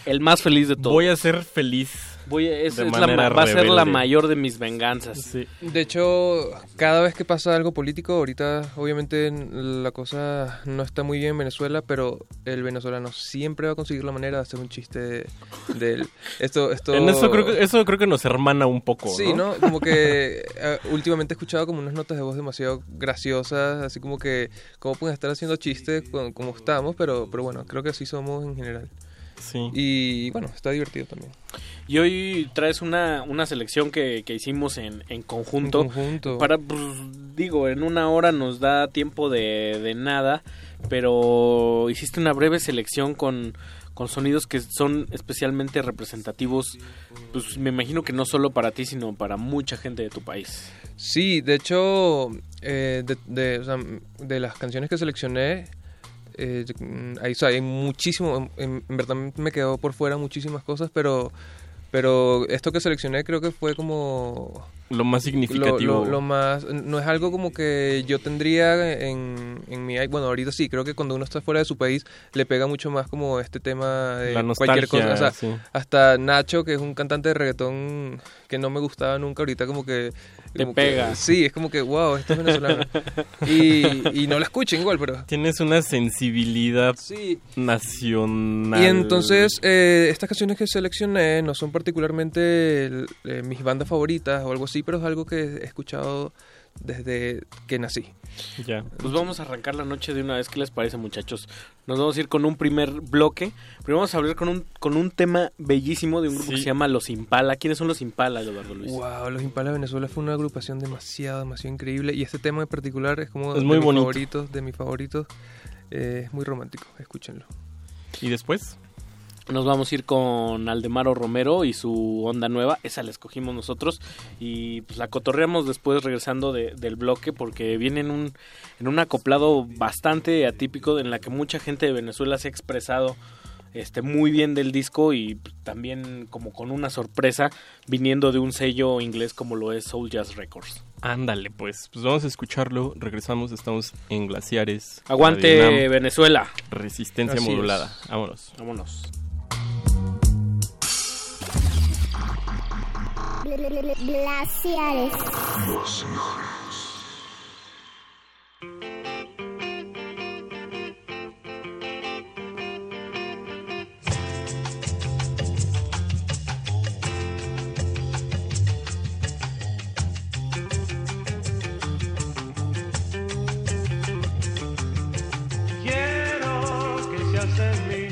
el más feliz de todos. Voy a ser feliz. Voy a- es- es la va a ser la mayor de mis venganzas. De hecho, cada vez que pasa algo político, ahorita obviamente la cosa no está muy bien en Venezuela, pero el venezolano siempre va a conseguir la manera de hacer un chiste de, de él. Esto, esto... En eso creo, que, eso creo que nos hermana un poco, Sí, ¿no? Como que eh, últimamente he escuchado como unas notas de voz demasiado graciosas, así como que cómo pueden estar haciendo chistes con- como estamos, pero, pero bueno, creo que así somos en general. Sí. Y bueno, está divertido también. Y hoy traes una, una selección que, que hicimos en, en conjunto. En conjunto. Para, pues, digo, en una hora nos da tiempo de, de nada, pero hiciste una breve selección con, con sonidos que son especialmente representativos, pues me imagino que no solo para ti, sino para mucha gente de tu país. Sí, de hecho, eh, de, de, o sea, de las canciones que seleccioné, eh, mm, hay, muchísimo, en, en verdad me quedó por fuera muchísimas cosas, pero, pero esto que seleccioné creo que fue como lo más significativo. lo- lo más no es algo como que yo tendría en, en mi bueno ahorita sí creo que cuando uno está fuera de su país le pega mucho más como este tema de La cualquier cosa o sea, sí. hasta Nacho que es un cantante de reggaetón que no me gustaba nunca ahorita como que Te como que- pega. sí es como que wow esto es venezolano y, y no lo escuchen igual pero Tienes una sensibilidad Sí. nacional. Y entonces, eh, estas canciones que seleccioné no son particularmente eh, mis bandas favoritas o algo así, pero es algo que he escuchado desde que nací. Ya. Pues vamos a arrancar la noche de una vez. ¿Qué les parece, muchachos? Nos vamos a ir con un primer bloque. Primero vamos a hablar con un, con un tema bellísimo de un grupo Sí. que se llama Los Impala. ¿Quiénes son los Impala, Eduardo Luis? Wow, Los Impala de Venezuela fue una agrupación demasiado, demasiado increíble. Y este tema en particular es como Es de muy mis bonito. favoritos, de mis favoritos. Eh, es muy romántico, escúchenlo. ¿Y después? Nos vamos a ir con Aldemaro Romero y su onda nueva. Esa la escogimos nosotros. Y pues la cotorreamos después regresando de- del bloque porque viene en un, en un acoplado bastante atípico en la que mucha gente de Venezuela se ha expresado este, muy bien del disco y también como con una sorpresa viniendo de un sello inglés como lo es Soul Jazz Records. Ándale, pues. Pues vamos a escucharlo. Regresamos, estamos en Glaciares. Aguante. Venezuela. Resistencia Así es. modulada. Vámonos. Vámonos. Glaciares. Quiero que seas en mí,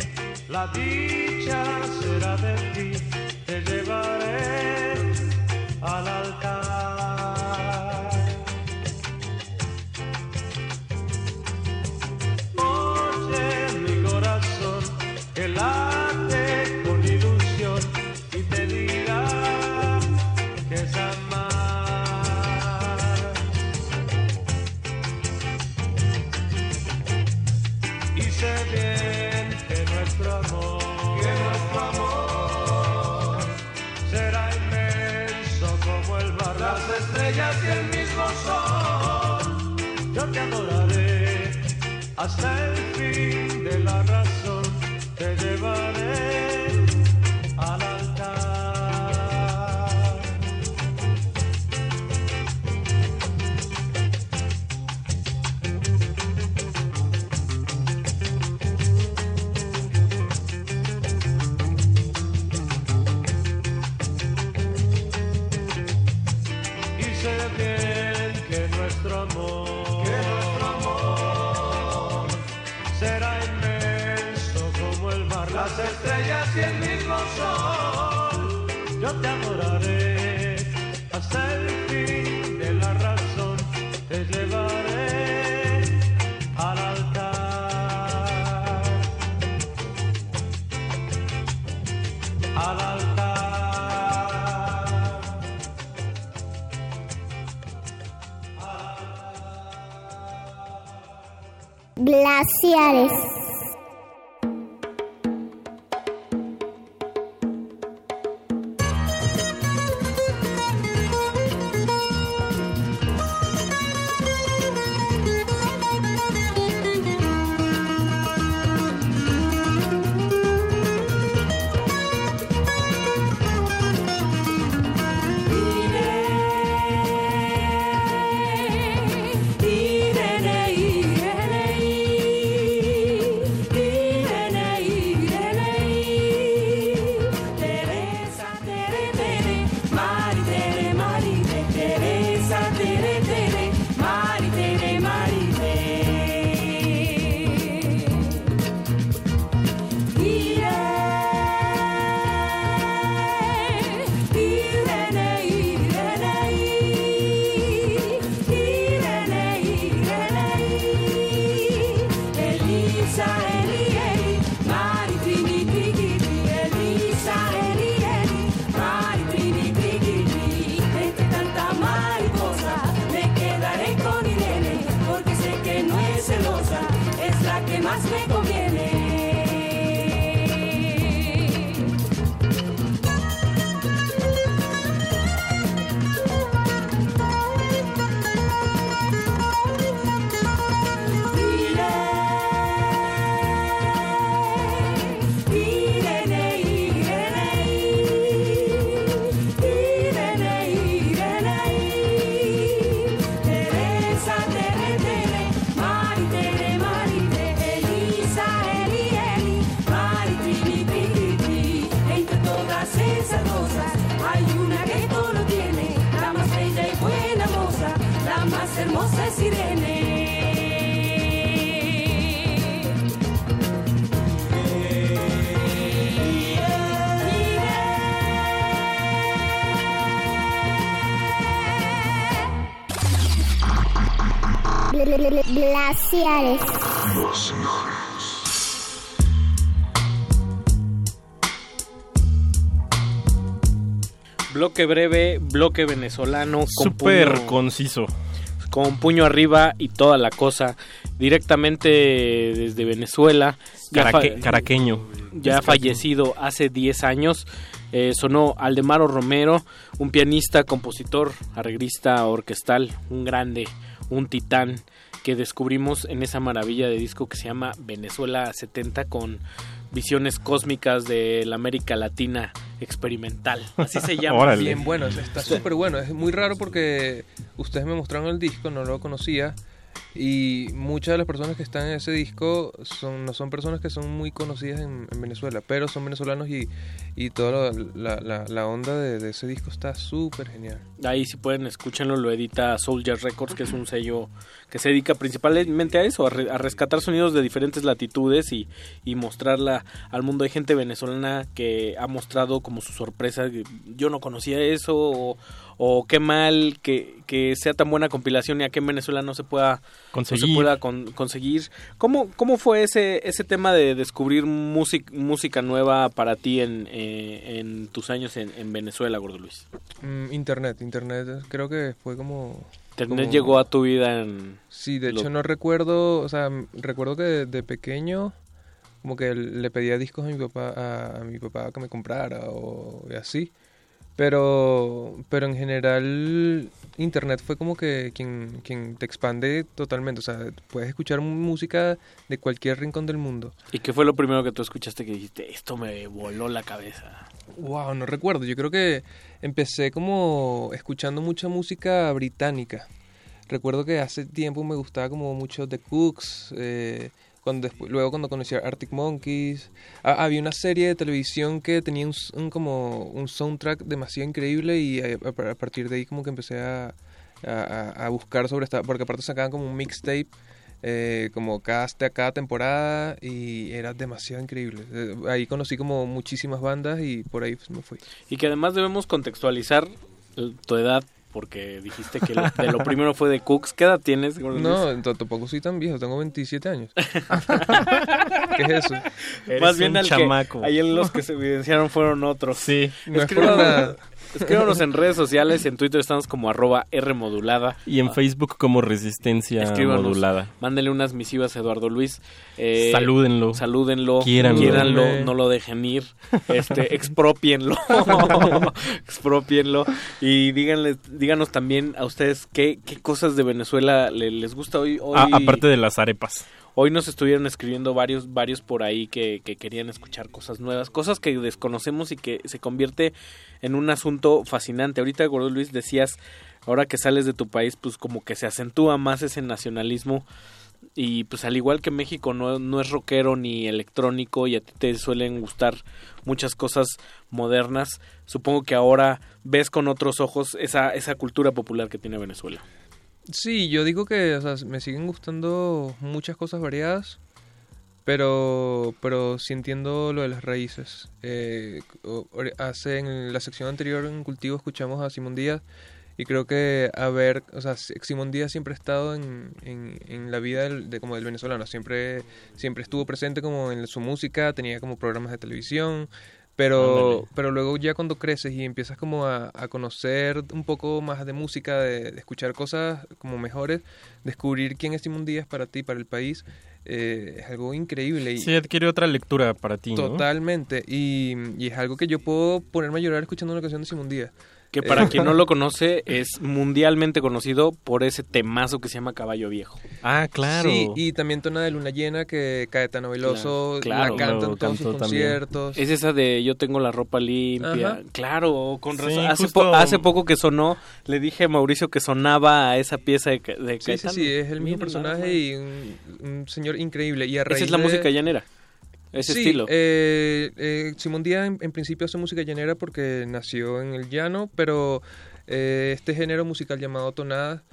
la dicha será de ti, Glaciares. Bloque breve, bloque venezolano. con Súper puño- conciso. Con puño arriba y toda la cosa. Directamente desde Venezuela. Ya Caraque- fa- caraqueño. Ya fallecido hace 10 años. eh, sonó Aldemaro Romero, un pianista, compositor, arreglista orquestal, un grande, un titán que descubrimos en esa maravilla de disco que se llama Venezuela 70 con visiones cósmicas de la América Latina experimental. Así se llama. Bien bueno, está súper bueno. Es muy raro porque ustedes me mostraron el disco, no lo conocía. Y muchas de las personas que están en ese disco son, no son personas que son muy conocidas en, en Venezuela, pero son venezolanos y, y toda la, la- la- onda de, de ese disco está súper genial. Ahí si pueden escúchenlo, lo edita Soldier Records, que es un sello que se dedica principalmente a eso, a, re- a rescatar sonidos de diferentes latitudes y, y mostrarla al mundo. Hay gente venezolana que ha mostrado como su sorpresa, yo no conocía eso, o, o qué mal que, que sea tan buena compilación y aquí en Venezuela no se pueda no se Conseguir. pueda con- conseguir. ¿Cómo, ¿Cómo fue ese, ese tema de descubrir música, música nueva para ti en, eh, en tus años en, en Venezuela, Gordo Luis? Mm, internet, internet eh, creo que fue como... Internet como- llegó a tu vida en... Sí, de lo- hecho no recuerdo, o sea, recuerdo que de, de pequeño como que le pedía discos a mi papá a, a mi papá que me comprara o y así. Pero pero en general internet fue como que quien quien te expande totalmente, o sea, puedes escuchar música de cualquier rincón del mundo. ¿Y qué fue lo primero que tú escuchaste que dijiste, esto me voló la cabeza? Wow, no recuerdo. Yo creo que empecé como escuchando mucha música británica. Recuerdo que hace tiempo me gustaba como mucho The Cooks. eh, luego cuando conocí a Arctic Monkeys. Ah, había una serie de televisión que tenía un, como un soundtrack demasiado increíble y a, a- partir de ahí como que empecé a, a- buscar sobre esta... Porque aparte sacaban como un mixtape eh, como cada, cada temporada y era demasiado increíble. Eh, ahí conocí como muchísimas bandas y por ahí pues, me fui. Y que además debemos contextualizar eh, tu edad, porque dijiste que lo, de lo primero fue de Cooks. ¿Qué edad tienes? No, tampoco soy tan viejo, tengo 27 años. ¿Qué es eso? Más bien al que ahí los que se evidenciaron fueron otros. Sí. No es nada. Escríbanos en redes sociales, en Twitter estamos como arroba Rmodulada. Y en Facebook como Resistencia Escríbanos, Modulada. Mándenle unas misivas a Eduardo Luis. eh, Salúdenlo. Salúdenlo. Quiéranlo. quiéranlo, no lo dejen ir. Este, expropienlo. expropienlo. Y díganle, díganos también a ustedes qué, qué cosas de Venezuela le- les gusta hoy. hoy Ah, aparte de las arepas. Hoy nos estuvieron escribiendo varios, varios por ahí que, que querían escuchar cosas nuevas, cosas que desconocemos y que se convierte en un asunto fascinante. Ahorita, Gordo Luis, decías, ahora que sales de tu país, pues como que se acentúa más ese nacionalismo y pues al igual que México no, no es rockero ni electrónico y a ti te suelen gustar muchas cosas modernas, supongo que ahora ves con otros ojos esa, esa cultura popular que tiene Venezuela. Sí, yo digo que o sea, me siguen gustando muchas cosas variadas, pero, pero sí entiendo lo de las raíces. Eh, hace en la sección anterior en Cultivo escuchamos a Simón Díaz y creo que a ver, o sea, Si- Simón Díaz siempre ha estado en, en, en la vida del, de, como del venezolano, siempre, siempre estuvo presente como en su música, tenía como programas de televisión, pero, pero luego ya cuando creces y empiezas como a, a conocer un poco más de música, de, de escuchar cosas como mejores, descubrir quién es Simón Díaz para ti, para el país, eh, es algo increíble. Y Sí, adquiere otra lectura para ti, ¿no? Totalmente. Y, y es algo que yo puedo ponerme a llorar escuchando una canción de Simón Díaz. Que para quien no lo conoce, es mundialmente conocido por ese temazo que se llama Caballo Viejo. Ah, claro. Sí, y también Tona de Luna Llena, que Caetano Veloso Claro, la canta en todos sus cantó también. conciertos. Es esa de Yo tengo la ropa limpia. Ajá. Claro, con Sí, razón. hace, justo- po- hace poco que sonó, le dije a Mauricio que sonaba a esa pieza de, Ca- de Sí, sí, Caetano. sí, es el mismo Mira, personaje y un, un señor increíble. Y a raíz Esa es la de- música llanera. Ese sí, estilo. eh, eh, Simón Díaz en, en principio hace música llanera porque nació en el llano, pero eh, este género musical llamado tonada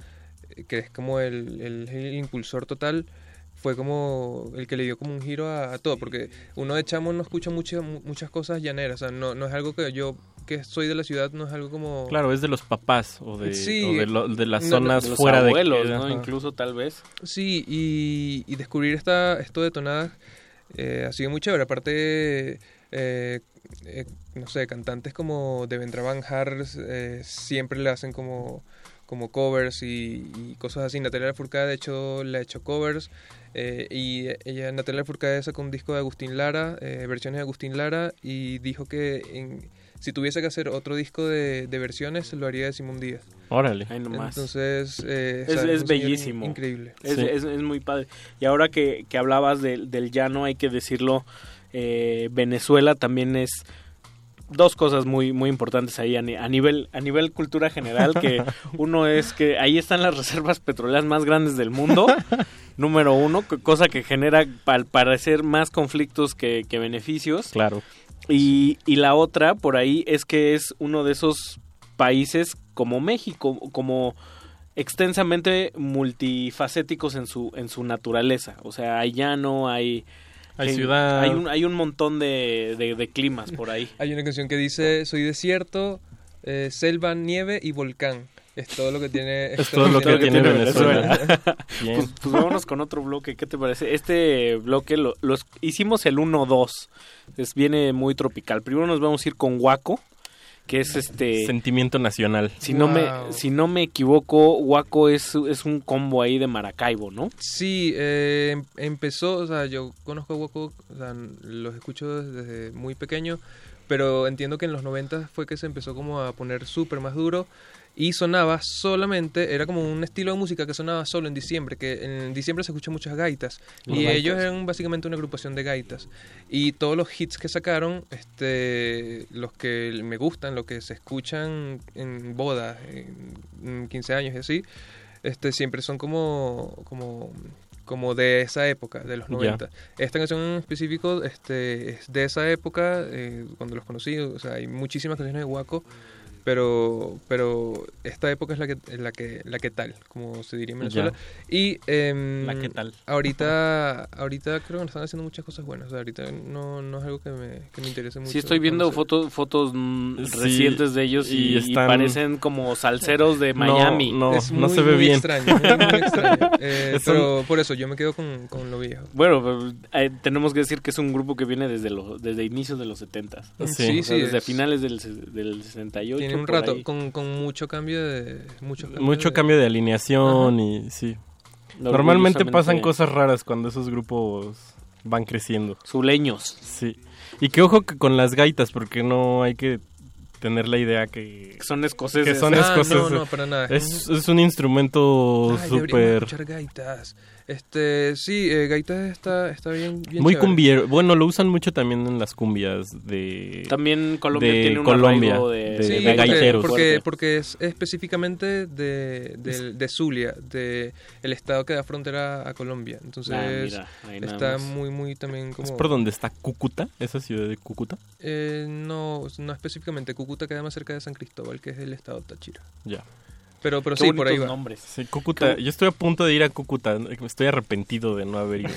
que es como el, el- el impulsor total, fue como el que le dio como un giro a, a todo, porque uno de chamo no escucha muchas muchas cosas llaneras, o sea, no, no es algo que yo, que soy de la ciudad, no es algo como... Claro, es de los papás o de, Sí, o de, lo- de las no, zonas De los fuera abuelos, de... ¿no? Ajá. Incluso tal vez. Sí, y, y descubrir esta, esto de tonadas eh, ha sido muy chévere. Aparte, eh, eh, no sé, cantantes como Devendra Banjar eh, siempre le hacen como, como covers y, y cosas así. Natalia Lafourcade, de hecho, le ha hecho covers. y ella, Natalia Lafourcade sacó un disco de Agustín Lara, versiones de Agustín Lara, y dijo que en- si tuviese que hacer otro disco de, de versiones, lo haría de Simón Díaz. Órale. Nomás. Entonces, eh, Es, bellísimo. Increíble. Es, Sí. es- es muy padre. Y ahora que, que hablabas del- del llano, hay que decirlo, eh, Venezuela también es dos cosas muy muy importantes ahí a, ni- a nivel a nivel cultura general que uno es que ahí están las reservas petroleras más grandes del mundo número uno co- cosa que genera al parecer más conflictos que, que beneficios Claro. Y, y la otra por ahí es que es uno de esos países como México, como extensamente multifacéticos en su en su naturaleza. O sea, hay llano, hay Hay ciudad. hay un hay un montón de, de, de climas por ahí. Hay una canción que dice, soy desierto, eh, selva, nieve y volcán. Es todo lo que tiene... Es todo lo que tiene Venezuela. Bien. Pues, pues vámonos con otro bloque, ¿qué te parece? Este bloque lo, los hicimos el 1-2, es, viene muy tropical. Primero nos vamos a ir con Huaco, que es este... Sentimiento nacional. Si no, me, si no me equivoco, Huaco es, es un combo ahí de Maracaibo, ¿no? Sí, eh, em- empezó, o sea, yo conozco a Waco, o sea, los escucho desde muy pequeño, pero entiendo que en los 90 fue que se empezó como a poner súper más duro y sonaba solamente, era como un estilo de música que sonaba solo en diciembre, que en diciembre se escuchan muchas gaitas y gaitas. ellos eran básicamente una agrupación de gaitas y todos los hits que sacaron, este, los que me gustan, los que se escuchan en bodas, en, en 15 años y así, este, siempre son como, como, como de esa época, de los Ya. 90. Esta canción en específico este, es de esa época, eh, cuando los conocí, o sea, hay muchísimas canciones de Waco, pero, pero esta época es la que, la que, la que tal, como se diría en Venezuela. Y em, La que tal. Ahorita, ahorita creo que están haciendo muchas cosas buenas, o sea, ahorita no, no es algo que me, que me interese mucho. Sí, estoy viendo fotos fotos mm, Sí, recientes de ellos y, y y están- parecen como salseros de No, Miami. no, Es no muy, se ve muy bien. extraño, muy, muy extraño. Eh, Es un- pero por eso yo me quedo con, con lo viejo. Bueno, eh, tenemos que decir que es un grupo que viene desde los desde inicios de los 70 Sí, o sí, sea, desde es- finales del, del 68. Tiene un rato ahí. con, con mucho cambio de... Mucho cambio, Mucho de- cambio de alineación y sí. Normalmente pasan cosas raras cuando esos grupos van creciendo. Zuleños. Sí. Y que ojo que con las gaitas, porque no hay que tener la idea que, Que son escoceses. que son Ah, escoceses. no, no, para nada. Es, es un instrumento súper... escuchar gaitas. Este, sí, eh, gaitas está, está bien, bien Muy chévere. cumbiero. Bueno, lo usan mucho también en las cumbias de... También Colombia de tiene un Colombia, arraigo de, de- Sí, de gaiteros. Porque, porque es específicamente de, de, de Zulia, de el estado que da frontera a Colombia. Entonces Ah, mira, está más. muy, muy también como... ¿Es por donde está Cúcuta? ¿Esa ciudad de Cúcuta? Eh, no, no específicamente. Cúcuta queda más cerca de San Cristóbal, que es el estado Táchira. Ya. Pero, pero Qué sí, por ahí va. nombres. Sí, Cúcuta. Yo estoy a punto de ir a Cúcuta. Estoy arrepentido de no haber ido.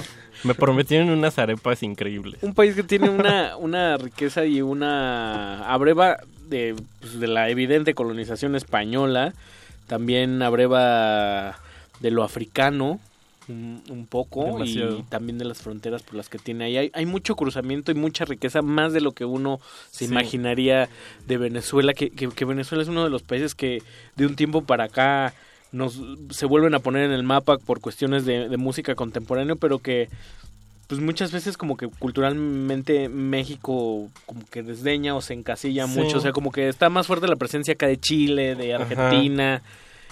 Me prometieron unas arepas increíbles. Un país que tiene una, una riqueza y una abreva de, pues, de la evidente colonización española, también abreva de lo africano un, un poco Demasiado. y también de las fronteras por las que tiene ahí. Hay, hay mucho cruzamiento y mucha riqueza, más de lo que uno se Sí. imaginaría de Venezuela, que, que, que Venezuela es uno de los países que de un tiempo para acá nos se vuelven a poner en el mapa por cuestiones de, de música contemporánea, pero que pues muchas veces como que culturalmente México como que desdeña o se encasilla Sí. mucho, o sea, como que está más fuerte la presencia acá de Chile, de Ajá.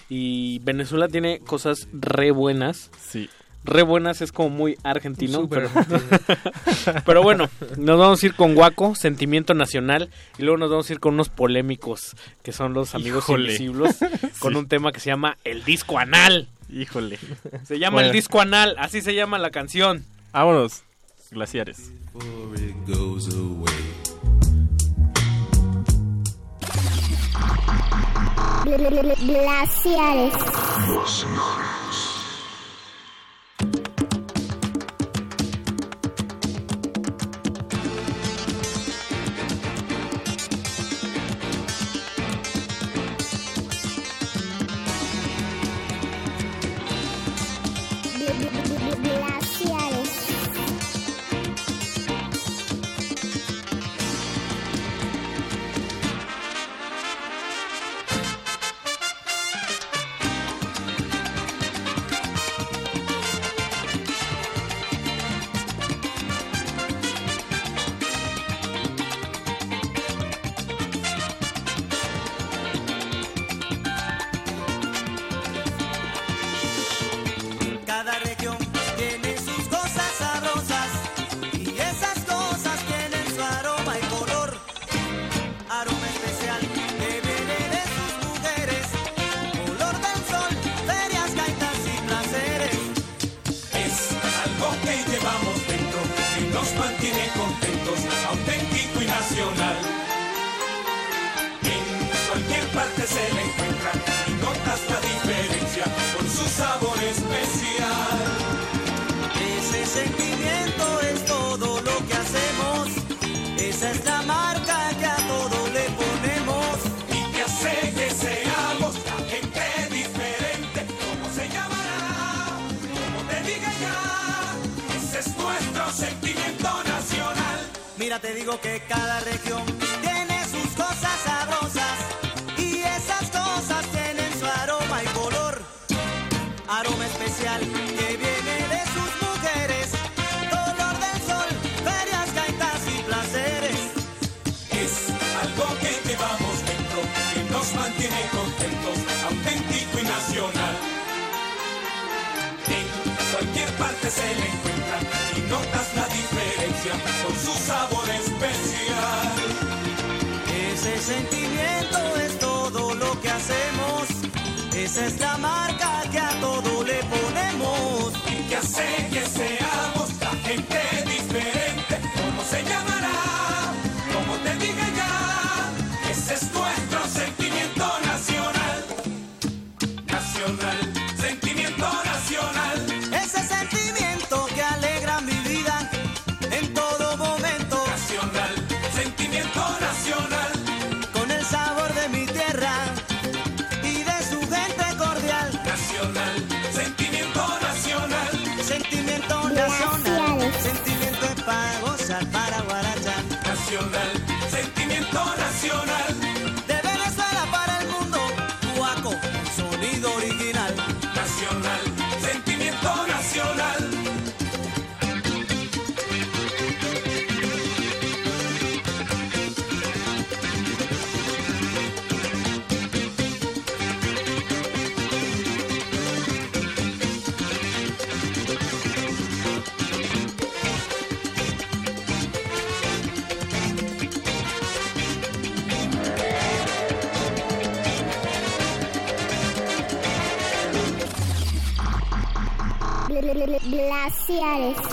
Y Venezuela tiene cosas re buenas. Sí. Re buenas es como muy argentino, Súper pero, pero bueno, nos vamos a ir con Guaco, Sentimiento Nacional, y luego nos vamos a ir con unos polémicos que son los amigos Híjole. invisibles, con Sí. un tema que se llama El Disco Anal. Híjole. Se llama Bueno. El Disco Anal, así se llama la canción. Vámonos. Glaciares. Glaciares. Glaciares. sentimiento nacional, sentimiento nacional, sentimiento es para gozar, para. Nacional, sentimiento nacional. especiales.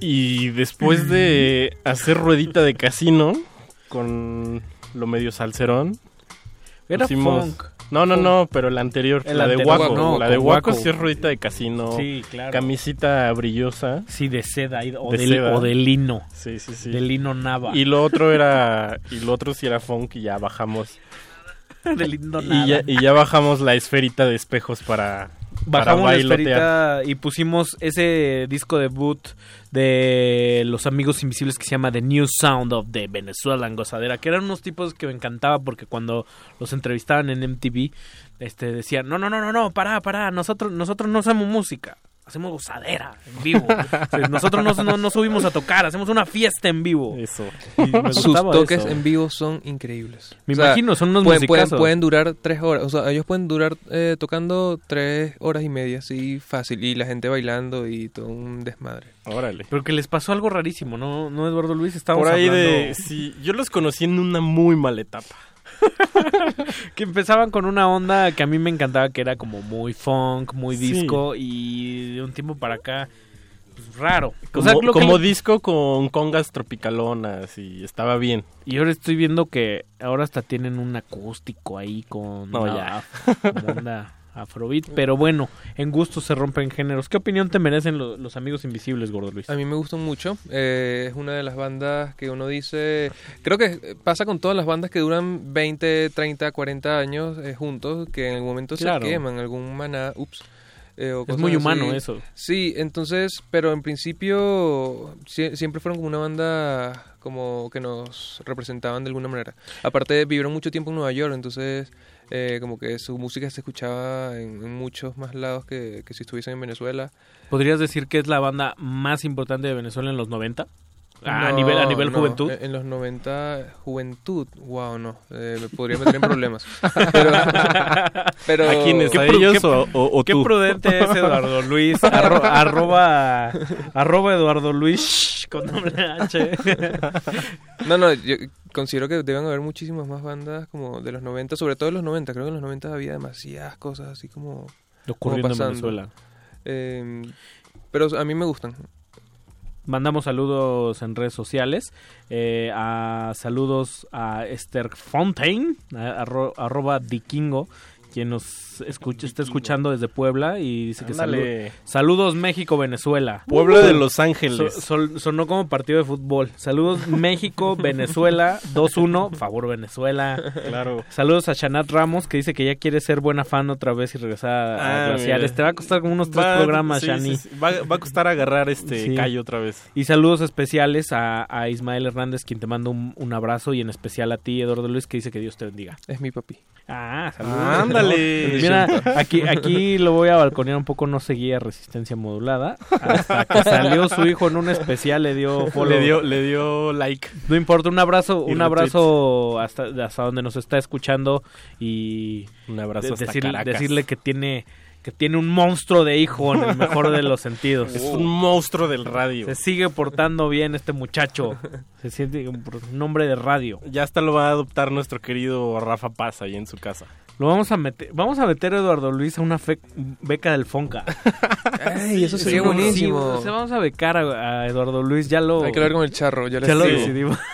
Y después de hacer ruedita de casino con lo medio salserón, Era pusimos- funk. No, no, Funk. no, pero la anterior, El la de Waco. no, la de Waco Waco. sí es ruedita de casino. Sí, claro. Camisita brillosa. Sí, de seda y- o, De de, seda. o de lino. Sí, sí, sí. De lino nava. Y lo otro era y lo otro sí era funk y ya bajamos. de lino Y nava. ya, y ya bajamos la esferita de espejos para Bajamos la esferita y pusimos ese disco debut de los amigos invisibles que se llama The New Sound of the Venezuela en Gozadera, que eran unos tipos que me encantaba porque cuando los entrevistaban en MTV, este decían, no, no, no, no, no, pará, pará, nosotros, nosotros no hacemos música. Hacemos gozadera en vivo. O sea, nosotros no, no- no subimos a tocar, hacemos una fiesta en vivo. Eso. Sus toques en vivo son increíbles. Me O sea, imagino, son unos pueden, pueden, pueden durar tres horas. O sea, ellos pueden durar eh, tocando tres horas y media, así fácil. Y la gente bailando y todo un desmadre. Órale. Pero que les pasó algo rarísimo, ¿no? ¿No, Eduardo Luis? Estábamos Por ahí hablando- de sí, yo los conocí en una muy mala etapa. que empezaban con una onda que a mí me encantaba, que era como muy funk, muy Sí. disco, y de un tiempo para acá, pues, raro. O Como, sea, lo que como disco con congas tropicalonas y estaba bien. Y ahora estoy viendo que ahora hasta tienen un acústico ahí con No, una ya. onda afrobeat, pero bueno, en gusto se rompen géneros. ¿Qué opinión te merecen lo- los amigos invisibles, Gordo Luis? A mí me gustan mucho. eh, es una de las bandas que uno dice. Creo que pasa con todas las bandas que duran 20, 30, 40 años eh, juntos, que en algún momento Claro. se queman, algún maná. Ups. eh, o Es muy humano eso. Sí, entonces, pero en principio sie- siempre fueron como una banda como que nos representaban de alguna manera. Aparte vivieron mucho tiempo en Nueva York, entonces eh, como que su música se escuchaba en, en muchos más lados que, que si estuviesen en Venezuela. ¿Podrías decir que es la banda más importante de Venezuela en los 90? A No, nivel, a nivel no, juventud. En, en los 90, juventud, wow, no, eh, me podría meter en problemas. Pero, pero ¿A quiénes? Qué ¿A ellos qué- o, o- o Qué tú? prudente es Eduardo Luis. arro- arroba, arroba Eduardo Luis con doble H. No, no, yo considero que deben haber muchísimas más bandas como de los 90, sobre todo en los 90. Creo que en los 90 había demasiadas cosas así como... Ocurriendo como en pasando. Venezuela. Eh, pero a mí me gustan. Mandamos saludos en redes sociales. eh, a saludos a Esther Fontaine, a- arro- arroba Dikingo, quien nos escucha, está escuchando desde Puebla y dice que Ándale. salu- saludos México, Venezuela. Puebla de Los Ángeles. So- sol- sonó como partido de fútbol. Saludos México, Venezuela, 2-1, favor Venezuela. Claro. Saludos a Shanat Ramos, que dice que ya quiere ser buena fan otra vez y regresar a, a Ah, Glaciares. Te va a costar como unos tres Va- programas, sí, Shani. sí, sí. Va, va a costar agarrar este Sí. callo otra vez. Y saludos especiales a, a Ismael Hernández, quien te manda un, un abrazo, y en especial a ti, Eduardo Luis, que dice que Dios te bendiga. Es mi papi. Ah, saludos. Ándale. Mira, aquí, aquí lo voy a balconear un poco, no seguía resistencia modulada. Hasta que salió su hijo en un especial, le dio follow. Le dio, le dio like. No importa, un abrazo, Y un abrazo hasta, hasta donde nos está escuchando y Un abrazo de- hasta decir- Caracas. decirle que tiene que tiene un monstruo de hijo en el mejor de los sentidos. Es un monstruo del radio. Se sigue portando bien este muchacho. Se siente un hombre de radio. Ya hasta lo va a adoptar nuestro querido Rafa Paz ahí en su casa. Lo vamos a meter, vamos a meter a Eduardo Luis a una fe- beca del Fonca. Ay, eso sería Sí, buenísimo. o sea, vamos a becar a, a Eduardo Luis, ya lo Hay que hablar con el charro, ya, lo decidimos.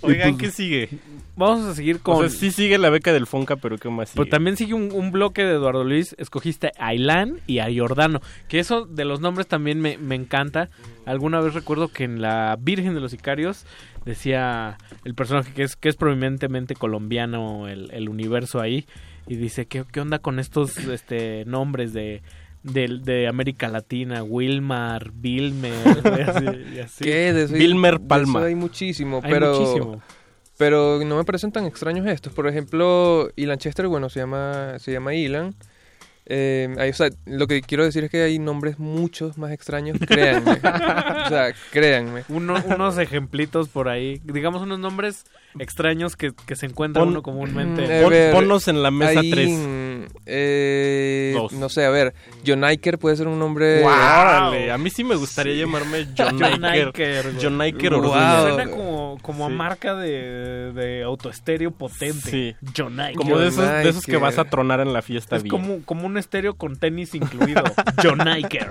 Oigan, pues, ¿qué sigue? Vamos a seguir con O sea, sí sigue la beca del Fonca, pero ¿qué más sigue? Pero también sigue un, un bloque de Eduardo Luis. Escogiste a Ailán y a Giordano. Que eso de los nombres también me, me encanta. Alguna vez recuerdo que en la Virgen de los Sicarios decía el personaje que es, que es prominentemente colombiano, el, el universo ahí. Y dice, ¿qué, qué onda con estos este, nombres de, de, de América Latina? Wilmar, Vilmer, y así. y así. ¿Qué? De eso hay- Vilmer de Palma. eso hay muchísimo, Hay pero... muchísimo. Pero no me parecen tan extraños estos. Por ejemplo, Ilan Chester, bueno, se llama, se llama Ilan. Eh, hay- o sea, lo que quiero decir es que hay nombres muchos más extraños, créanme. o sea, créanme. Uno- unos ejemplitos por ahí. Digamos unos nombres extraños que, que se encuentra Pon- uno comúnmente. A Pon- ver, ponlos en la mesa hay, 3. mm, eh, Dos. No sé, a ver, John Iker puede ser un nombre... Órale, a mí sí me gustaría llamarme John John Iker. Iker. John Iker Wow. Suena como como, a marca de, de autoestéreo potente. Sí. John Niker. Como de esos, de esos que vas a tronar en la fiesta Es bien. como, como un estéreo con tenis incluido. John Niker.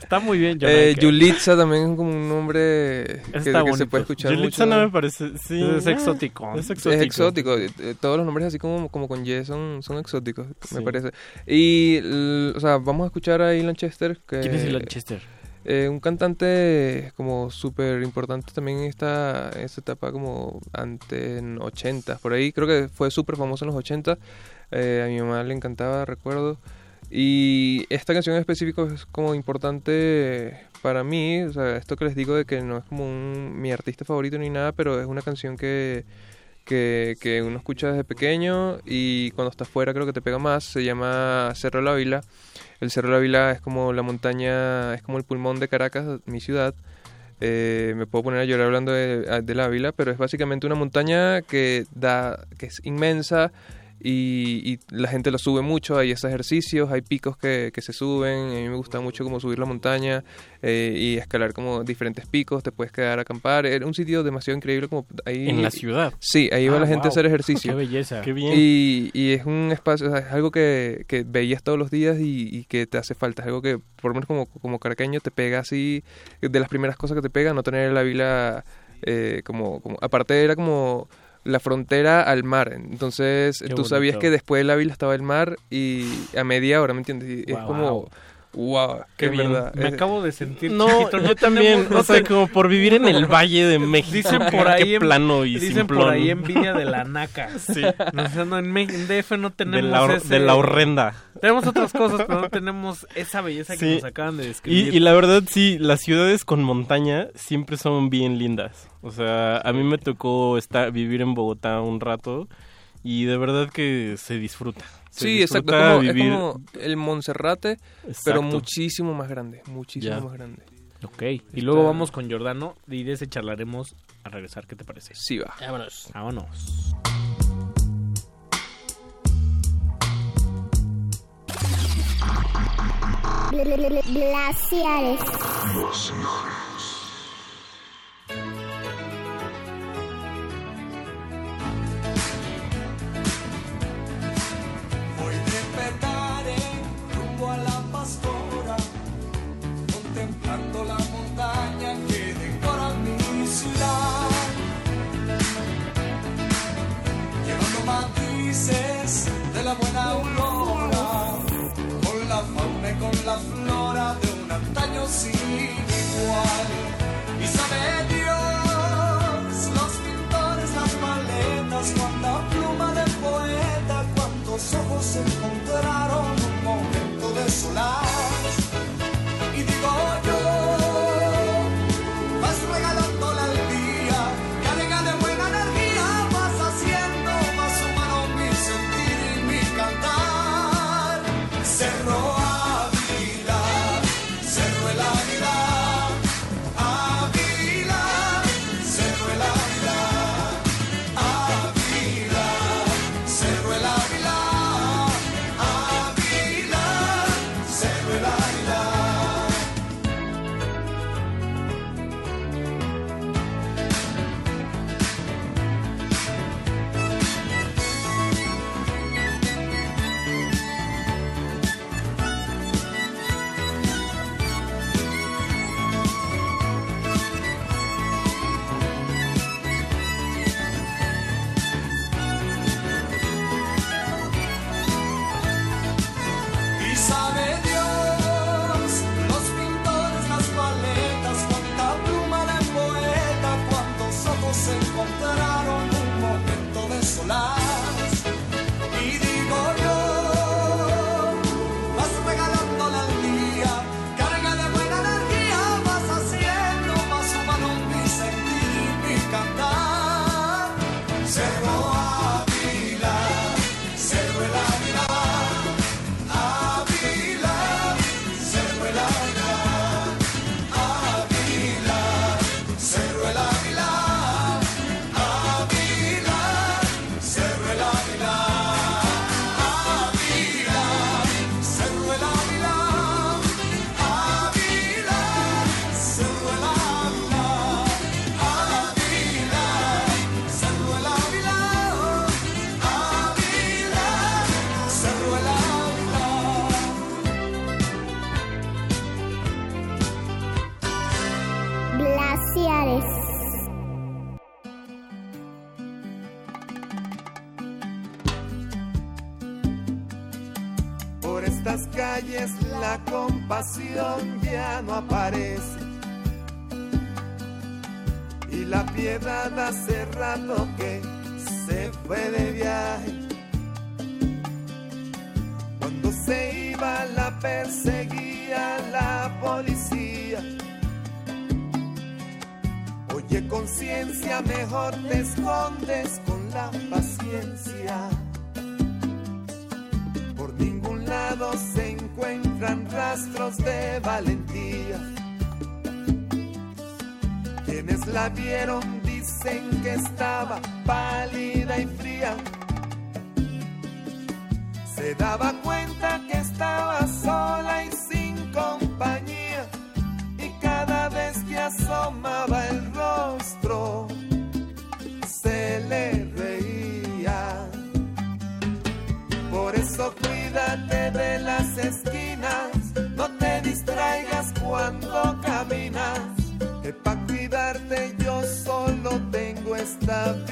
Está muy bien, John Eh, Niker. Yulitza también es como un nombre que, Está que se puede escuchar Yulitza mucho. no me parece... Sí, Es eh, exótico. Es Es exótico. exótico. eh, eh, Todos los nombres así como, como con Y son, son exóticos, me Sí. parece. Y, o sea, vamos a escuchar a Ilan Chester. Que, ¿Quién es Ilan Chester? eh, un cantante como súper importante también en esta, en esta etapa como ante en 80 por ahí. Creo que fue súper famoso en los 80. Eh, a mi mamá le encantaba, recuerdo. Y esta canción en específico es como importante para mí, o sea, esto que les digo de que no es como mi artista favorito ni nada, pero es una canción que, que, uno escucha desde pequeño y cuando está fuera creo que te pega más, se llama Cerro La Vila. El Cerro La Vila es como la montaña, es como el pulmón de Caracas, mi ciudad. Eh, me puedo poner a llorar hablando de, de la Ávila, pero es básicamente una montaña que da, que es inmensa y, y la gente lo sube mucho, hay esos ejercicios, hay picos que, que se suben, a mí me gusta mucho como subir la montaña eh, y escalar como diferentes picos, te puedes quedar a acampar, era un sitio demasiado increíble como ahí... En la ciudad. Sí, ahí va Ah, la gente a hacer ejercicio. Qué belleza. Qué bien. Y, y es un espacio, o sea, es algo que, que veías todos los días y, y que te hace falta. Es algo que, por lo menos como, como caraqueño, te pega así. De las primeras cosas que te pega, no tener la vila eh, como, como. Aparte, era como la frontera al mar. Entonces, Qué tú sabías que después de la vila estaba el mar y a media hora, ¿me entiendes? Y es como. ¡Wow! Qué bien. verdad. Me acabo de sentir No, chiquito. yo también, tenemos- no o sea, como por vivir en el Valle de México. Dicen por ahí, Qué en- plano y dicen simplón. por ahí envidia de la naca. Sí. No, no, en, en DF no De tenemos la, hor- ese- de la horrenda. Tenemos otras cosas, pero no tenemos esa belleza que nos acaban de Y, describir. y la verdad, sí, las ciudades con montaña siempre son bien lindas. O sea, a mí me tocó estar, vivir en Bogotá un rato y de verdad que se disfruta. Se Sí, exacto. disfruta Es como, es vivir- como el Monserrate, pero Exacto. muchísimo más grande. Muchísimo Ya. más grande. Ok, y luego vamos con Giordano y de ese charlaremos a regresar. ¿Qué te parece? Sí, va. Vámonos. Vámonos. Glaciares. Voy contemplando la montaña que decora mi ciudad. Llevando matices de la buena aurora, con la fauna y con la flora de un antaño sin igual. Y sabe Dios, los pintores, las maletas, cuánta pluma de poeta, cuántos ojos se encontraron solar. Ya no aparece. Y la piedad hace rato que se fue de viaje. Cuando se iba la perseguía la policía. Oye conciencia, mejor te escondes con la paciencia. Por ningún lado se encuentran rastros de valentía. Quienes la vieron dicen que estaba pálida y fría. Se daba cuenta que estaba tengo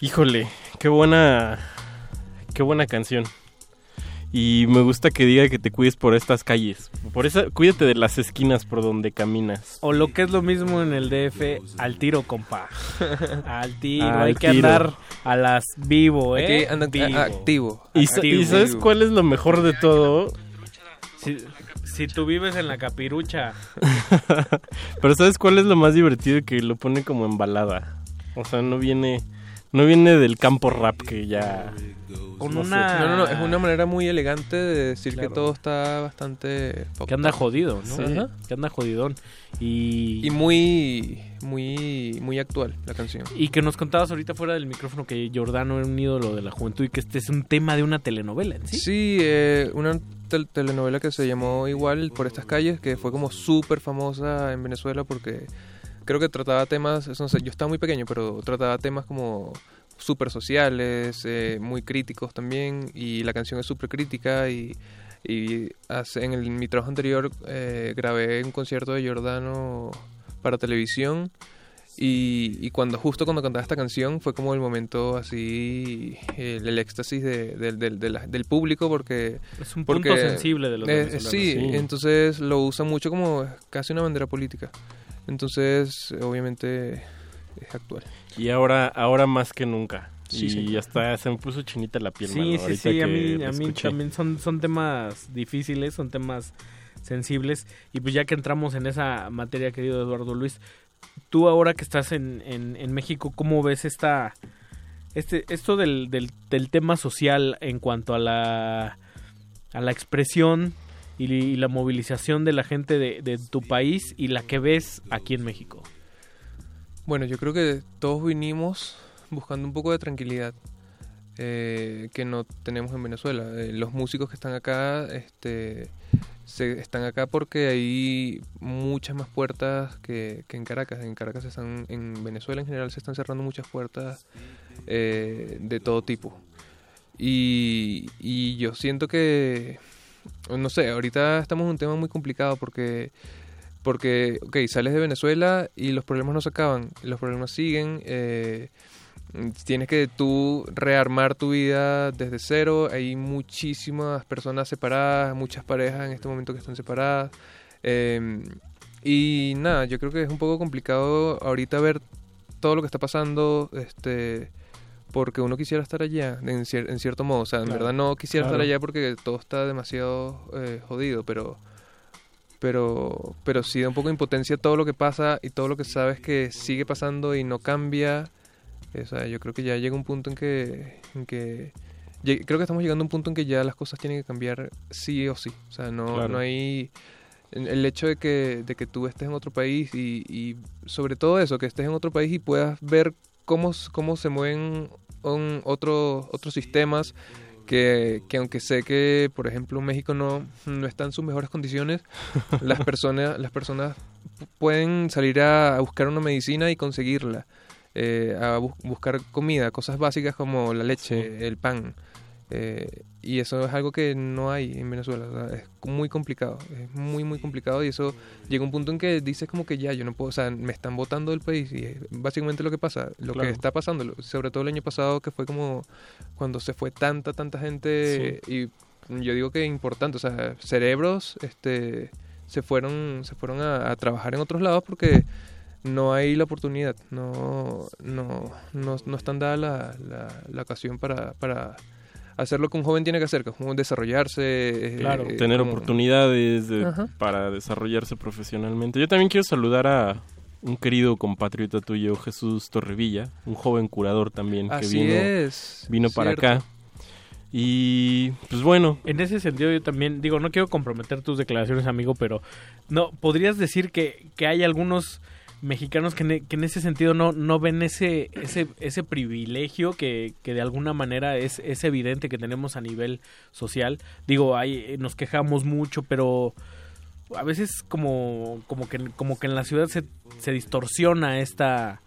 Híjole, qué buena, qué buena canción. Y me gusta que diga que te cuides por estas calles. Por esa, cuídate de las esquinas por donde caminas. O lo que es lo mismo en el DF, al tiro, compa. Al tiro, Al hay que tiro. andar a las vivo, ¿eh? Hay que andar Vivo. activo. Y, sa- y sabes cuál es lo mejor de todo? Si, si tú vives en la capirucha, Pero ¿sabes cuál es lo más divertido? Que lo pone como en balada. O sea, no viene, no viene del campo rap que ya... Con no una- No, no, no, es una manera muy elegante de decir Claro. que todo está bastante... que anda jodido, ¿no? Sí. Ajá, Que anda jodidón. Y... Y muy, muy, muy actual la canción. Y que nos contabas ahorita fuera del micrófono que Giordano era un ídolo de la juventud y que este es un tema de una telenovela en sí. Sí, eh, una tel- telenovela que se llamó igual por estas calles, que fue como súper famosa en Venezuela porque creo que trataba temas, eso no sé, yo estaba muy pequeño, pero trataba temas como súper sociales, eh, muy críticos también, y la canción es súper crítica y, y hace- en el- mi trabajo anterior eh, grabé un concierto de Giordano para televisión Y, y cuando justo cuando cantaba esta canción fue como el momento así, el, el éxtasis de- del- del- de la- del público porque... Es un porque, punto sensible de los eh, sí, Sí. entonces lo usan mucho como casi una bandera política. Entonces, obviamente, es actual. Y ahora, ahora más que nunca. Sí, y sí. hasta se me puso chinita la piel. Sí, mano, sí, sí, a mí, a mí también son, son temas difíciles, son temas sensibles. Y pues ya que entramos en esa materia, querido Eduardo Luis, tú ahora que estás en, en, en México, ¿cómo ves esta este esto del, del, del tema social en cuanto a la, a la expresión y, y la movilización de la gente de, de tu país y la que ves aquí en México? Bueno, yo creo que todos vinimos buscando un poco de tranquilidad eh, que no tenemos en Venezuela. Eh, los músicos que están acá este, se, están acá porque hay muchas más puertas que, que en Caracas. En Caracas se están, en Venezuela en general se están cerrando muchas puertas eh, de todo tipo. Y, y yo siento que, no sé, ahorita estamos en un tema muy complicado porque porque, ok, sales de Venezuela y los problemas no se acaban, los problemas siguen, eh, tienes que tú rearmar tu vida desde cero, hay muchísimas personas separadas, muchas parejas en este momento que están separadas, eh, y nada, yo creo que es un poco complicado ahorita ver todo lo que está pasando, este porque uno quisiera estar allá, en, cier- en cierto modo, o sea, en Claro, verdad no quisiera estar allá porque todo está demasiado eh, jodido, pero pero pero sí da un poco de impotencia todo lo que pasa y todo lo que sabes que sigue pasando y no cambia. O sea, yo creo que ya llega un punto en que, en que creo que estamos llegando a un punto en que ya las cosas tienen que cambiar sí o sí. O sea, no, Claro. no hay el hecho de que, de que tú estés en otro país y, y sobre todo eso, que estés en otro país y puedas ver cómo, cómo se mueven otros otros sistemas que, que aunque sé que, por ejemplo, México no, no está en sus mejores condiciones, las personas, las personas pu- pueden salir a, a buscar una medicina y conseguirla, eh, a bu- buscar comida, cosas básicas como la leche, el pan. Eh, y eso es algo que no hay en Venezuela, o sea, es muy complicado, es muy, muy complicado. Y eso llega un punto en que dices como que ya, yo no puedo, o sea, me están votando del país y es básicamente lo que pasa, lo Claro. que está pasando, sobre todo el año pasado que fue como cuando se fue tanta, tanta gente y yo digo que importante, o sea, cerebros este, se fueron, se fueron a, a trabajar en otros lados porque no hay la oportunidad, no, no, no, no están dada la, la, la ocasión para, para hacer lo que un joven tiene que hacer, que es como desarrollarse. eh, eh, tener como- oportunidades de- para desarrollarse profesionalmente. Yo también quiero saludar a un querido compatriota tuyo, Jesús Torrevilla, un joven curador también que Así vino, es, vino para cierto. acá. Y pues bueno, En ese sentido yo también, digo, no quiero comprometer tus declaraciones, amigo, pero no, podrías decir que, que hay algunos mexicanos que, ne- que en ese sentido no, ven ese, privilegio que, de alguna manera es, evidente que tenemos a nivel social. Digo, hay, nos quejamos mucho, pero a veces como, como, que, como que en la ciudad se, distorsiona esta,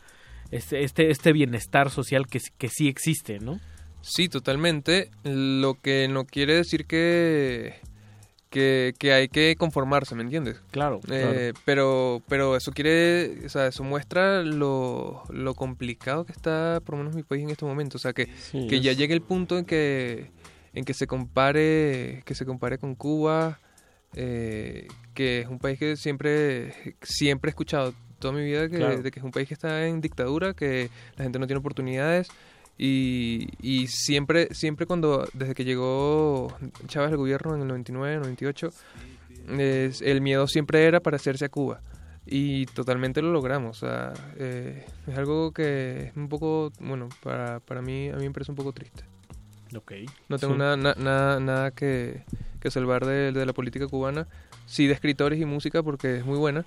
este, este, este bienestar social que sí existe, ¿no? Sí, totalmente. Lo que no quiere decir que, que, que hay que conformarse, ¿me entiendes? Claro, Eh, Pero, pero eso quiere, o sea, eso muestra lo, lo complicado que está, por lo menos mi país en este momento. O sea, que, Sí, que ya llegue el punto en que, en que se compare, que se compare con Cuba, eh, que es un país que siempre, siempre he escuchado toda mi vida que, Claro. de que es un país que está en dictadura, que la gente no tiene oportunidades. Y, y siempre, siempre cuando, desde que llegó Chávez al gobierno en el 99, 98, es- el miedo siempre era parecerse a Cuba. Y totalmente lo logramos. O sea, eh, es algo que es un poco, bueno, para, para mí, a mí me parece un poco triste. Ok. No tengo Sí. nada, na- nada, nada que, que salvar de, de la política cubana. Sí, de escritores y música porque es muy buena,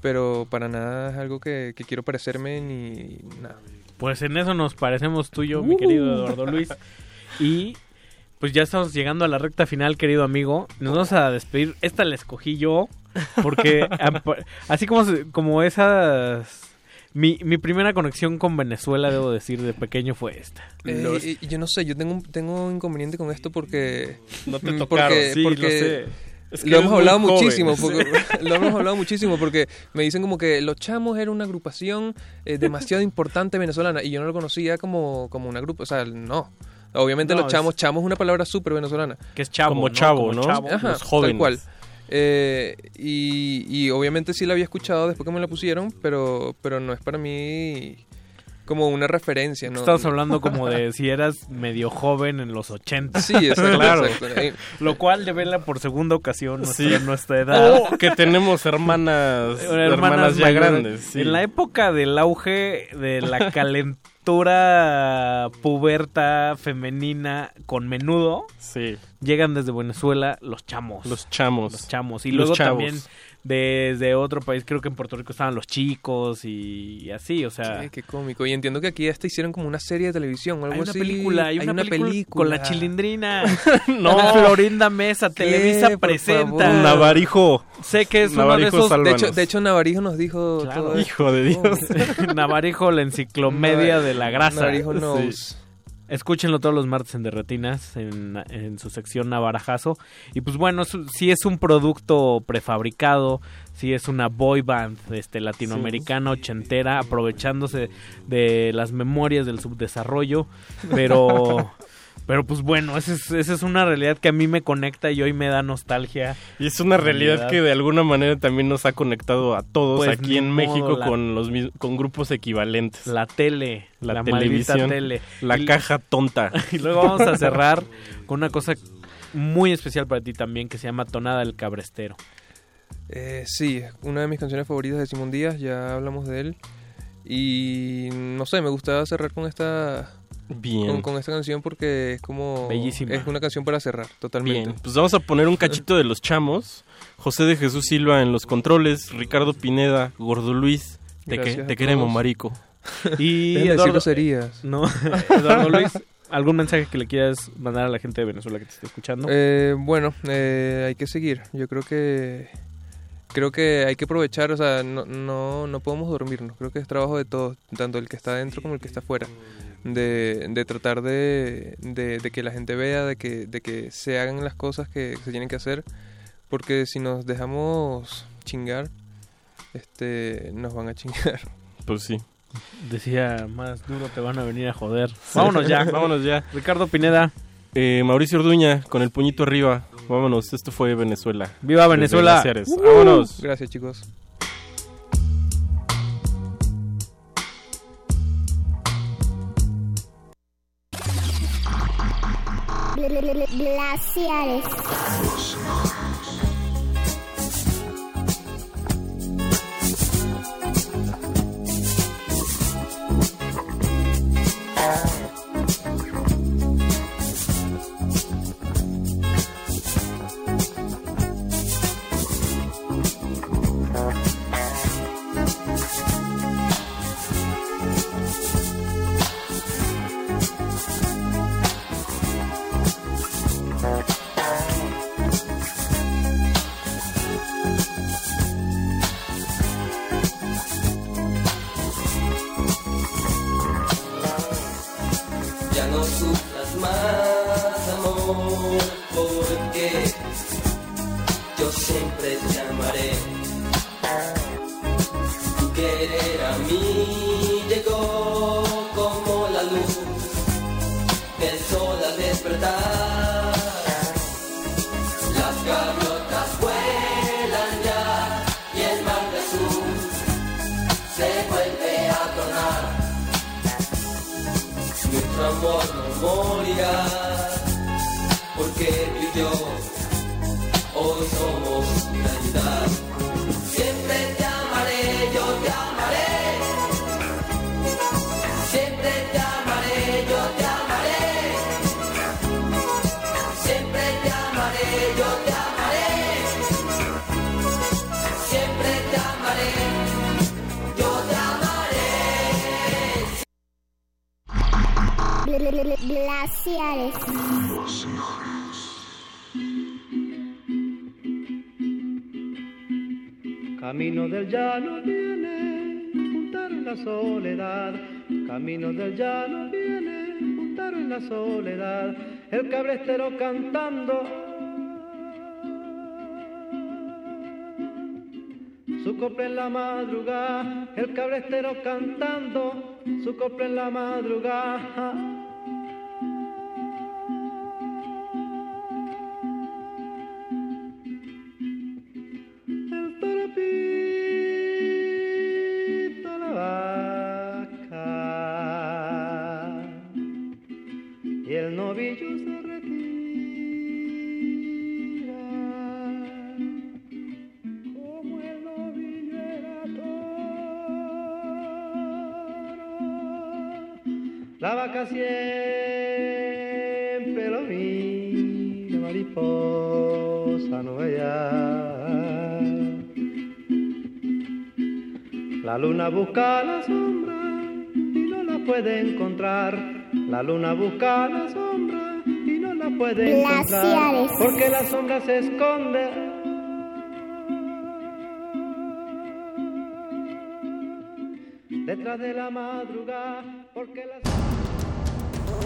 pero para nada es algo que, que quiero parecerme ni nada. Pues en eso nos parecemos tú y yo, mi Uh. querido Eduardo Luis. Y pues ya estamos llegando a la recta final, querido amigo. Nos vamos a despedir. Esta la escogí yo porque así como, se- como esas... Mi, mi primera conexión con Venezuela, debo decir, de pequeño fue esta. Eh, Los- yo no sé, yo tengo un, tengo un inconveniente con esto porque... No te mm, tocaron, porque, sí, lo sé. Es que lo hemos hablado joven. muchísimo, porque, lo hemos hablado muchísimo porque me dicen como que Los Chamos era una agrupación eh, demasiado importante venezolana y yo no lo conocía como, como una grupo, o sea, no. Obviamente No, Los es- Chamos, Chamos es una palabra súper venezolana. Que es chavo, Como ¿no? chavo, Como ¿no? chavo. Ajá, Los jóvenes. Tal cual. Eh, y, y obviamente sí la había escuchado después que me la pusieron, pero, pero no es para mí como una referencia, ¿no? Estamos hablando como de si eras medio joven en los 80. Sí, exacto, claro. exacto. Eh, Lo cual devela por segunda ocasión Sí. nuestra, nuestra edad. O que tenemos hermanas, hermanas, ya mayores. grandes. sí. En la época del auge de la calentura puberta femenina con menudo, Sí, llegan desde Venezuela los chamos. los chamos. Los chamos. Y Los luego chavos. también desde otro país, creo que en Puerto Rico estaban los chicos y así, o sea... Qué, qué cómico. Y entiendo que aquí hasta hicieron como una serie de televisión o algo Hay una así. película, hay, una, película, con la chilindrina. No. Florinda Mesa, ¿Qué? Televisa Por presenta. favor. Navarijo. Sé que es uno de Navarijo esos. De hecho, de hecho, Navarijo nos dijo Claro. todo. Hijo de Dios. Navarijo, la enciclomedia Navar- de la grasa. Navarijo Sí. Escúchenlo todos los martes en Derretinas, en, en su sección Navarajazo. Y pues bueno, es- si es un producto prefabricado, si es una boy band este, latinoamericana ochentera, aprovechándose de las memorias del subdesarrollo. Pero, pero pues bueno, esa es, esa es una realidad que a mí me conecta y hoy me da nostalgia. Y es una realidad Realidad. que de alguna manera también nos ha conectado a todos Pues, aquí en modo, México la- con los mis- con grupos equivalentes. La tele, La la, televisión, tele. La Y- caja tonta. Y luego vamos a cerrar con una cosa muy especial para ti también que se llama Tonada del Cabrestero. Eh, sí, una de mis canciones favoritas de Simón Díaz, ya hablamos de él. Y no sé, me gustaba cerrar con esta Bien. con, con esta canción porque es como Bellísima. es una canción para cerrar, totalmente. Bien, pues vamos a poner un cachito de los chamos. José de Jesús Silva en los controles, Ricardo Pineda, Gordo Luis, te, que- queremos, marico. Y Eduardo, groserías. no, Eduardo Luis, ¿algún mensaje que le quieras mandar a la gente de Venezuela que te esté escuchando? Eh, bueno, eh, hay que seguir. Yo creo que creo que hay que aprovechar, o sea, no, no, no podemos dormirnos. Creo que es trabajo de todos, tanto el que está adentro como el que está afuera. De, de tratar de, de, de que la gente vea, de que, de que se hagan las cosas que se tienen que hacer. Porque si nos dejamos chingar, este, nos van a chingar. Pues sí. Decía, más duro te van a venir a joder. Vámonos ya. Vámonos ya. Ricardo Pineda, Eh, Mauricio Orduña con el puñito arriba. Vámonos, esto fue Venezuela. viva Venezuela. Uh. Vámonos. Gracias, chicos. Glaciares. Glaciares. Camino del llano viene, juntaro en la soledad. Camino del llano viene, juntaro en la soledad. El cabrestero cantando. su copla en la madrugada, el cabrestero cantando, su copla en la madrugada. Siempre lo mira, mariposa no. La luna busca la sombra y no la puede encontrar. La luna busca la sombra y no la puede encontrar. Porque la sombra se esconde. Detrás de la madrugada, porque la